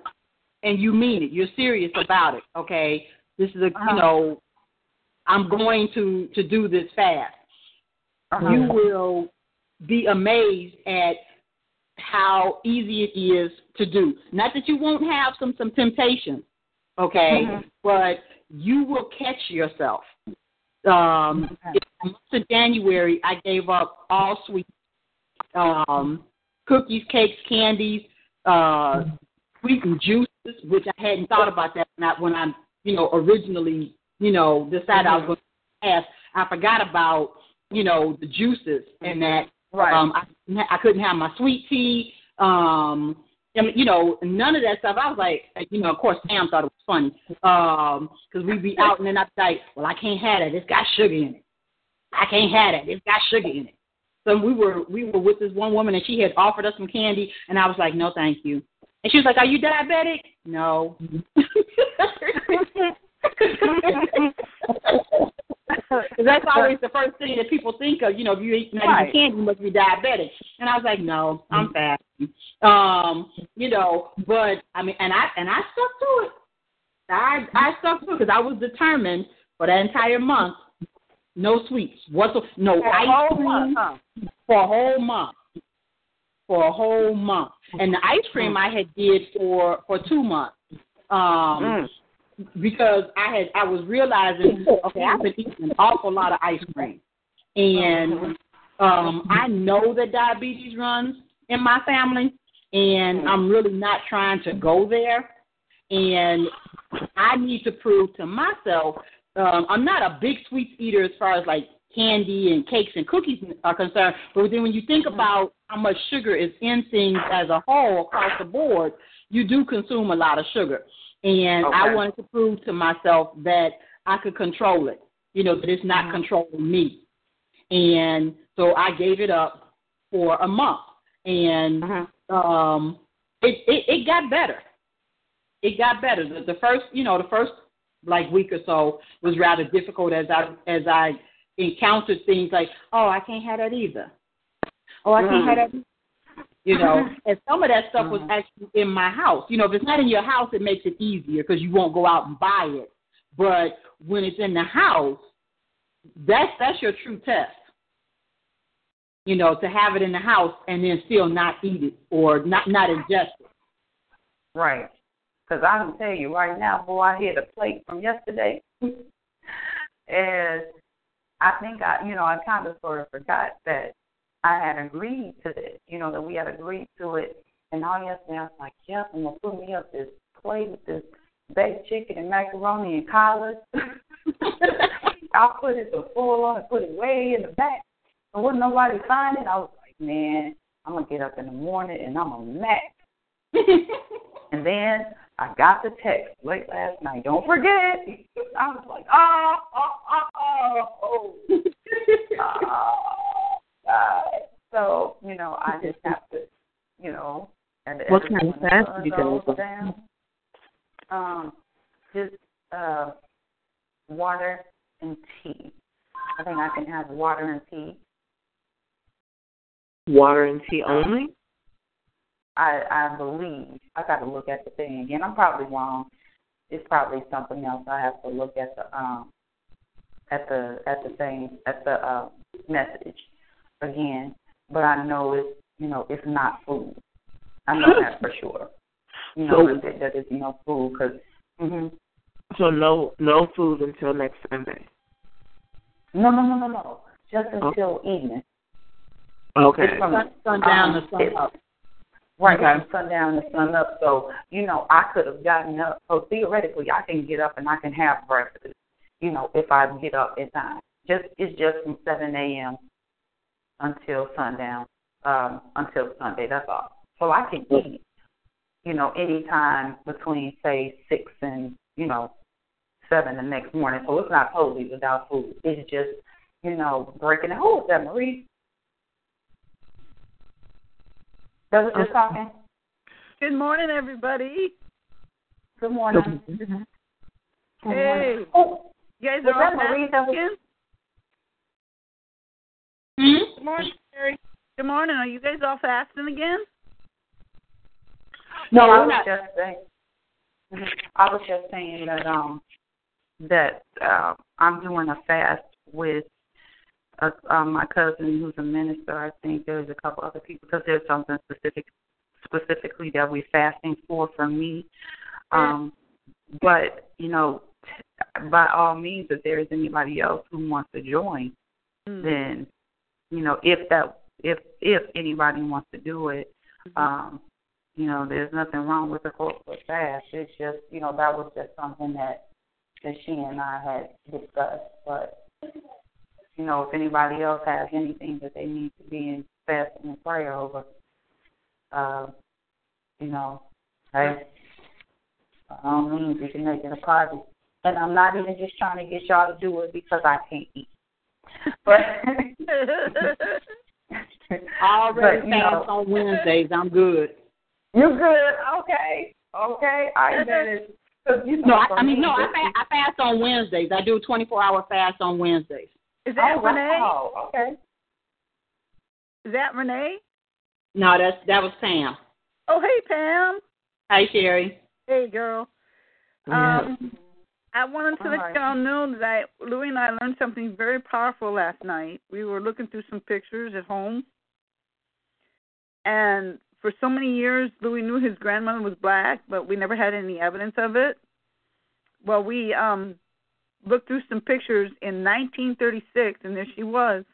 and you mean it, you're serious about it, okay. This is a Uh-huh. you know, I'm going to to do this fast. Uh-huh. You will be amazed at how easy it is to do. Not that you won't have some some temptations, okay, Mhm. but you will catch yourself. Um, in the month of January, I gave up all sweets, um, cookies, cakes, candies, uh, sweetened juices, which I hadn't thought about that when I, when I you know, originally, you know, decided I was going to ask. I forgot about, you know, the juices and that. Right. Um, I, I couldn't have my sweet tea. Um, I mean, you know, none of that stuff. I was like, you know, of course, Sam thought it was funny um, because we'd be out and then I'd be like, well, I can't have that. It's got sugar in it. I can't have that. It's got sugar in it. So we were we were with this one woman and she had offered us some candy and I was like, no, thank you. And she was like, are you diabetic? No. (laughs) (laughs) Because that's always the first thing that people think of. You know, if you eat not Right. candy, you must be diabetic. And I was like, no, I'm fasting. Um, you know, but I mean, and I and I stuck to it. I I stuck to it because I was determined for that entire month. No sweets. What's no For ice cream month, huh? for a whole month. For a whole month, and the ice cream I had did for for two months. Um, because I had I was realizing okay I've been eating an awful lot of ice cream, and um, I know that diabetes runs in my family, and I'm really not trying to go there, and I need to prove to myself um, I'm not a big sweets eater as far as like candy and cakes and cookies are concerned, but then when you think about how much sugar is in things as a whole across the board, you do consume a lot of sugar. And I wanted to prove to myself that I could control it, you know, that it's not mm-hmm. controlling me. And so I gave it up for a month. And mm-hmm. um it, it it got better. It got better. The, the first, you know, the first like week or so was rather difficult as I as I encountered things like, oh, I can't have that either. Oh, I can't have mm-hmm. that. You know, mm-hmm. and some of that stuff was mm-hmm. actually in my house. You know, if it's not in your house, it makes it easier because you won't go out and buy it. But when it's in the house, that's that's your true test. You know, to have it in the house and then still not eat it or not not ingest it. Right. Because I can tell you right now, boy, I hit a plate from yesterday. Mm-hmm. and I think I, you know, I kind of sort of forgot that I had agreed to it, you know, that we had agreed to it. And all yesterday I was like, yep, I'm going to put me up this plate with this baked chicken and macaroni and collards. (laughs) I'll put it the full on and put it way in the back. And wouldn't nobody find it? I was like, man, I'm going to get up in the morning and I'm going to. And then I got the text late last night. Don't forget. I was like, ah, ah, ah, oh, oh, oh, oh. oh God. So, you know, I just have to, you know, and What kind of fast do you go goes down, um, just uh, water and tea. I think I can have water and tea. Water and tea only? I I believe I got to look at the thing again. I'm probably wrong. It's probably something else. I have to look at the um at the at the thing at the uh, message again. But I know it's you know it's not food. I know that for sure. You know So- that, that it's no food because. hmm So no no food until next Sunday. No no no no no. Just until evening. Okay. It's from Sun, sundown um, to sun it- up. Right, Okay. from sundown to sun up. So, you know, I could have gotten up. So theoretically, I can get up and I can have breakfast, you know, if I get up in time. Just It's just from 7 a.m. until sundown, um, until Sunday. That's all. So I can eat, you know, any time between, say, 6 and, you know, 7 the next morning. So it's not totally without food. It's just, you know, breaking it. Who is that, Marie? Does it just talking? Good morning, everybody. Good morning. Hey, Oh, you guys was are all that Hmm? Good morning, Mary. Good morning. Are you guys all fasting again? No, I was not. just saying. I was just saying that um that uh, I'm doing a fast with uh, uh, my cousin who's a minister. I think there's a couple other people because there's something specific specifically that we're fasting for for me. Um, but you know, by all means, if there is anybody else who wants to join, then you know if that if if anybody wants to do it um you know there's nothing wrong with the corporate fast it's just you know that was just something that that she and i had discussed but you know if anybody else has anything that they need to be in fasting and prayer over uh you know hey by all means you can make it a party and i'm not even just trying to get y'all to do it because i can't eat but (laughs) already But, you fast know- on Wednesdays. I'm good. You're good? Okay. Okay. I manage. 'cause, you know, No, I, I mean no. I this fast, I fast on Wednesdays. I do a 24 hour fast on Wednesdays. Is that oh, Renee? Wow. Okay. Is that Renee? No, that's that was Pam. Oh, hey Pam. Hi, Sherry. Hey girl. Yeah. Um, I wanted to All let right. y'all know that Louie and I learned something very powerful last night. We were looking through some pictures at home, and for so many years, Louis knew his grandmother was black, but we never had any evidence of it. Well, we um looked through some pictures in 1936, and there she was,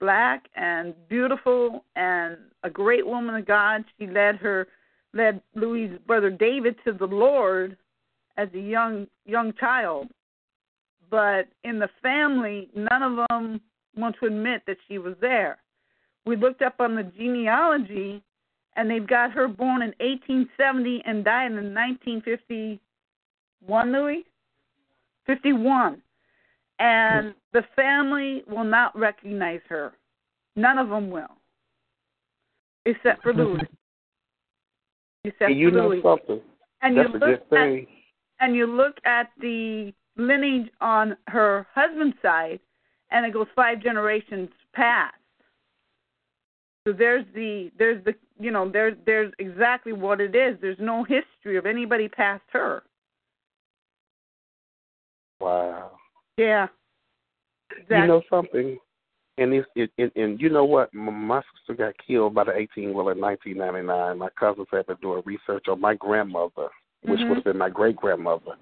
black and beautiful and a great woman of God. She led her led Louis' brother David to the Lord as a young young child. But in the family, none of them want to admit that she was there. We looked up on the genealogy, and they've got her born in 1870 and died in 1951. Louis, 51, and hmm. the family will not recognize her. None of them will, except for (laughs) Louis. Except you for know Louis. something? And That's you a look good at thing. And you look at the lineage on her husband's side, and it goes five generations past. So there's the there's the you know there's there's exactly what it is. There's no history of anybody past her. Wow. Yeah. Exactly. You know something? And it's it, it, and you know what? My sister got killed by the eighteen wheeler in nineteen ninety nine. My cousins had to do a research on my grandmother, which Mhm. would have been my great grandmother.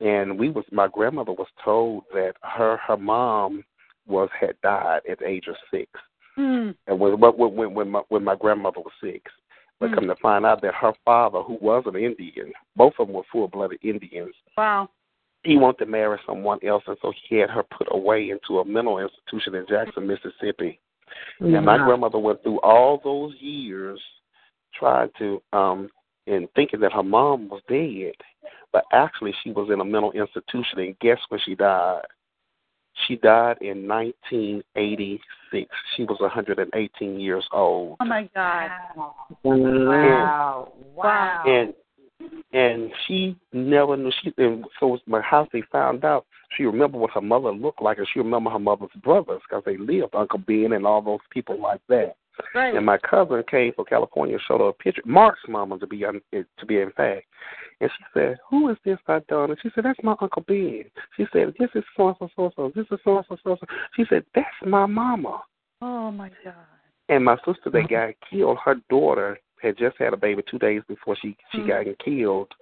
And we was my grandmother was told that her her mom was had died at the age of six. Hmm. And when when when when my when my grandmother was six. But Hmm. come to find out that her father, who was an Indian, both of them were full blooded Indians, Wow. he wanted to marry someone else, and so he had her put away into a mental institution in Jackson, Mississippi. And my grandmother went through all those years trying to, um, and thinking that her mom was dead, but actually she was in a mental institution. And guess when she died? She died in 1986. She was 118 years old. Oh my God. Wow. Wow. and and she never knew she and so it's my house they found out she remembered what her mother looked like and she remembered her mother's brothers because they lived uncle ben and all those people like that Right. and my cousin came from california and showed her a picture mark's mama to be to be in fact and she said who is this i done and she said that's my uncle ben she said this is so and so so and so this is so and so so and so she said that's my mama Oh my God. and my sister that got killed, her daughter had just had a baby two days before she she Mhm. got killed.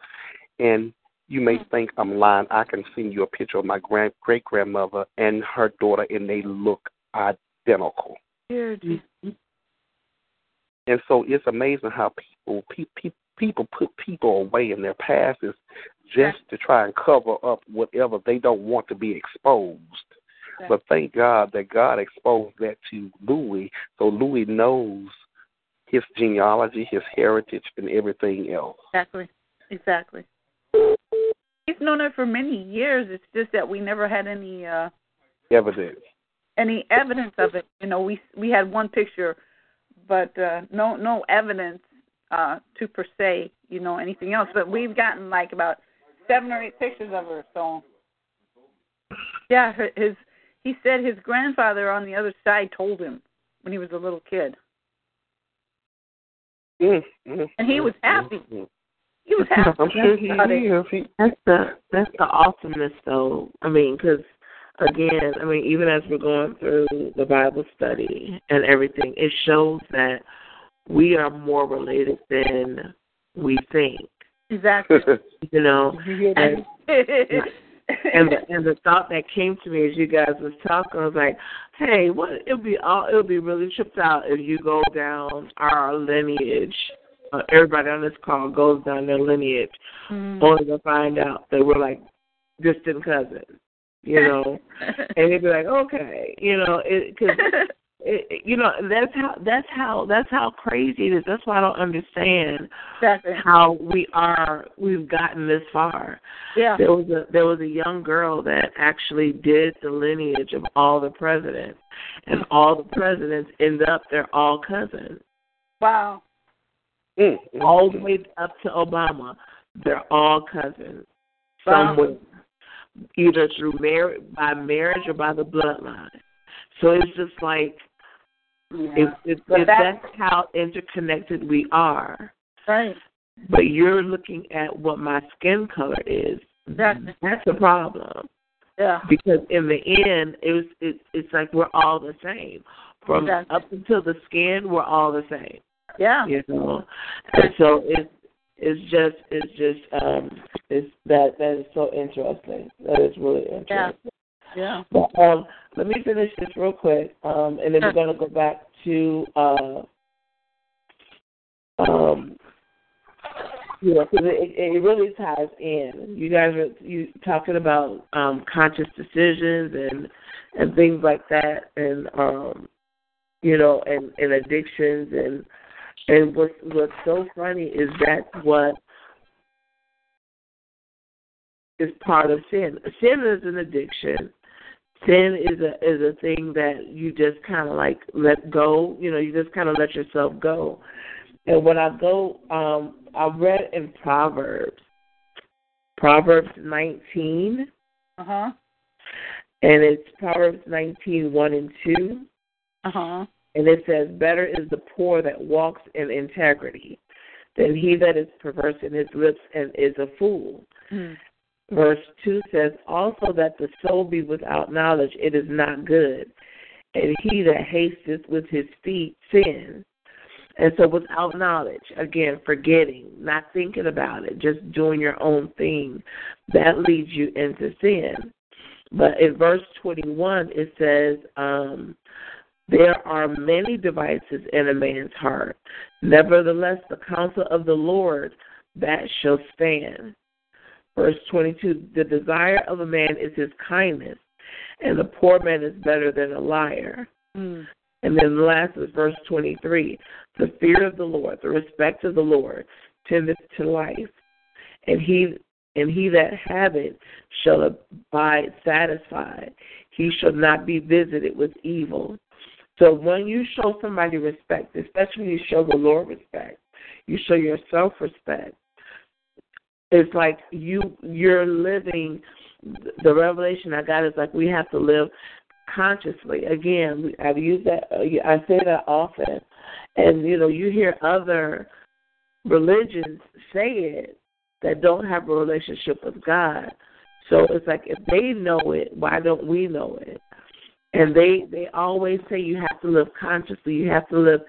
And you may think I'm lying. I can send you a picture of my grand great grandmother and her daughter, and they look identical. Dear Jesus. And so it's amazing how people pe- pe- people put people away in their past is just to try and cover up whatever they don't want to be exposed. But thank God that God exposed that to Louis, so Louis knows his genealogy, his heritage, and everything else. Exactly. Exactly. He's known her for many years. It's just that we never had any uh Evidence. any evidence of it. You know, we we had one picture, but uh no no evidence uh to per se, you know, anything else. But we've gotten like about seven or eight pictures of her. So yeah, his he said his grandfather on the other side told him when he was a little kid, mm, and he was happy. He was (laughs) happy. I'm sure he is. He, That's the that's the awesomeness, though. I mean, because again, I mean, even as we're going through the Bible study and everything, it shows that we are more related than we think. Exactly. (laughs) (laughs) You know, you hear and that? and the and the thought that came to me as you guys was talking I was like, hey, what it'll be all it'll be really tripped out if you go down our lineage. Uh, everybody on this call goes down their lineage, Mm. only to find out that we're like distant cousins, you know. and they'd be like, okay, you know, it because (laughs) it, you know that's how that's how that's how crazy it is. That's why I don't understand how we are we've gotten this far. Yeah. There was a there was a young girl that actually did the lineage of all the presidents, and all the presidents end up they're all cousins. Wow. All the way up to Obama, they're all cousins Wow. somewhere, either through marriage by marriage or by the bloodline. So it's just like if, if, if that- that's how interconnected we are, Right. but you're looking at what my skin color is, Exactly. Mm, that's a problem. Yeah. Because in the end, it was it, it's like we're all the same. From Exactly. up until the skin, we're all the same. Yeah. You know, and so it's it's just it's just um it's that that is so interesting. That is really Yeah. interesting. Yeah. But um, let me finish this real quick, um, and then we're going to go back to uh, um, you know, because it, it really ties in. You guys are you talking about um, conscious decisions and and things like that, and um, you know, and, and addictions, and and what's what's so funny is that's what is part of sin. Sin is an addiction. Sin is a is a thing that you just kind of like let go. You know, you just kind of let yourself go. And when I go, um, I read in Proverbs, Proverbs 19, Uh huh. and it's Proverbs nineteen one and 2. Uh huh. And it says, Better is the poor that walks in integrity than he that is perverse in his lips and is a fool. Mm. Verse 2 says, Also that the soul be without knowledge, it is not good. And he that hasteth with his feet sins. And so without knowledge, again, forgetting, not thinking about it, just doing your own thing, that leads you into sin. But in verse 21, it says, um, There are many devices in a man's heart. Nevertheless, the counsel of the Lord, that shall stand. Verse 22 The desire of a man is his kindness, and the poor man is better than a liar. Mm. And then the last is verse 23 The fear of the Lord, the respect of the Lord, tendeth to life, and he and he that hath it shall abide satisfied. He shall not be visited with evil. So when you show somebody respect, especially when you show the Lord respect, you show yourself respect. It's like you you're living the revelation I got is like we have to live consciously. Again, I've used that. I say that often, and you know, you hear other religions say it that don't have a relationship with God. So it's like if they know it, why don't we know it? And they they always say you have to live consciously. You have to live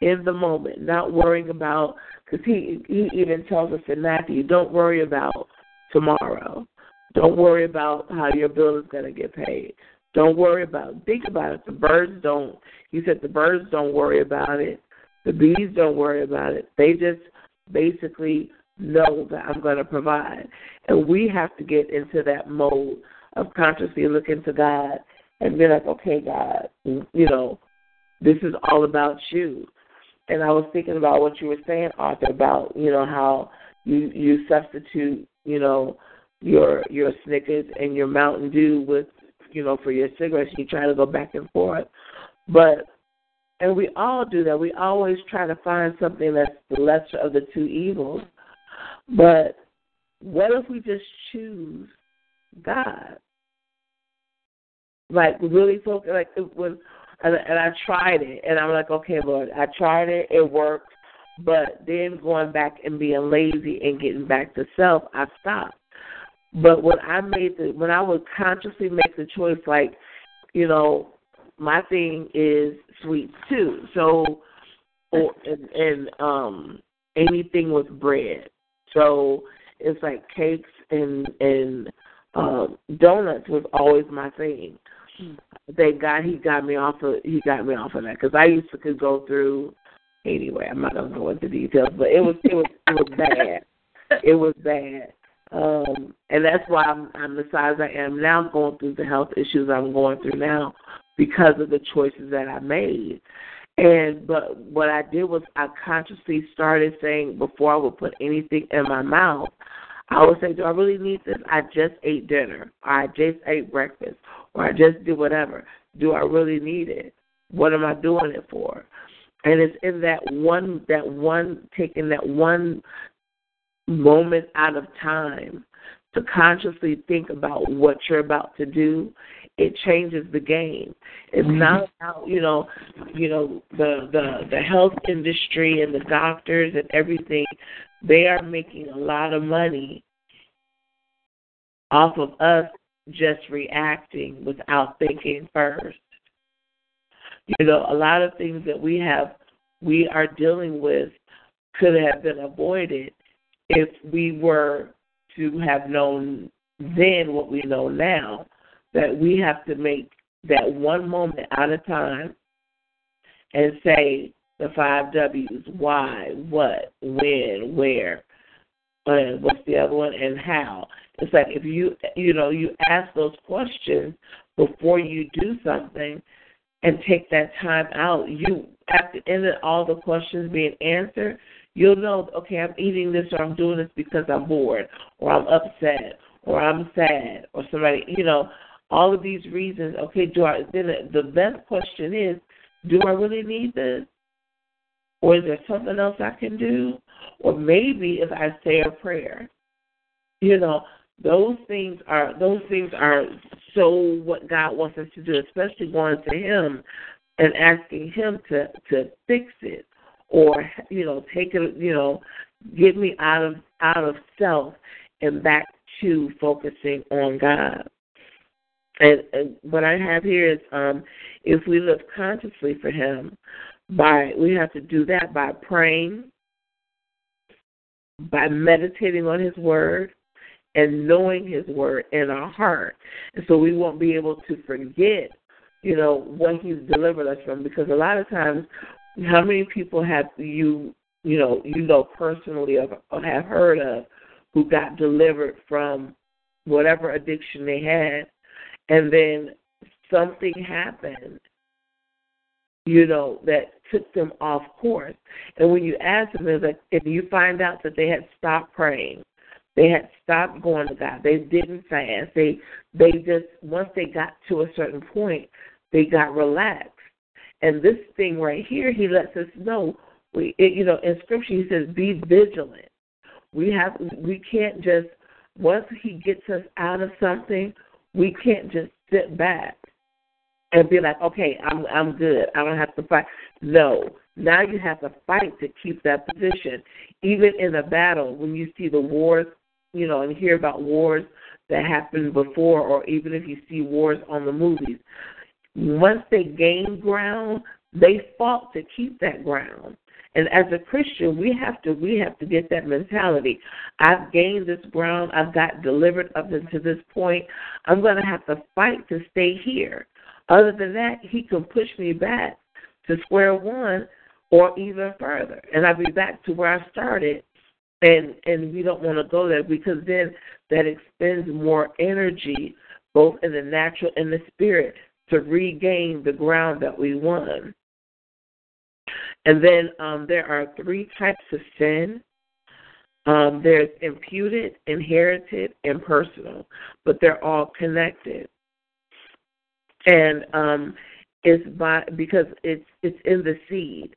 in the moment, not worrying about. Because he he even tells us in Matthew, don't worry about tomorrow. Don't worry about how your bill is going to get paid. Don't worry about. Think about it. The birds don't. He said the birds don't worry about it. The bees don't worry about it. They just basically know that I'm going to provide, and we have to get into that mode of consciously looking to God and be like, okay, God, you know, this is all about you. And I was thinking about what you were saying, Arthur, about you know how you you substitute, you know, your your Snickers and your Mountain Dew with you know, for your cigarettes, you try to go back and forth. But and we all do that. We always try to find something that's the lesser of the two evils. But what if we just choose God? Like really focus like it was and, and I tried it and I'm like, Okay, Lord, I tried it, it worked but then going back and being lazy and getting back to self, I stopped. But when I made the when I would consciously make the choice, like, you know, my thing is sweets too. So, or and, and um anything with bread. So it's like cakes and and um donuts was always my thing. Thank God he got me off of he got me off of that because I used to could go through anyway. I'm not gonna go into details, but it was it was it was bad. It was bad. Um, and that's why I'm, I'm the size I am now, going through the health issues I'm going through now because of the choices that I made. And but what I did was I consciously started saying before I would put anything in my mouth, I would say, Do I really need this? I just ate dinner, I just ate breakfast, or I just did whatever. Do I really need it? What am I doing it for? And it's in that one that one taking that one moment out of time to consciously think about what you're about to do, it changes the game. It's Mm-hmm. not about you know, you know the the the health industry and the doctors and everything. They are making a lot of money off of us just reacting without thinking first. You know, a lot of things that we have we are dealing with could have been avoided if we were to have known then what we know now, that we have to make that one moment at a time and say the five W's why, what, when, where, and what's the other one, and how. It's like if you you know you ask those questions before you do something, and take that time out. You at the end of all the questions being answered, you'll know okay I'm eating this or I'm doing this because I'm bored or I'm upset or I'm sad or somebody you know all of these reasons. Okay, do I? Then the best question is, do I really need this? Or is there something else I can do? Or maybe if I say a prayer, you know, those things are those things are so what God wants us to do, especially going to Him and asking Him to to fix it, or you know, take it, you know, get me out of out of self and back to focusing on God. And, and what I have here is um, if we live consciously for Him, by we have to do that by praying, by meditating on His Word, and knowing His Word in our heart, and so we won't be able to forget, you know, what He's delivered us from. Because a lot of times, how many people have you, you know, you know personally of, or have heard of, who got delivered from whatever addiction they had, and then something happened, you know, that took them off course. And when you ask them, it's like if you find out that they had stopped praying, they had stopped going to God, they didn't fast, they they just once they got to a certain point, they got relaxed. And this thing right here, he lets us know. We, it, you know, in Scripture, he says, "Be vigilant." We have, we can't just once he gets us out of something, we can't just sit back and be like, okay, I'm I'm good. I don't have to fight. No, now you have to fight to keep that position. Even in a battle, when you see the wars, you know, and hear about wars that happened mm-hmm. before, or even if you see wars on the movies, once they gain ground, they fought to keep that ground. And as a Christian, we have to we have to get that mentality. I've gained this ground. I've got delivered up until this point. I'm going to have to fight to stay here. Other than that, he can push me back to square one or even further, and I'll be back to where I started. And and we don't want to go there because then that expends more energy, both in the natural and the spirit, to regain the ground that we won. And then um, there are three types of sin. Um, there's imputed, inherited, and personal, but they're all connected. And um, it's by because it's it's in the seed.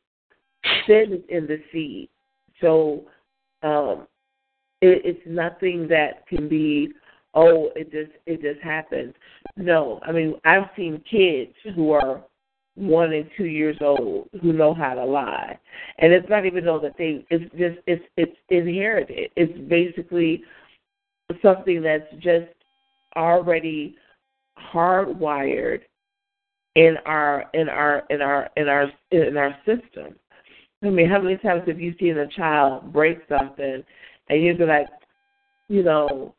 Sin is in the seed, so um, it, it's nothing that can be. Oh, it just it just happens. No, I mean I've seen kids who are one and two years old who know how to lie, and it's not even though that they. It's just it's it's inherited. It's basically something that's just already hardwired in our in our in our in our in our system. I mean, how many times have you seen a child break something, and you'd be like, you know,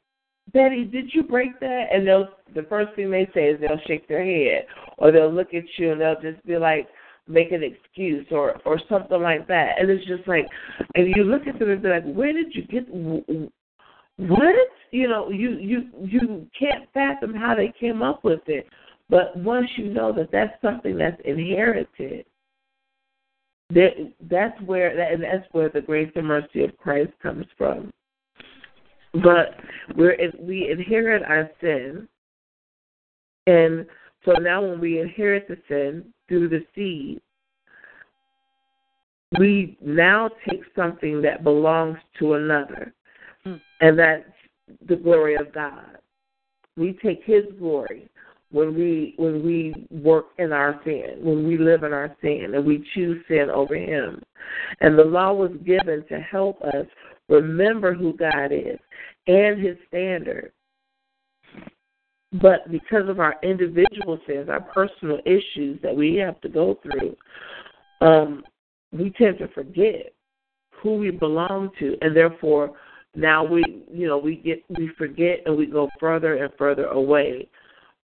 Betty, did you break that? And they'll the first thing they say is they'll shake their head, or they'll look at you and they'll just be like, make an excuse or or something like that. And it's just like, and you look at them and be like, where did you get what? You know, you you you can't fathom how they came up with it. But once you know that that's something that's inherited, that that's where that, and that's where the grace and mercy of Christ comes from. But we're we inherit our sin, and so now when we inherit the sin through the seed, we now take something that belongs to another, mm. and that's the glory of God. We take His glory when we when we work in our sin, when we live in our sin, and we choose sin over Him. And the law was given to help us remember who God is and His standard. But because of our individual sins, our personal issues that we have to go through, um, we tend to forget who we belong to, and therefore now we, you know, we get we forget and we go further and further away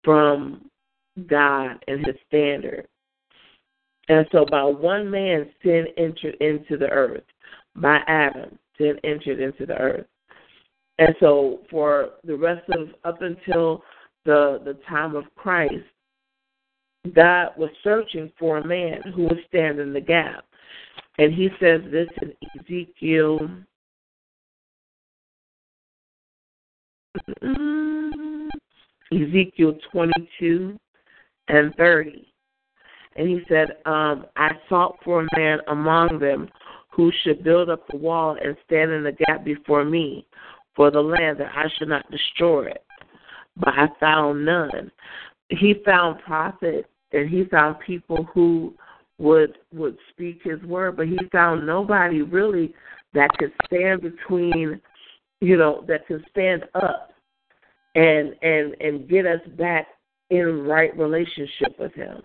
from God and His standard. And so, by one man, sin entered into the earth. By Adam, sin entered into the earth. And so, for the rest of up until the the time of Christ, God was searching for a man who would stand in the gap. And he says this in Ezekiel. Mm, Ezekiel 22 and 30. And he said, um, I sought for a man among them who should build up the wall and stand in the gap before me for the land that I should not destroy it. But I found none. He found prophets and he found people who would would speak his word, but he found nobody really that could stand between, you know, that could stand up and and and get us back in right relationship with him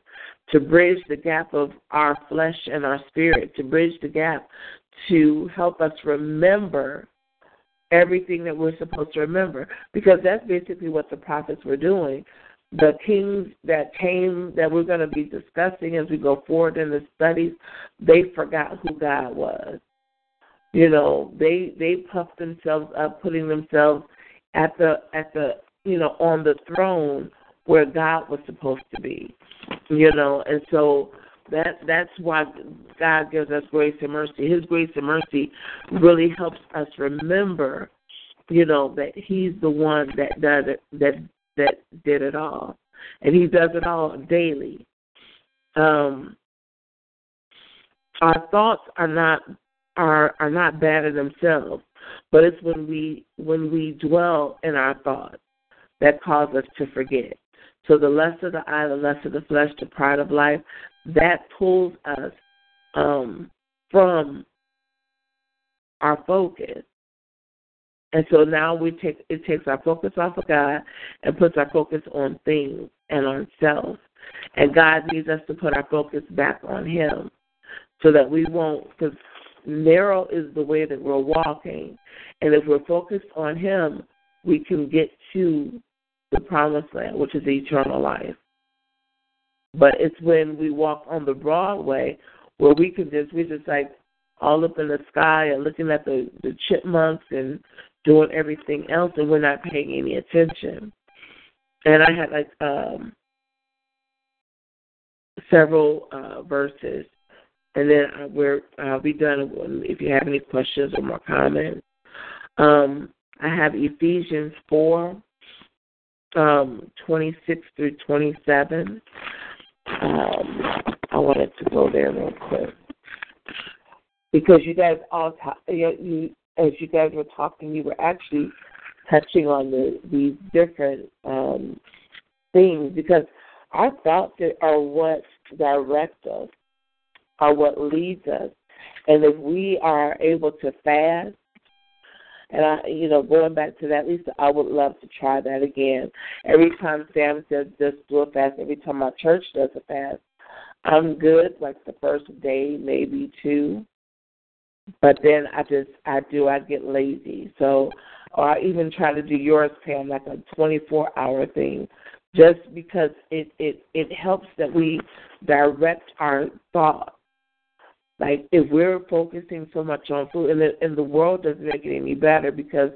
to bridge the gap of our flesh and our spirit to bridge the gap to help us remember everything that we're supposed to remember because that's basically what the prophets were doing the kings that came that we're going to be discussing as we go forward in the studies, they forgot who God was. You know, they they puffed themselves up, putting themselves at the at the you know on the throne where God was supposed to be. You know, and so that that's why God gives us grace and mercy. His grace and mercy really helps us remember, you know, that He's the one that does it, that that did it all, and He does it all daily. Um, our thoughts are not are are not bad in themselves, but it's when we when we dwell in our thoughts that cause us to forget. So the lust of the eye, the lust of the flesh, the pride of life, that pulls us um, from our focus and so now we take it takes our focus off of God and puts our focus on things and on self. And God needs us to put our focus back on Him so that we won't, because narrow is the way that we're walking. And if we're focused on Him, we can get to the promised land, which is eternal life. But it's when we walk on the broad way where we can just, we're just like all up in the sky and looking at the, the chipmunks and doing everything else and we're not paying any attention. And I had like um several uh verses and then I, we're I'll be done if you have any questions or more comments. Um I have Ephesians four um twenty six through twenty seven. Um I wanted to go there real quick because you guys all t- you, you as you guys were talking, you were actually touching on the these different um, things because our thoughts are what direct us, are what leads us, and if we are able to fast, and I, you know, going back to that, Lisa, I would love to try that again. Every time Sam says just do a fast, every time my church does a fast, I'm good. Like the first day, maybe two, but then I just I do I get lazy. So or I even try to do yours, Pam, like a 24 hour thing, just because it it it helps that we direct our thoughts. Like if we're focusing so much on food, and the, and the world doesn't make it any better because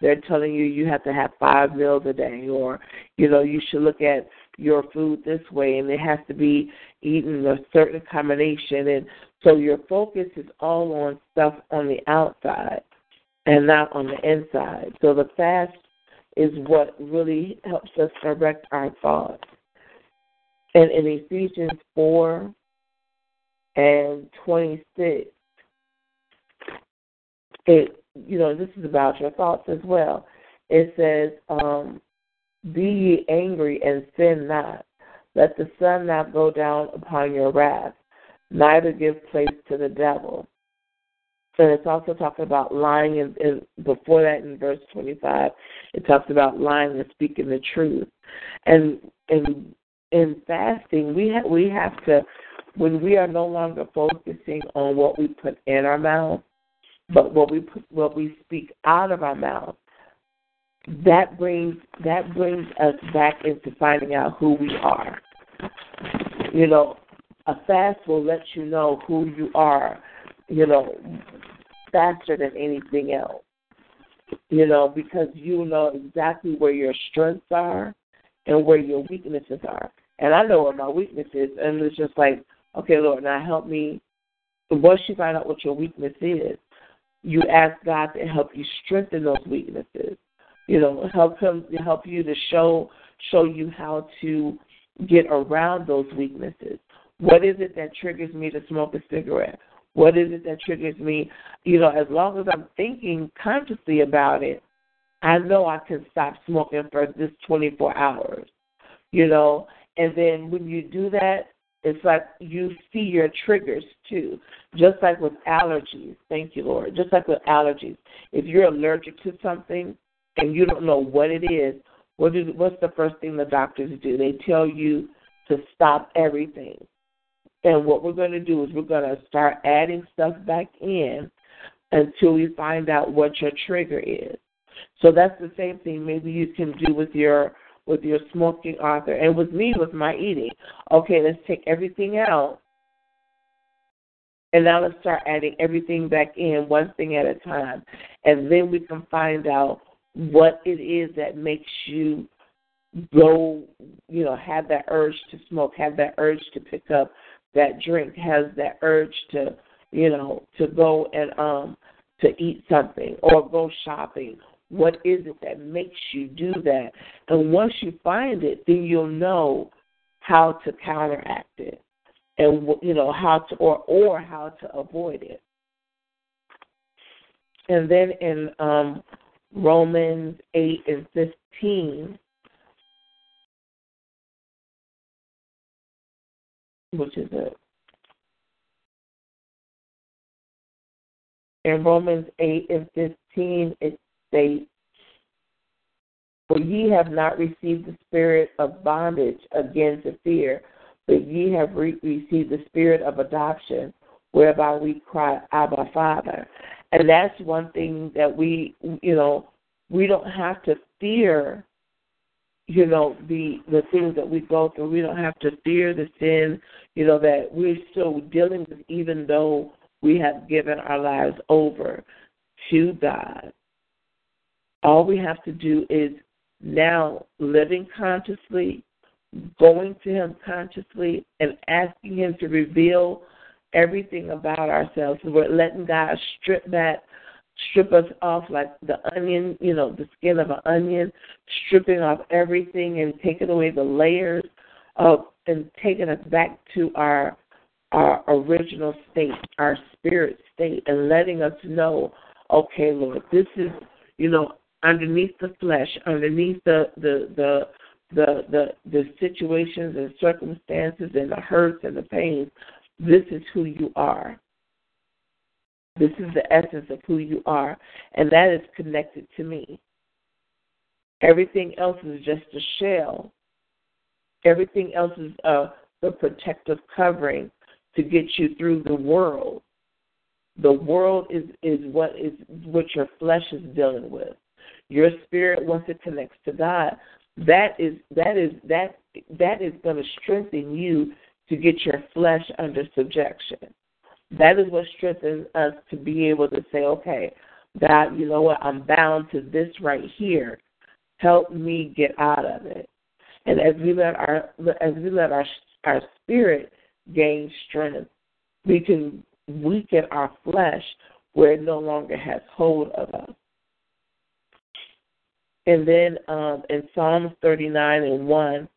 they're telling you you have to have five meals a day, or you know you should look at your food this way and it has to be eaten a certain combination and so your focus is all on stuff on the outside and not on the inside. So the fast is what really helps us direct our thoughts. And in Ephesians 4 and 26, it, you know, this is about your thoughts as well. It says, um, Be ye angry and sin not. Let the sun not go down upon your wrath, neither give place to the devil. And it's also talking about lying, and, and before that in verse 25, it talks about lying and speaking the truth. And in in fasting, we have we have to when we are no longer focusing on what we put in our mouth, but what we put, what we speak out of our mouth. That brings that brings us back into finding out who we are. You know, a fast will let you know who you are. You know, faster than anything else. You know, because you know exactly where your strengths are and where your weaknesses are. And I know where my weaknesses and it's just like, okay, Lord, now help me once you find out what your weakness is, you ask God to help you strengthen those weaknesses. You know, help him help you to show show you how to get around those weaknesses. What is it that triggers me to smoke a cigarette? What is it that triggers me? You know, as long as I'm thinking consciously about it, I know I can stop smoking for this 24 hours. You know, and then when you do that, it's like you see your triggers too. Just like with allergies. Thank you, Lord. Just like with allergies. If you're allergic to something and you don't know what it is, what is what's the first thing the doctors do? They tell you to stop everything. And what we're going to do is we're going to start adding stuff back in until we find out what your trigger is. So that's the same thing maybe you can do with your with your smoking author and with me with my eating. Okay, let's take everything out and now let's start adding everything back in one thing at a time. And then we can find out what it is that makes you go, you know, have that urge to smoke, have that urge to pick up that drink has that urge to, you know, to go and um to eat something or go shopping. What is it that makes you do that? And once you find it, then you'll know how to counteract it and you know how to or or how to avoid it. And then in um, Romans eight and fifteen, which is it? In Romans 8 and 15, it states, For ye have not received the spirit of bondage again to fear, but ye have re- received the spirit of adoption, whereby we cry, Abba, Father. And that's one thing that we, you know, we don't have to fear you know the the things that we go through we don't have to fear the sin you know that we're still dealing with even though we have given our lives over to god all we have to do is now living consciously going to him consciously and asking him to reveal everything about ourselves. We're letting god strip that strip us off like the onion, you know, the skin of an onion, stripping off everything and taking away the layers of and taking us back to our our original state, our spirit state, and letting us know, okay, Lord, this is, you know, underneath the flesh, underneath the the the the the, the situations and circumstances and the hurts and the pains, this is who you are. This is the essence of who you are, and that is connected to me. Everything else is just a shell. Everything else is a the protective covering to get you through the world. The world is, is what is what your flesh is dealing with. Your spirit, once it connects to God, that is that is that that is going to strengthen you to get your flesh under subjection. That is what strengthens us to be able to say, okay, God, you know what? I'm bound to this right here. Help me get out of it. And as we let our as we let our our spirit gain strength, we can weaken our flesh where it no longer has hold of us. And then um, in Psalms 39 and 1,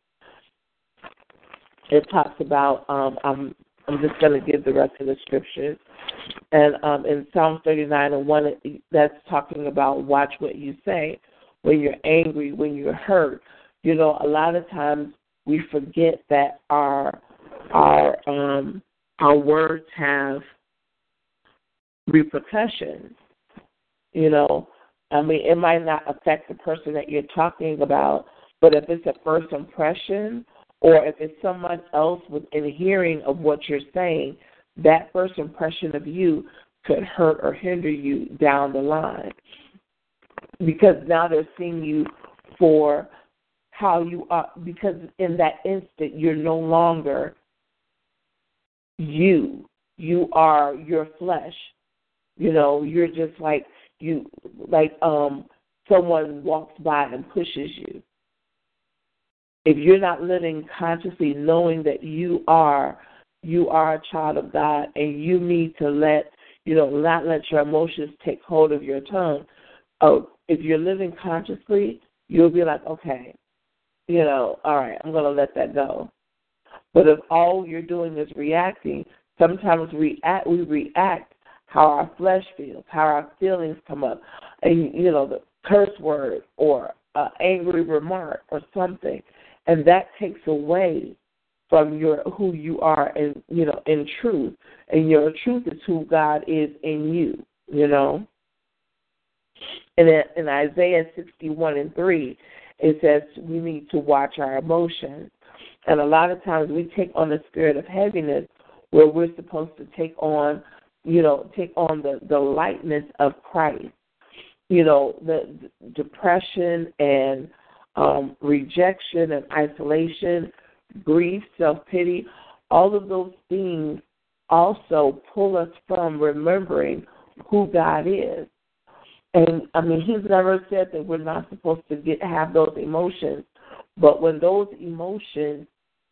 it talks about, um, I'm, I'm just going to give the rest of the scriptures. And um, in Psalm 39 and 1, that's talking about watch what you say when you're angry, when you're hurt. You know, a lot of times we forget that our our um, our words have repercussions. You know, I mean, it might not affect the person that you're talking about, but if it's a first impression or if it's someone else within hearing of what you're saying, that first impression of you could hurt or hinder you down the line. Because now they're seeing you for how you are, because in that instant, you're no longer you. You are your flesh. You know, you're just like you like um someone walks by and pushes you. If you're not living consciously knowing that you are you are a child of God and you need to let you know, not let your emotions take hold of your tongue. Oh, if you're living consciously, you'll be like, okay, you know, all right, I'm gonna let that go. But if all you're doing is reacting, sometimes react we react how our flesh feels, how our feelings come up, and you know the curse word or an angry remark or something, and that takes away from your who you are and you know in truth, and your truth is who God is in you, you know. And in, in Isaiah 61 and 3, it says we need to watch our emotions. And a lot of times we take on the spirit of heaviness where we're supposed to take on you know, take on the, the lightness of Christ. You know, the, the depression and um, rejection and isolation, grief, self pity, all of those things also pull us from remembering who God is. And I mean, He's never said that we're not supposed to get have those emotions, but when those emotions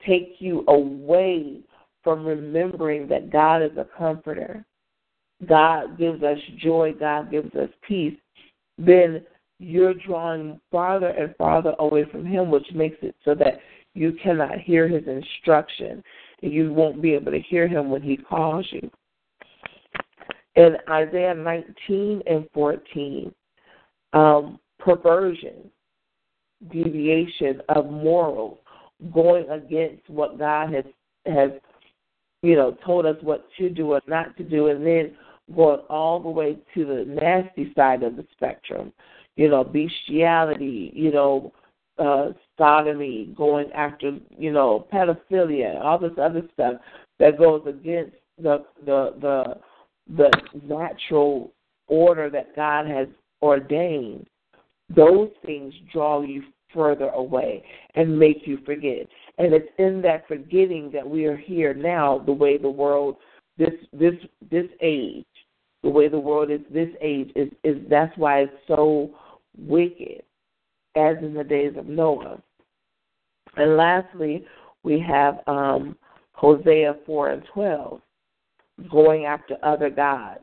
take you away from remembering that God is a comforter, God gives us joy, God gives us peace, then you're drawing farther and farther away from Him, which makes it so that you cannot hear His instruction. You won't be able to hear Him when He calls you. In Isaiah 19 and 14, um, perversion, deviation of morals, going against what God has has you know told us what to do or not to do, and then going all the way to the nasty side of the spectrum. You know, bestiality, you know, uh, sodomy, going after, you know, pedophilia, all this other stuff that goes against the the the the natural order that God has ordained. Those things draw you further away and make you forget. And it's in that forgetting that we are here now, the way the world this this this age the way the world is this age is, is that's why it's so wicked, as in the days of Noah. And lastly, we have um, Hosea 4 and 12, going after other gods,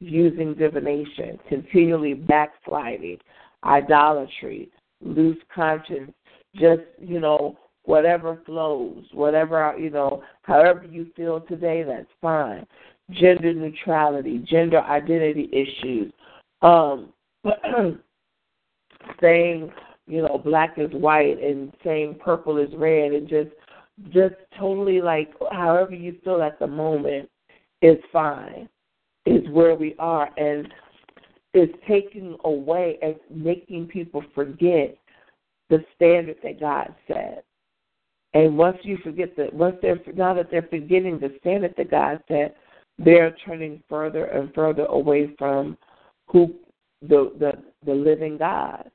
using divination, continually backsliding, idolatry, loose conscience, just, you know, whatever flows, whatever, you know, however you feel today, that's fine gender neutrality, gender identity issues, um, (clears throat) saying you know black is white and saying purple is red, and just just totally like however you feel at the moment is fine, is where we are, and is taking away and making people forget the standard that God set. And once you forget that, once they're now that they're forgetting the standard that God set, they're turning further and further away from who the the, the living God.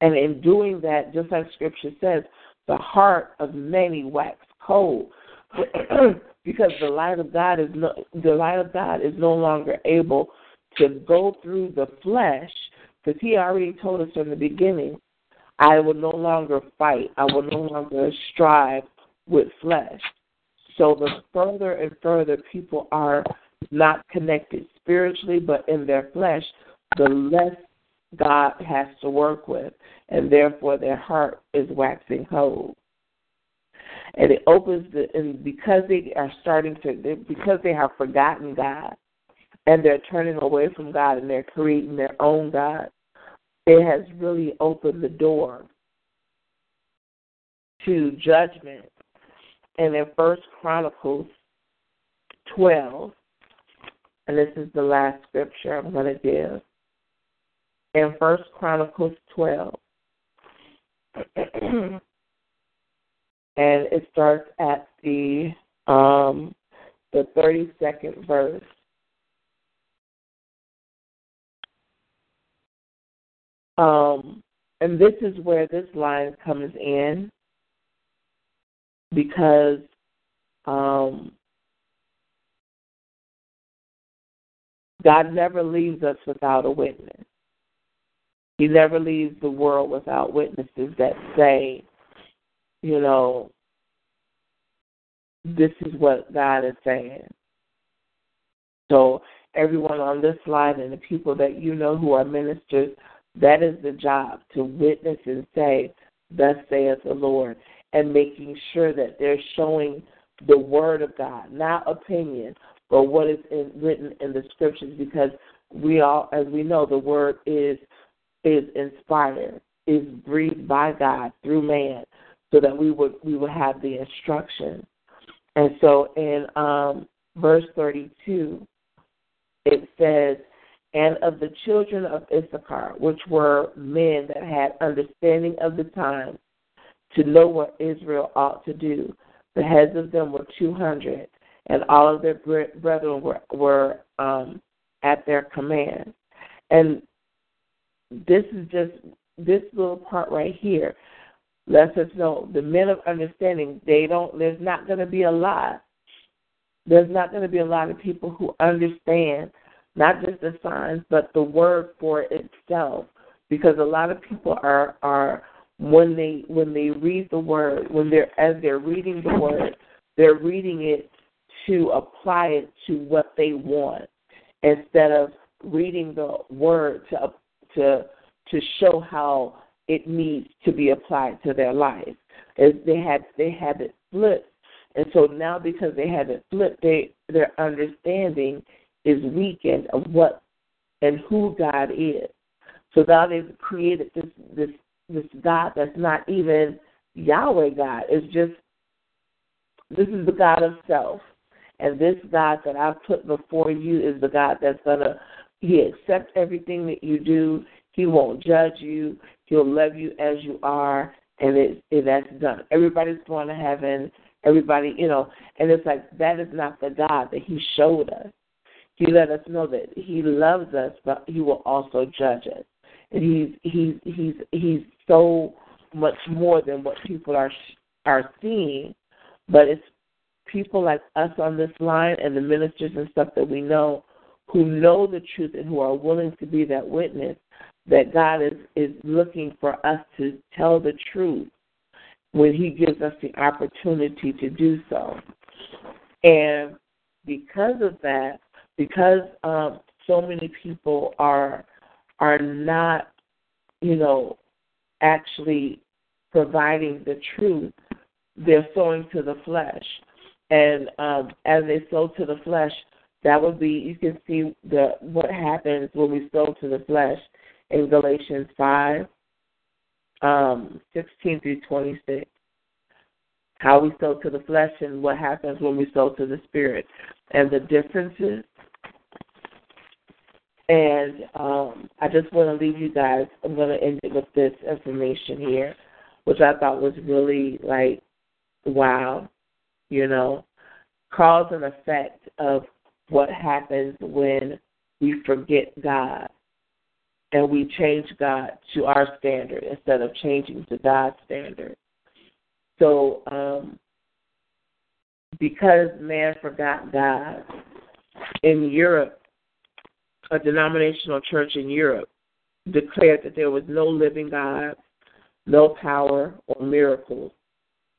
And in doing that, just like Scripture says, the heart of many wax cold, (clears throat) because the light of God is no, the light of God is no longer able to go through the flesh, because He already told us from the beginning, I will no longer fight. I will no longer strive with flesh. So the further and further people are not connected spiritually, but in their flesh, the less God has to work with, and therefore their heart is waxing cold. And it opens the, and because they are starting to, because they have forgotten God, and they're turning away from God and they're creating their own God, it has really opened the door to judgment. And in First Chronicles 12, and this is the last scripture I'm going to give. In First Chronicles 12, (clears throat) and it starts at the um, the 32nd verse. Um, and this is where this line comes in because um, God never leaves us without a witness. He never leaves the world without witnesses that say, you know, this is what God is saying. So, everyone on this line and the people that you know who are ministers, that is the job to witness and say, Thus saith the Lord, and making sure that they're showing the Word of God, not opinion, but what is in, written in the Scriptures, because we all, as we know, the Word is is inspired, is breathed by God through man, so that we would we would have the instruction. And so in um, verse 32, it says, and of the children of Issachar, which were men that had understanding of the times, to know what Israel ought to do. The heads of them were 200, and all of their brethren were, were um, at their command. And this is just this little part right here lets us know the men of understanding. They don't. There's not going to be a lot. There's not going to be a lot of people who understand not just the signs, but the word for itself. Because a lot of people are are when they when they read the word, when they're as they're reading the word, they're reading it to apply it to what they want instead of reading the word to to to show how it needs to be applied to their life. As they had they had it flipped, and so now because they had it flipped, they their understanding is weakened of what and who God is. So now they've created this this this God that's not even Yahweh God. It's just this is the God of self. And this God that I've put before you is the God that's gonna He accepts everything that you do. He won't judge you. He'll love you as you are, and it, that's done. Everybody's going to heaven. Everybody, you know, and it's like that is not the God that He showed us. He let us know that He loves us, but He will also judge us. And He's He's He's He's so much more than what people are are seeing, but it's people like us on this line and the ministers and stuff that we know who know the truth and who are willing to be that witness that God is is looking for us to tell the truth when he gives us the opportunity to do so. And because of that, because um, so many people are are not, you know, actually providing the truth, they're sowing to the flesh. And um, as they sow to the flesh, that would be you can see the what happens when we sow to the flesh in Galatians five, um, sixteen through twenty six. How we sow to the flesh and what happens when we sow to the spirit, and the differences and um, I just want to leave you guys. I'm going to end it with this information here, which I thought was really like, wow, you know, cause and effect of what happens when we forget God and we change God to our standard instead of changing to God's standard. So, um, because man forgot God in Europe, a denominational church in Europe declared that there was no living God, no power or miracles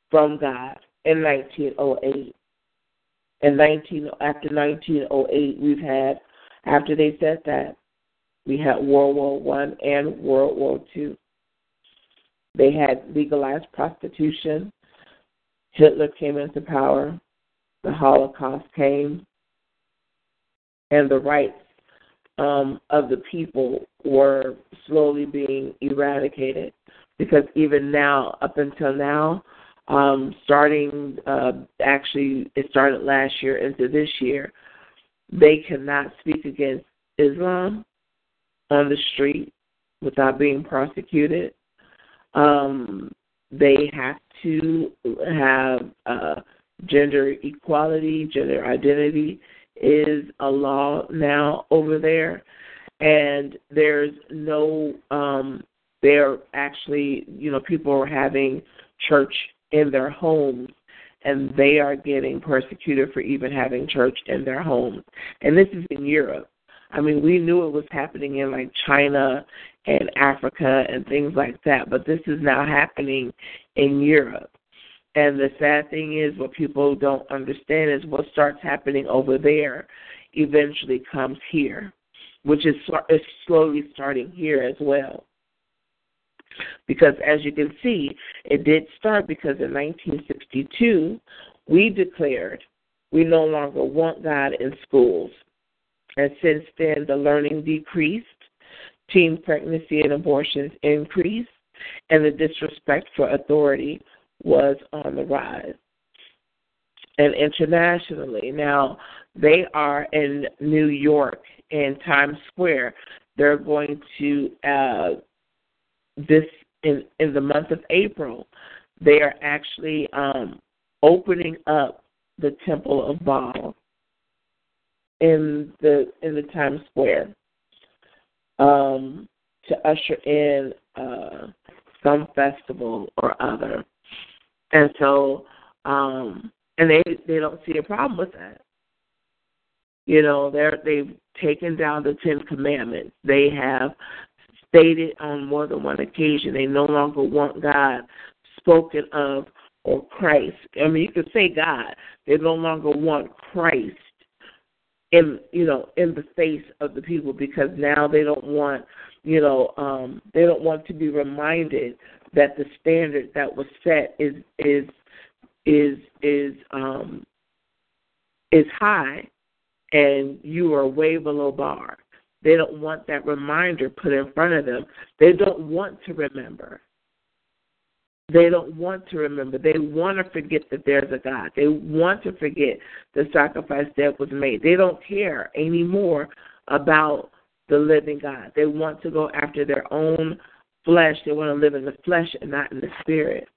from God in 1908. And 19 after 1908, we've had after they said that we had World War One and World War Two. They had legalized prostitution. Hitler came into power. The Holocaust came, and the rights um, of the people were slowly being eradicated. Because even now, up until now, um, starting uh, actually, it started last year into this year, they cannot speak against Islam on the street without being prosecuted. Um, they have to have uh, gender equality, gender identity is a law now over there, and there's no. Um, they're actually, you know, people are having church in their homes and they are getting persecuted for even having church in their homes. And this is in Europe. I mean, we knew it was happening in like China and Africa and things like that, but this is now happening in Europe. And the sad thing is, what people don't understand is what starts happening over there eventually comes here, which is, is slowly starting here as well. Because as you can see, it did start because in 1962, we declared we no longer want God in schools. And since then, the learning decreased, teen pregnancy and abortions increased, and the disrespect for authority was on the rise. And internationally, now they are in New York in Times Square. They're going to uh, this in in the month of April. They are actually um, opening up the Temple of Baal in the in the Times Square um, to usher in uh, some festival or other, and so um, and they they don't see a problem with that. You know, they're they've taken down the Ten Commandments. They have stated on more than one occasion they no longer want God spoken of or Christ. I mean, you could say God. They no longer want Christ in you know in the face of the people because now they don't want you know um they don't want to be reminded that the standard that was set is is is is um is high and you are way below bar they don't want that reminder put in front of them they don't want to remember they don't want to remember. They want to forget that there's a God. They want to forget the sacrifice that was made. They don't care anymore about the living God. They want to go after their own flesh. They want to live in the flesh and not in the spirit.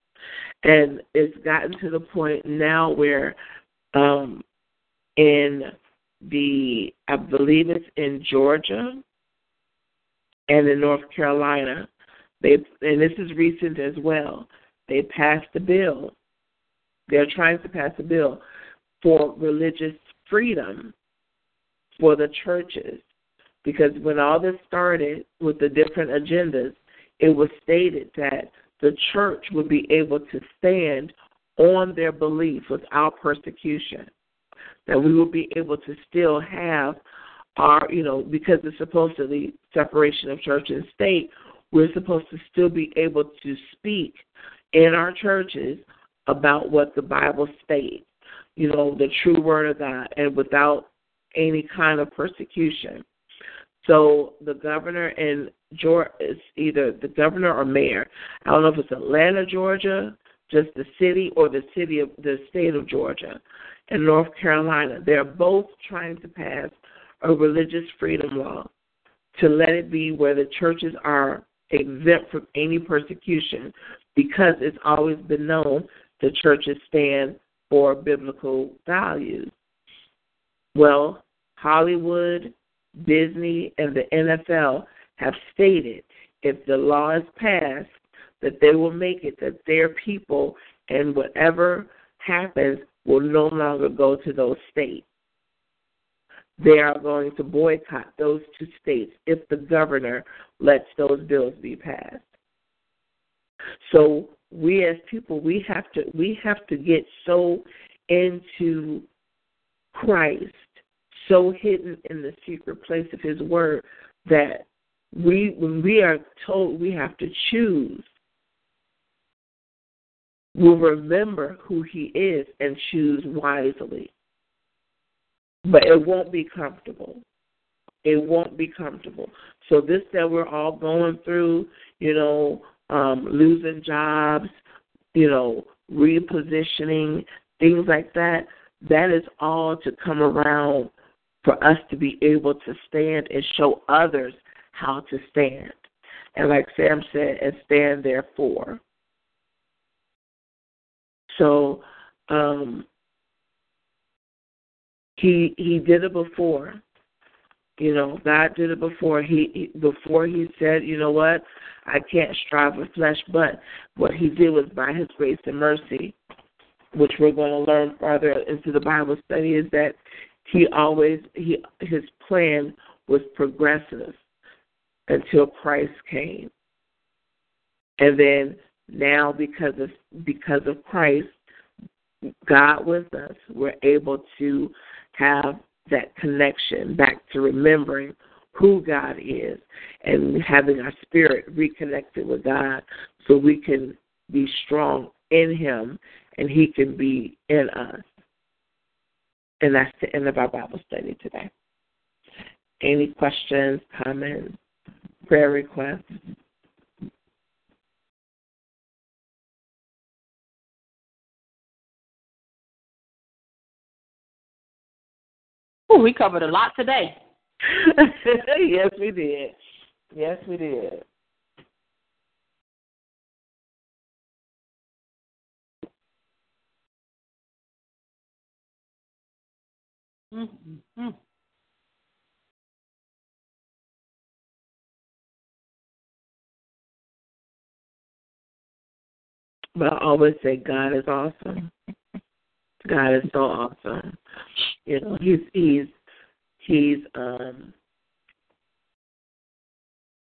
And it's gotten to the point now where um in the I believe it's in Georgia and in North Carolina, they and this is recent as well they passed a bill. They're trying to pass a bill for religious freedom for the churches. Because when all this started with the different agendas, it was stated that the church would be able to stand on their belief without persecution. That we will be able to still have our, you know, because it's supposed to supposedly separation of church and state, we're supposed to still be able to speak in our churches about what the Bible states, you know, the true word of God, and without any kind of persecution. So the governor in Georgia is either the governor or mayor. I don't know if it's Atlanta, Georgia, just the city, or the city of the state of Georgia and North Carolina. They're both trying to pass a religious freedom law to let it be where the churches are exempt from any persecution because it's always been known the churches stand for biblical values. Well, Hollywood, Disney, and the NFL have stated if the law is passed, that they will make it that their people and whatever happens will no longer go to those states. They are going to boycott those two states if the governor lets those bills be passed. So we as people we have to we have to get so into Christ, so hidden in the secret place of his word that we when we are told we have to choose we'll remember who he is and choose wisely. But it won't be comfortable. It won't be comfortable. So this that we're all going through, you know, um, losing jobs, you know, repositioning, things like that, that is all to come around for us to be able to stand and show others how to stand. And like Sam said, and stand therefore. So um, he he did it before. You know, God did it before. He, he before he said, you know what, I can't strive with flesh, but what he did was by his grace and mercy, which we're going to learn further into the Bible study, is that he always he his plan was progressive until Christ came. And then now because of because of Christ, God with us, we're able to have that connection back to remembering who God is and having our spirit reconnected with God so we can be strong in Him and He can be in us. And that's the end of our Bible study today. Any questions, comments, prayer requests? Ooh, we covered a lot today. (laughs) yes, we did. Yes, we did. Mm-hmm. But I always say God is awesome. God is so awesome. You know, he's he's he's um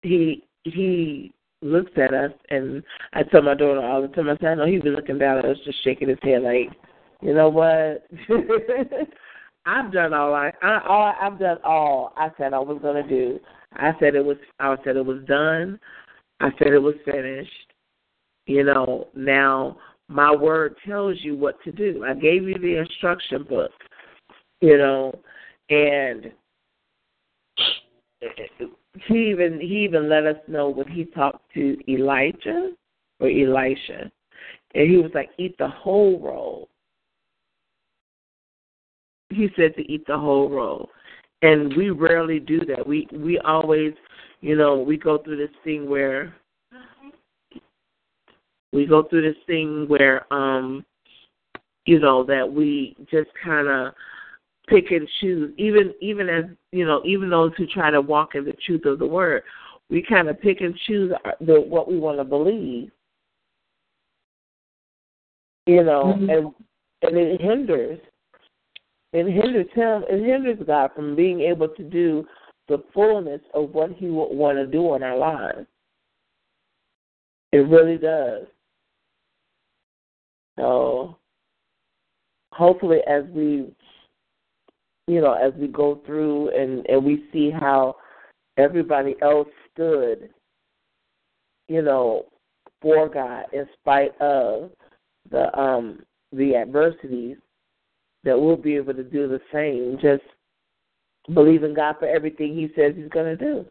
he he looks at us and I tell my daughter all the time, I say, I know he was looking down at us just shaking his head like, you know what? (laughs) I've done all I, I all I've done all I said I was gonna do. I said it was I said it was done. I said it was finished. You know, now my word tells you what to do. I gave you the instruction book, you know, and he even he even let us know when he talked to Elijah or Elisha, and he was like, "Eat the whole roll." He said to eat the whole roll, and we rarely do that. We we always, you know, we go through this thing where we go through this thing where um you know that we just kind of pick and choose even even as you know even those who try to walk in the truth of the word we kind of pick and choose the what we want to believe you know mm-hmm. and and it hinders it hinders him it hinders god from being able to do the fullness of what he would want to do in our lives. It really does. So hopefully as we you know, as we go through and, and we see how everybody else stood, you know, for God in spite of the um the adversities, that we'll be able to do the same. Just believe in God for everything He says He's going to do.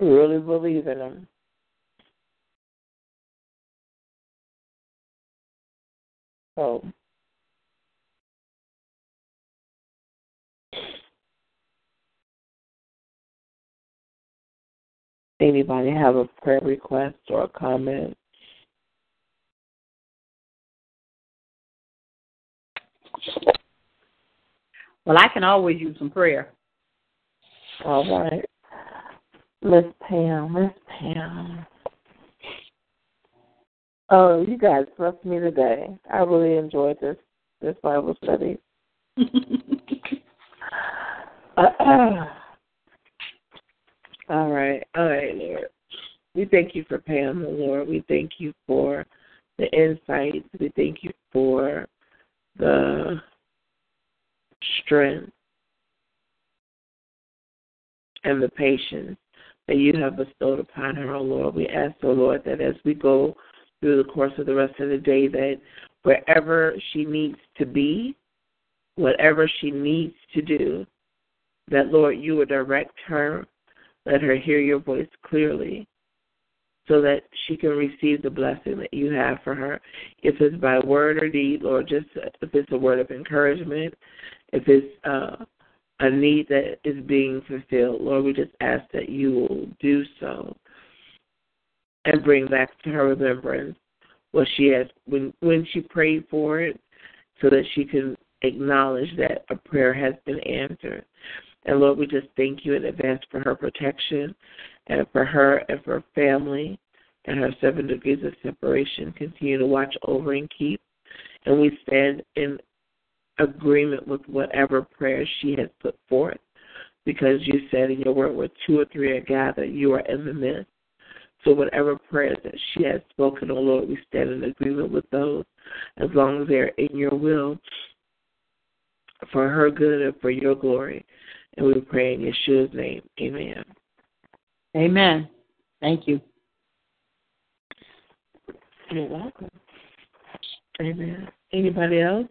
Really believe in Him. So Anybody have a prayer request or a comment? Well, I can always use some prayer. All right. Miss Pam, Miss Pam. Oh, you guys blessed me today. I really enjoyed this this Bible study. uh, (laughs) uh. (clears throat) All right, all right, Lord. We thank you for Pam, the Lord. We thank you for the insights. We thank you for the strength and the patience that you have bestowed upon her, O Lord. We ask, O Lord, that as we go through the course of the rest of the day, that wherever she needs to be, whatever she needs to do, that, Lord, you would direct her, let her hear your voice clearly, so that she can receive the blessing that you have for her. If it's by word or deed, Lord, just if it's a word of encouragement, if it's uh, a need that is being fulfilled, Lord, we just ask that you will do so and bring back to her remembrance what she has when when she prayed for it, so that she can acknowledge that a prayer has been answered. And Lord, we just thank you in advance for her protection and for her and for her family and her seven degrees of separation. Continue to watch over and keep. And we stand in agreement with whatever prayer she has put forth because you said in your word, where two or three are gathered, you are in the midst. So whatever prayers that she has spoken, oh Lord, we stand in agreement with those as long as they're in your will for her good and for your glory. And we pray in Yeshua's name. Amen. Amen. Thank you. You're welcome. Amen. Anybody else?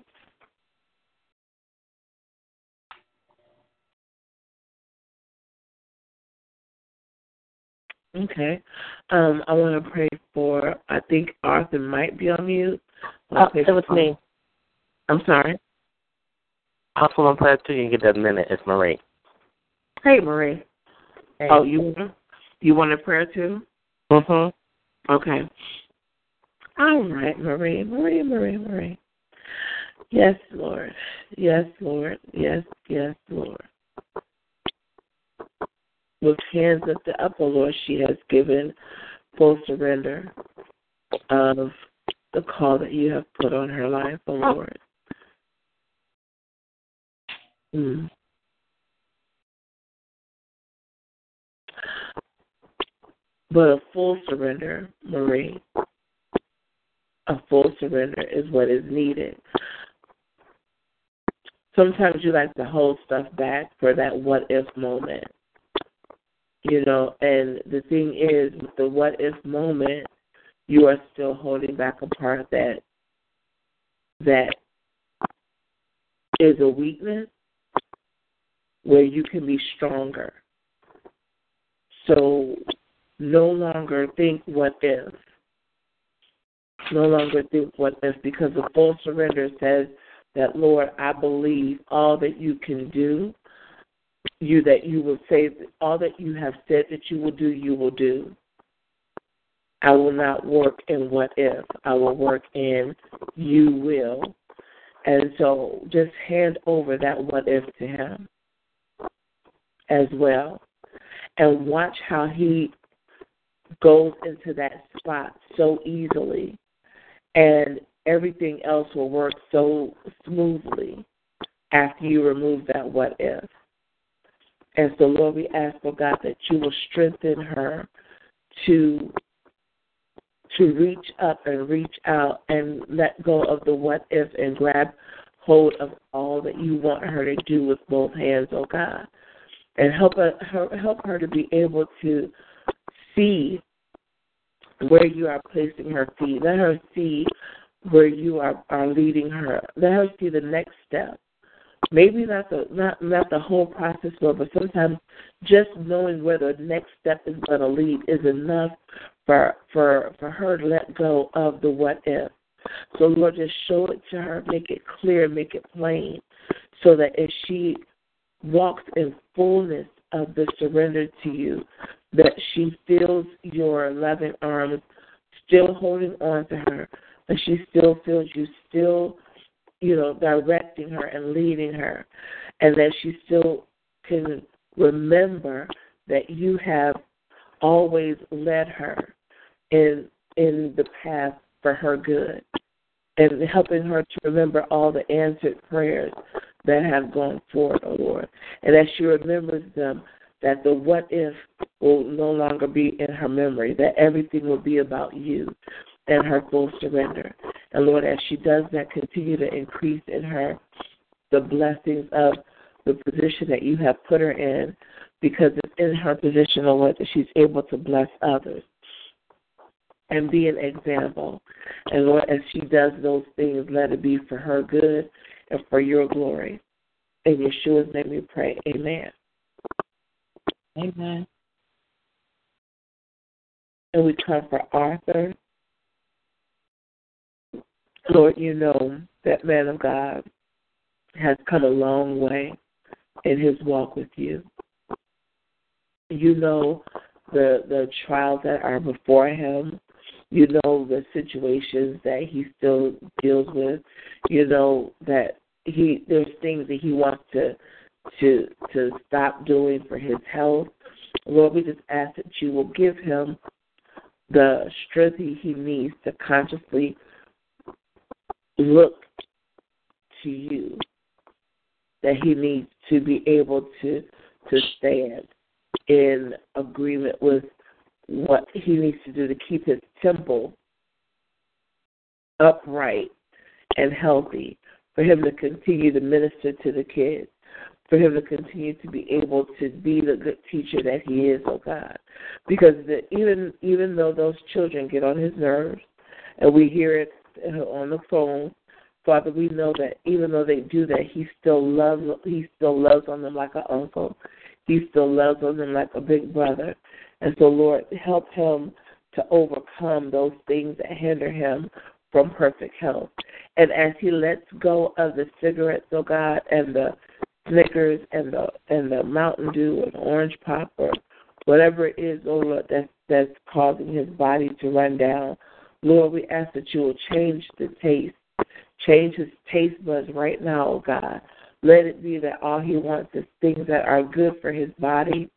Okay. Um, I want to pray for, I think Arthur might be on mute. Oh, it was me. I'm sorry. I also want to pray to you and get that minute. It's Marie. Hey, Marie. Hey. Oh, you you want a prayer too? Mm-hmm. Okay. All right, Marie, Marie, Marie, Marie. Yes, Lord. Yes, Lord. Yes, yes, Lord. With hands lifted up, O Lord, she has given full surrender of the call that you have put on her life, O Lord. Mm. But a full surrender, Marie, a full surrender is what is needed. Sometimes you like to hold stuff back for that what if moment. You know, and the thing is, with the what if moment, you are still holding back a part that that is a weakness where you can be stronger. So no longer think what if. No longer think what if because the full surrender says that Lord, I believe all that you can do, you that you will say all that you have said that you will do, you will do. I will not work in what if. I will work in you will. And so just hand over that what if to him as well. And watch how he goes into that spot so easily. And everything else will work so smoothly after you remove that what if. And so, Lord, we ask, oh God, that you will strengthen her to to reach up and reach out and let go of the what if and grab hold of all that you want her to do with both hands, oh God. And help her help her to be able to see where you are placing her feet. Let her see where you are, are leading her. Let her see the next step. Maybe not the not not the whole process, Lord, but sometimes just knowing where the next step is going to lead is enough for for for her to let go of the what if. So Lord, just show it to her, make it clear, make it plain, so that if she walks in fullness of the surrender to you, that she feels your loving arms still holding on to her, that she still feels you still, you know, directing her and leading her, and that she still can remember that you have always led her in in the path for her good and helping her to remember all the answered prayers that have gone forth, O oh Lord. And as she remembers them, that the what if will no longer be in her memory, that everything will be about you and her full surrender. And Lord, as she does that, continue to increase in her the blessings of the position that you have put her in, because it's in her position, oh Lord, that she's able to bless others and be an example. And Lord, as she does those things, let it be for her good and for your glory. In Yeshua's name we pray. Amen. Amen. And we come for Arthur. Lord, you know that man of God has come a long way in his walk with you. You know the the trials that are before him. You know the situations that he still deals with. You know that he there's things that he wants to to to stop doing for his health. Lord, we just ask that you will give him the strength he needs to consciously look to you. That he needs to be able to to stand in agreement with what he needs to do to keep his temple upright and healthy, for him to continue to minister to the kids, for him to continue to be able to be the good teacher that he is, oh God. Because the, even even though those children get on his nerves, and we hear it on the phone, Father, we know that even though they do that, he still loves he still loves on them like an uncle. He still loves on them like a big brother. And so, Lord, help him to overcome those things that hinder him from perfect health. And as he lets go of the cigarettes, oh God, and the Snickers and the and the Mountain Dew and Orange Pop or whatever it is, oh Lord, that's that's causing his body to run down. Lord, we ask that you will change the taste, change his taste buds right now, oh God. Let it be that all he wants is things that are good for his body,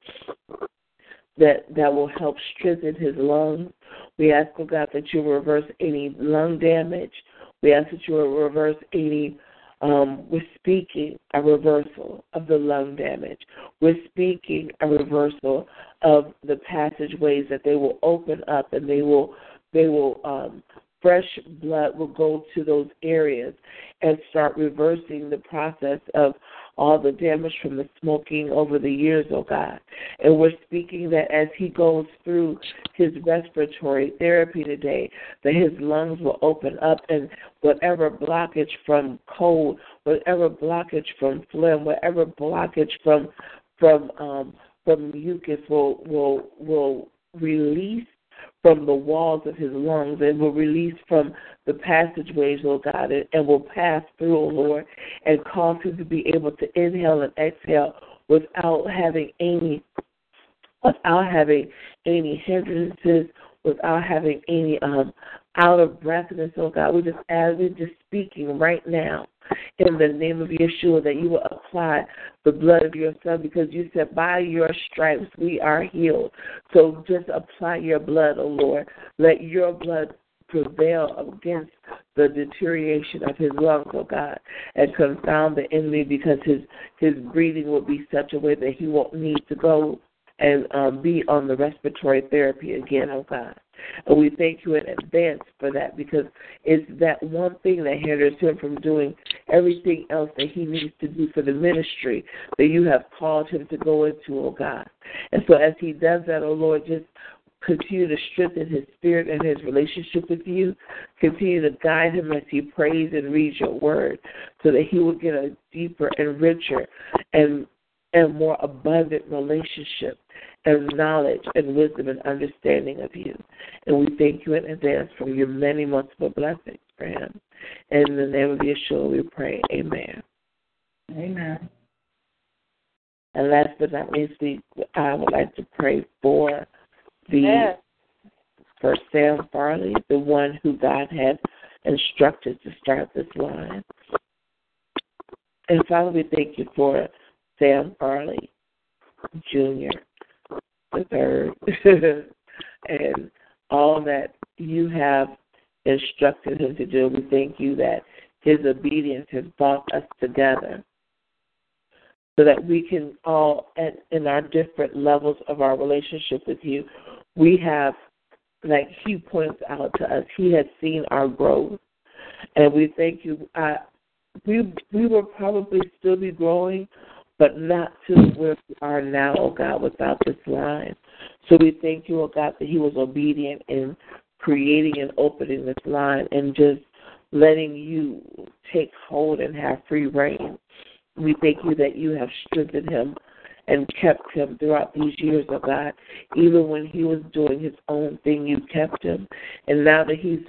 that that will help strengthen his lungs. We ask, oh God, that you reverse any lung damage. We ask that you will reverse any um, we're speaking a reversal of the lung damage. We're speaking a reversal of the passageways that they will open up and they will they will um, fresh blood will go to those areas and start reversing the process of all the damage from the smoking over the years, oh God. And we're speaking that as he goes through his respiratory therapy today, that his lungs will open up and whatever blockage from cold, whatever blockage from phlegm, whatever blockage from from um from mucus will will will release from the walls of his lungs and will release from the passageways, Lord God, and will pass through, oh Lord, and cause him to be able to inhale and exhale without having any without having any hindrances, without having any um out of breathness, oh God. We just as we're just speaking right now in the name of Yeshua that you will apply the blood of your son because you said by your stripes we are healed. So just apply your blood, oh Lord. Let your blood prevail against the deterioration of his lungs, oh God, and confound the enemy because his his breathing will be such a way that he won't need to go and um, be on the respiratory therapy again, oh God. And we thank you in advance for that because it's that one thing that hinders him from doing everything else that he needs to do for the ministry that you have called him to go into, oh God. And so as he does that, oh Lord, just continue to strengthen his spirit and his relationship with you. Continue to guide him as he prays and reads your word so that he will get a deeper and richer and and more abundant relationship and knowledge and wisdom and understanding of you. And we thank you in advance for your many multiple blessings for him. And in the name of Yeshua we pray. Amen. Amen. And last but not least, I would like to pray for the Yes. for Sam Farley, the one who God had instructed to start this line. And Father, we thank you for Sam Farley Jr., third, (laughs) and all that you have instructed him to do. We thank you that his obedience has brought us together so that we can all, at, in our different levels of our relationship with you, we have, like he points out to us, he has seen our growth, and we thank you. Uh, we we will probably still be growing, but not to where we are now, oh God, without this line. So we thank you, oh God, that he was obedient in creating and opening this line and just letting you take hold and have free rein. We thank you that you have strengthened him and kept him throughout these years, oh God. Even when he was doing his own thing, you kept him. And now that he's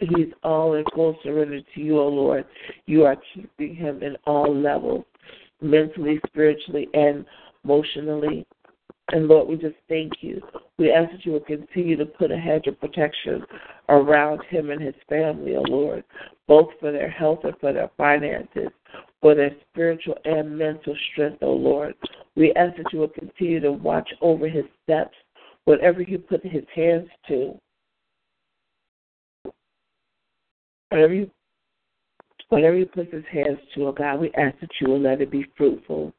he's all in full surrender to you, O Lord, you are keeping him in all levels, mentally, spiritually, and emotionally. And Lord, we just thank you. We ask that you will continue to put a hedge of protection around him and his family, O Lord, both for their health and for their finances, for their spiritual and mental strength, O Lord. We ask that you will continue to watch over his steps, whatever he put his hands to. Whatever you whatever he puts his hands to, oh God, we ask that you will let it be fruitful.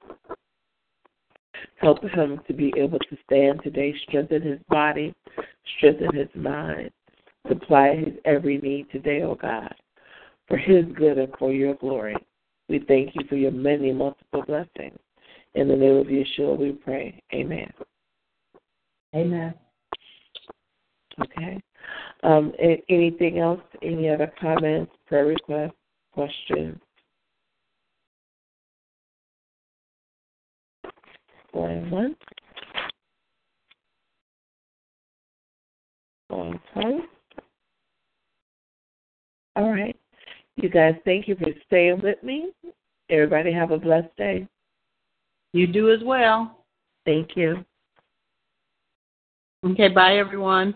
Help him to be able to stand today, strengthen his body, strengthen his mind, supply his every need today, oh God, for his good and for your glory. We thank you for your many multiple blessings. In the name of Yeshua we pray. Amen. Amen. Okay. Um, anything else? Any other comments, prayer requests, questions? Going once. Going twice. All right. You guys, thank you for staying with me. Everybody have a blessed day. You do as well. Thank you. Okay, bye everyone.